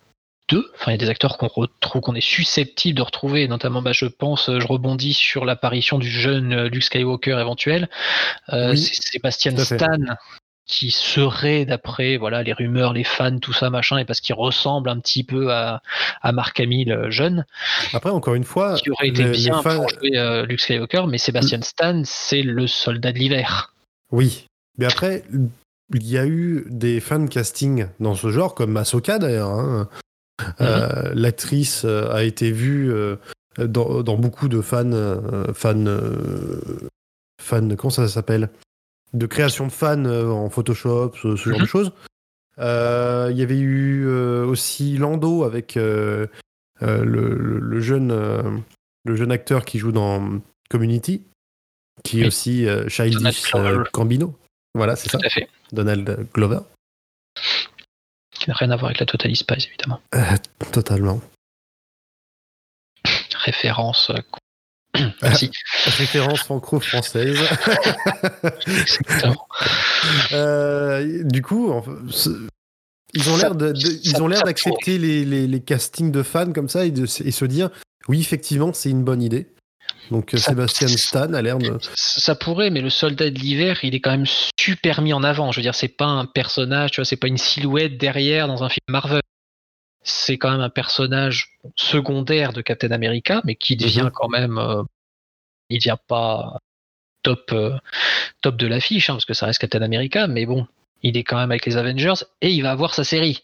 deux. Enfin, il y a des acteurs qu'on retrouve, qu'on est susceptible de retrouver, notamment, bah, je pense, euh, je rebondis sur l'apparition du jeune euh, Luke Skywalker éventuel. Euh, Oui, c'est Sébastien. Stan qui serait, d'après voilà les rumeurs, les fans, tout ça, machin, et parce qu'il ressemble un petit peu à, à Mark Hamill jeune, Après, encore une fois, qui aurait été bien pour jouer euh, Luke Skywalker, mais Sébastien Stan, c'est le soldat de l'hiver. Oui. Mais après, il y a eu des fan casting dans ce genre, comme Ahsoka d'ailleurs. hein. Euh, L'actrice euh, a été vue euh, dans, dans beaucoup de fan, euh, fan, euh, fan, comment ça s'appelle? De création de fans en Photoshop, ce, genre de Mhm. choses. Il y avait eu aussi Lando avec le, le- le jeune, le jeune acteur qui joue dans Community, qui est aussi euh, Childish Gambino. Voilà, c'est ça, fait. Donald Glover. Qui n'a rien à voir avec la Total Spies, évidemment. Euh, totalement. Référence. euh, Merci. Référence franco-française. Exactement. Euh, du coup, ils ont l'air de, de- ils ont l'air d'accepter les, les- les castings de fans comme ça et, de, et se dire oui effectivement c'est une bonne idée. Donc euh, Ça- Sébastien Stan a l'air de Ça pourrait, mais le soldat de l'hiver, il est quand même super mis en avant. Je veux dire, c'est pas un personnage, tu vois, c'est pas une silhouette derrière dans un film Marvel. C'est quand même un personnage secondaire de Captain America, mais qui devient Mhm. quand même. euh, il devient pas top, euh, top de l'affiche, hein, parce que ça reste Captain America, mais bon, il est quand même avec les Avengers et il va avoir sa série.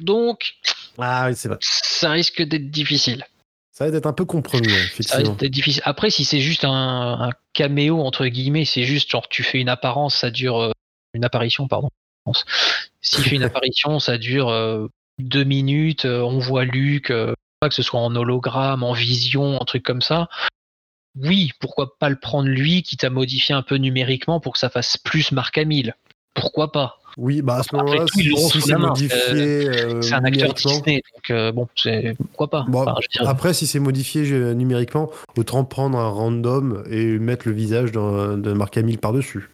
Donc, ah oui vrai. ça risque d'être difficile. Ça va être un peu compromis Ça difficile. Après, si c'est juste un, un caméo, entre guillemets, c'est juste genre tu fais une apparence, ça dure. euh, une apparition, pardon. S'il fait une apparition, ça dure euh, deux minutes, euh, on voit Luc, pas que ce soit en hologramme, en vision, un truc comme ça. Oui, pourquoi pas le prendre lui, quitte à modifier un peu numériquement pour que ça fasse plus Marc Hamill? Pourquoi pas? Oui bah à ce moment-là si, c'est modifié euh, C'est un acteur Disney, donc euh, bon, pourquoi pas? Bon, Enfin, je veux dire, Après, si c'est modifié euh, numériquement, autant prendre un random et mettre le visage d'un- de Marc Hamill par-dessus.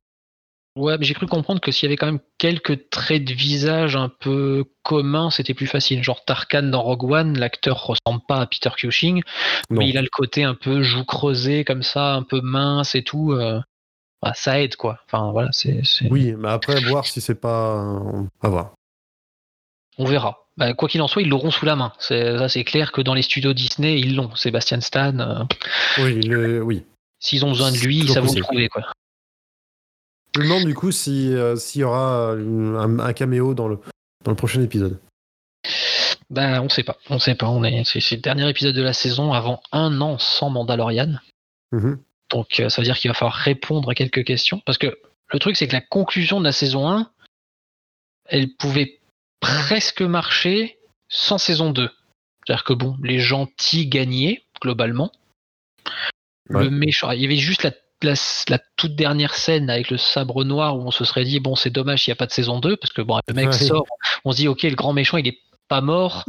Ouais, mais j'ai cru comprendre que s'il y avait quand même quelques traits de visage un peu communs, c'était plus facile. Genre Tarkan dans Rogue One, l'acteur ressemble pas à Peter Cushing, Non. mais il a le côté un peu joue creusé comme ça, un peu mince et tout. euh, bah, ça aide quoi. Enfin voilà, c'est, Oui, mais après, voir si c'est pas. À voir. on verra. Bah, quoi qu'il en soit, ils l'auront sous la main. C'est, c'est clair que dans les studios Disney, ils l'ont. Sébastien Stan, euh, Oui, le- oui. s'ils ont besoin de lui, ça va vous possible. le trouver quoi. Je me demande du coup si, euh, s'il y aura un, un caméo dans le, dans le prochain épisode. Bah on sait pas, on sait pas. On est, c'est, le dernier épisode de la saison avant un an sans Mandalorian. Mhm. Donc euh, ça veut dire qu'il va falloir répondre à quelques questions. Parce que le truc, c'est que la conclusion de la saison 1, elle pouvait presque marcher sans saison 2. C'est-à-dire que bon, les gentils gagnaient, globalement. Ouais. Le méchant. Il y avait juste la, la, la toute dernière scène avec le sabre noir où on se serait dit, bon, c'est dommage s'il n'y a pas de saison 2, parce que bon, le mec Ouais. sort, on se dit, ok, le grand méchant, il est pas mort.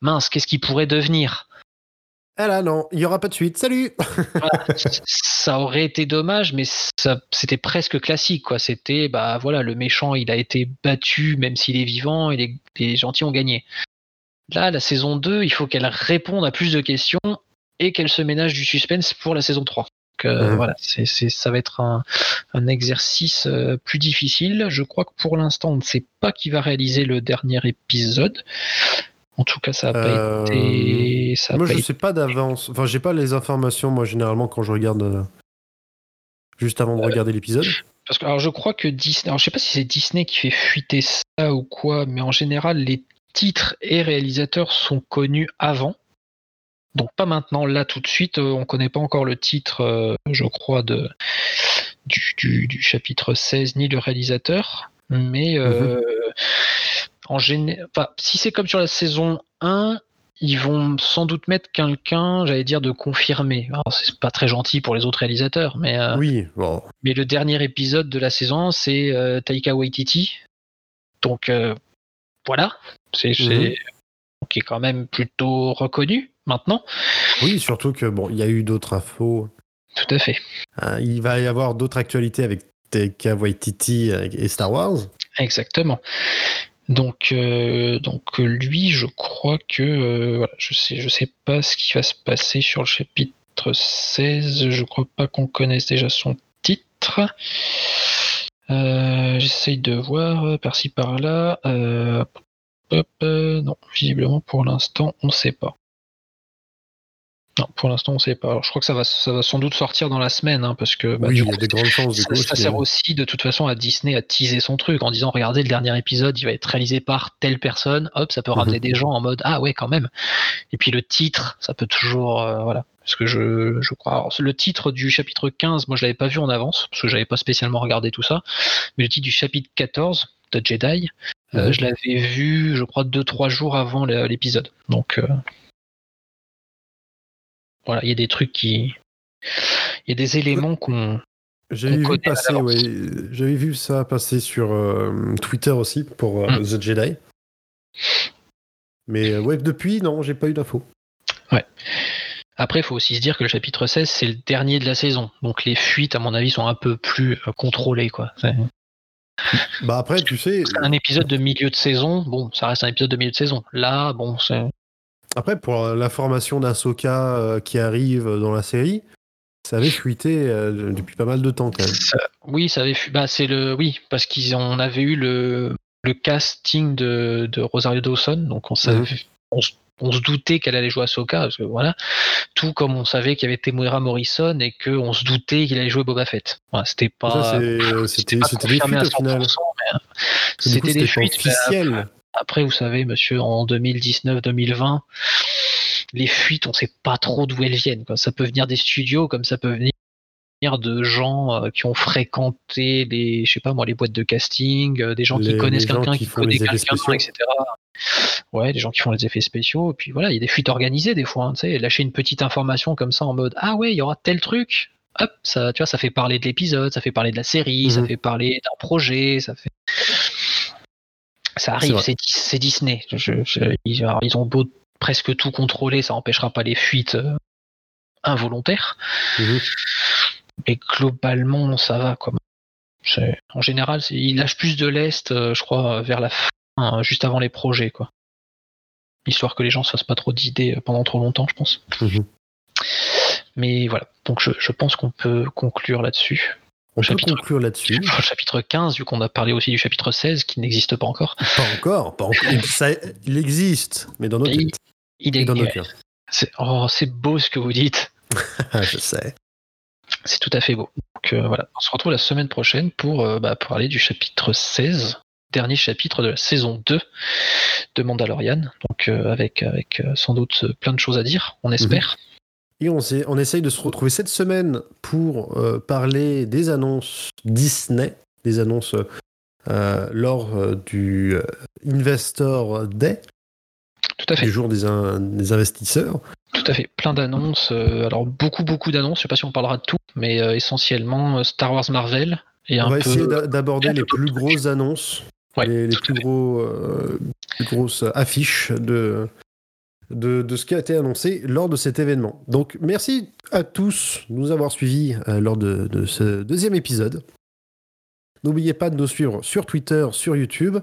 Mince, qu'est-ce qu'il pourrait devenir? Ah là, non, il y aura pas de suite. Salut ça aurait été dommage, mais c'était presque classique, quoi. C'était, bah voilà, le méchant, il a été battu, même s'il est vivant, et les, les gentils ont gagné. Là, la saison 2, il faut qu'elle réponde à plus de questions et qu'elle se ménage du suspense pour la saison 3. Donc, euh, Mhm. voilà, c'est, c'est- ça va être un, un exercice euh, plus difficile. Je crois que pour l'instant, on ne sait pas qui va réaliser le dernier épisode. En tout cas, ça n'a pas Euh, été. Ça a Moi, pas je été- sais pas d'avance. Enfin, j'ai pas les informations, moi, généralement, quand je regarde. euh, Juste avant de regarder l'épisode. Parce que alors je crois que Disney, alors je sais pas si c'est Disney qui fait fuiter ça ou quoi, mais en général les titres et réalisateurs sont connus avant. Donc pas maintenant, là tout de suite, euh, on connaît pas encore le titre, euh, je crois, de du, du- du chapitre 16 ni le réalisateur, mais euh, en enfin, si c'est comme sur la saison 1, ils vont sans doute mettre quelqu'un, j'allais dire, de confirmé. C'est pas très gentil pour les autres réalisateurs, mais euh, Oui, bon. mais le dernier épisode de la saison, c'est euh, Taika Waititi. Donc euh, voilà, c'est c'est- qui est quand même plutôt reconnu maintenant. Oui, surtout que, bon, il y a eu d'autres infos. Tout à fait. Euh, il va y avoir d'autres actualités avec Taika Waititi et Star Wars. Exactement. Donc, euh, donc lui, je crois que euh, voilà, je sais, je sais pas ce qui va se passer sur le chapitre 16. Je crois pas qu'on connaisse déjà son titre. Euh, J'essaye de voir euh, par-ci par-là. Euh, non, visiblement pour l'instant, on sait pas. Non, pour l'instant, on sait pas. Alors, je crois que ça va, ça va sans doute sortir dans la semaine, hein, parce que bah, oui, du il y coup, a des grandes chances. Du ça, sert aussi de toute façon à Disney à teaser son truc en disant regardez le dernier épisode il va être réalisé par telle personne hop ça peut Mhm. ramener des gens en mode ah ouais quand même et puis le titre ça peut toujours euh, voilà parce que je, je crois alors, le titre du chapitre 15 moi je l'avais pas vu en avance parce que j'avais pas spécialement regardé tout ça mais le titre du chapitre 14 de Jedi euh, Mhm. je l'avais vu je crois deux trois jours avant l'épisode donc euh, voilà il y a des trucs qui il y a des éléments qu'on J'avais vu passer, ouais, j'avais vu ça passer sur euh, Twitter aussi pour euh, Mm. The Jedi. Mais euh, ouais, depuis, non, j'ai pas eu d'infos. Après, il faut aussi se dire que le chapitre 16, c'est le dernier de la saison. Donc les fuites, à mon avis, sont un peu plus contrôlées. Quoi. Bah après, tu sais, un épisode de milieu de saison, bon, ça reste un épisode de milieu de saison. Là, bon, c'est... après pour euh, l'information d'Ahsoka euh, qui arrive dans la série, ça avait fuité euh, depuis pas mal de temps quand même. ça- oui, ça avait fu- bah, c'est le, oui, parce qu'on avait eu le, le casting de, de Rosario Dawson, donc on savait, Mhm. on, se- on se doutait qu'elle allait jouer Ahsoka, parce que voilà, tout comme on savait qu'il y avait Temuera Morrison et qu'on se doutait qu'il allait jouer Boba Fett. Voilà, c'était pas, c'était des fuites à au final. 100%, mais, euh, Du coup, C'était des fuites. mais officiel. Après, vous savez, monsieur, en 2019-2020, les fuites, on sait pas trop d'où elles viennent. quoi. Ça peut venir des studios, comme ça peut venir de gens euh, qui ont fréquenté les, je sais pas moi, les boîtes de casting, euh, des gens Les- qui connaissent quelqu'un, qui qui, effets quelqu'un, etc. Ouais, des gens qui font les effets spéciaux. Et puis voilà, il y a des fuites organisées des fois. hein, tu sais, lâcher une petite information comme ça en mode ah ouais, il y aura tel truc. Hop, ça, tu vois, ça fait parler de l'épisode, ça fait parler de la série, ça Mhm. fait parler d'un projet, ça fait. Ça arrive, c'est Dis- c'est Disney. Je- je- ils, ont beau presque tout contrôler, ça empêchera pas les fuites euh, involontaires. Mhm. Mais globalement, ça va. En général, ils lâchent plus de l'est, euh, je crois, vers la fin, hein, juste avant les projets, quoi. Histoire que les gens se fassent pas trop d'idées euh, pendant trop longtemps, je pense. Mhm. Mais voilà. Donc je, je pense qu'on peut conclure là-dessus. On peut Chapitre- conclure là-dessus. Au chapitre 15, vu qu'on a parlé aussi du chapitre 16, qui n'existe pas encore. Pas encore, pas encore. Ça, il existe, mais dans nos Il- têtes Il est, dans nos cœurs. c'est, oh, c'est beau ce que vous dites. Ah, je sais. C'est tout à fait beau. Donc euh, voilà, on se retrouve la semaine prochaine pour, euh, bah, pour parler du chapitre 16, dernier chapitre de la saison 2 de Mandalorian. Donc euh, avec, avec euh, sans doute plein de choses à dire, on espère. Et on, on essaye de se retrouver cette semaine pour euh, parler des annonces Disney, des annonces euh, lors euh, du Investor Day, Tout à fait, du jour des, in- des investisseurs. tout à fait. Plein d'annonces. alors beaucoup, beaucoup d'annonces. Je sais pas si on parlera de tout, mais essentiellement Star Wars Marvel et On un va peu. essayer d'a- d'aborder les plus grosses annonces, Ouais, les, les tout à plus, gros, euh, plus grosses affiches de, de, de ce qui a été annoncé lors de cet événement. Donc merci à tous de nous avoir suivis euh, lors de, de ce deuxième épisode. N'oubliez pas de nous suivre sur Twitter, sur YouTube,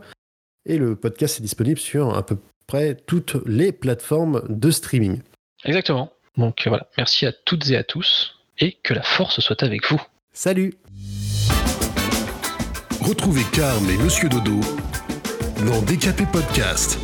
et le podcast est disponible sur à peu près toutes les plateformes de streaming. Exactement. Donc euh, voilà, merci à toutes et à tous et que la force soit avec vous. Salut Retrouvez Carl et Monsieur Dodo dans DKP Podcast.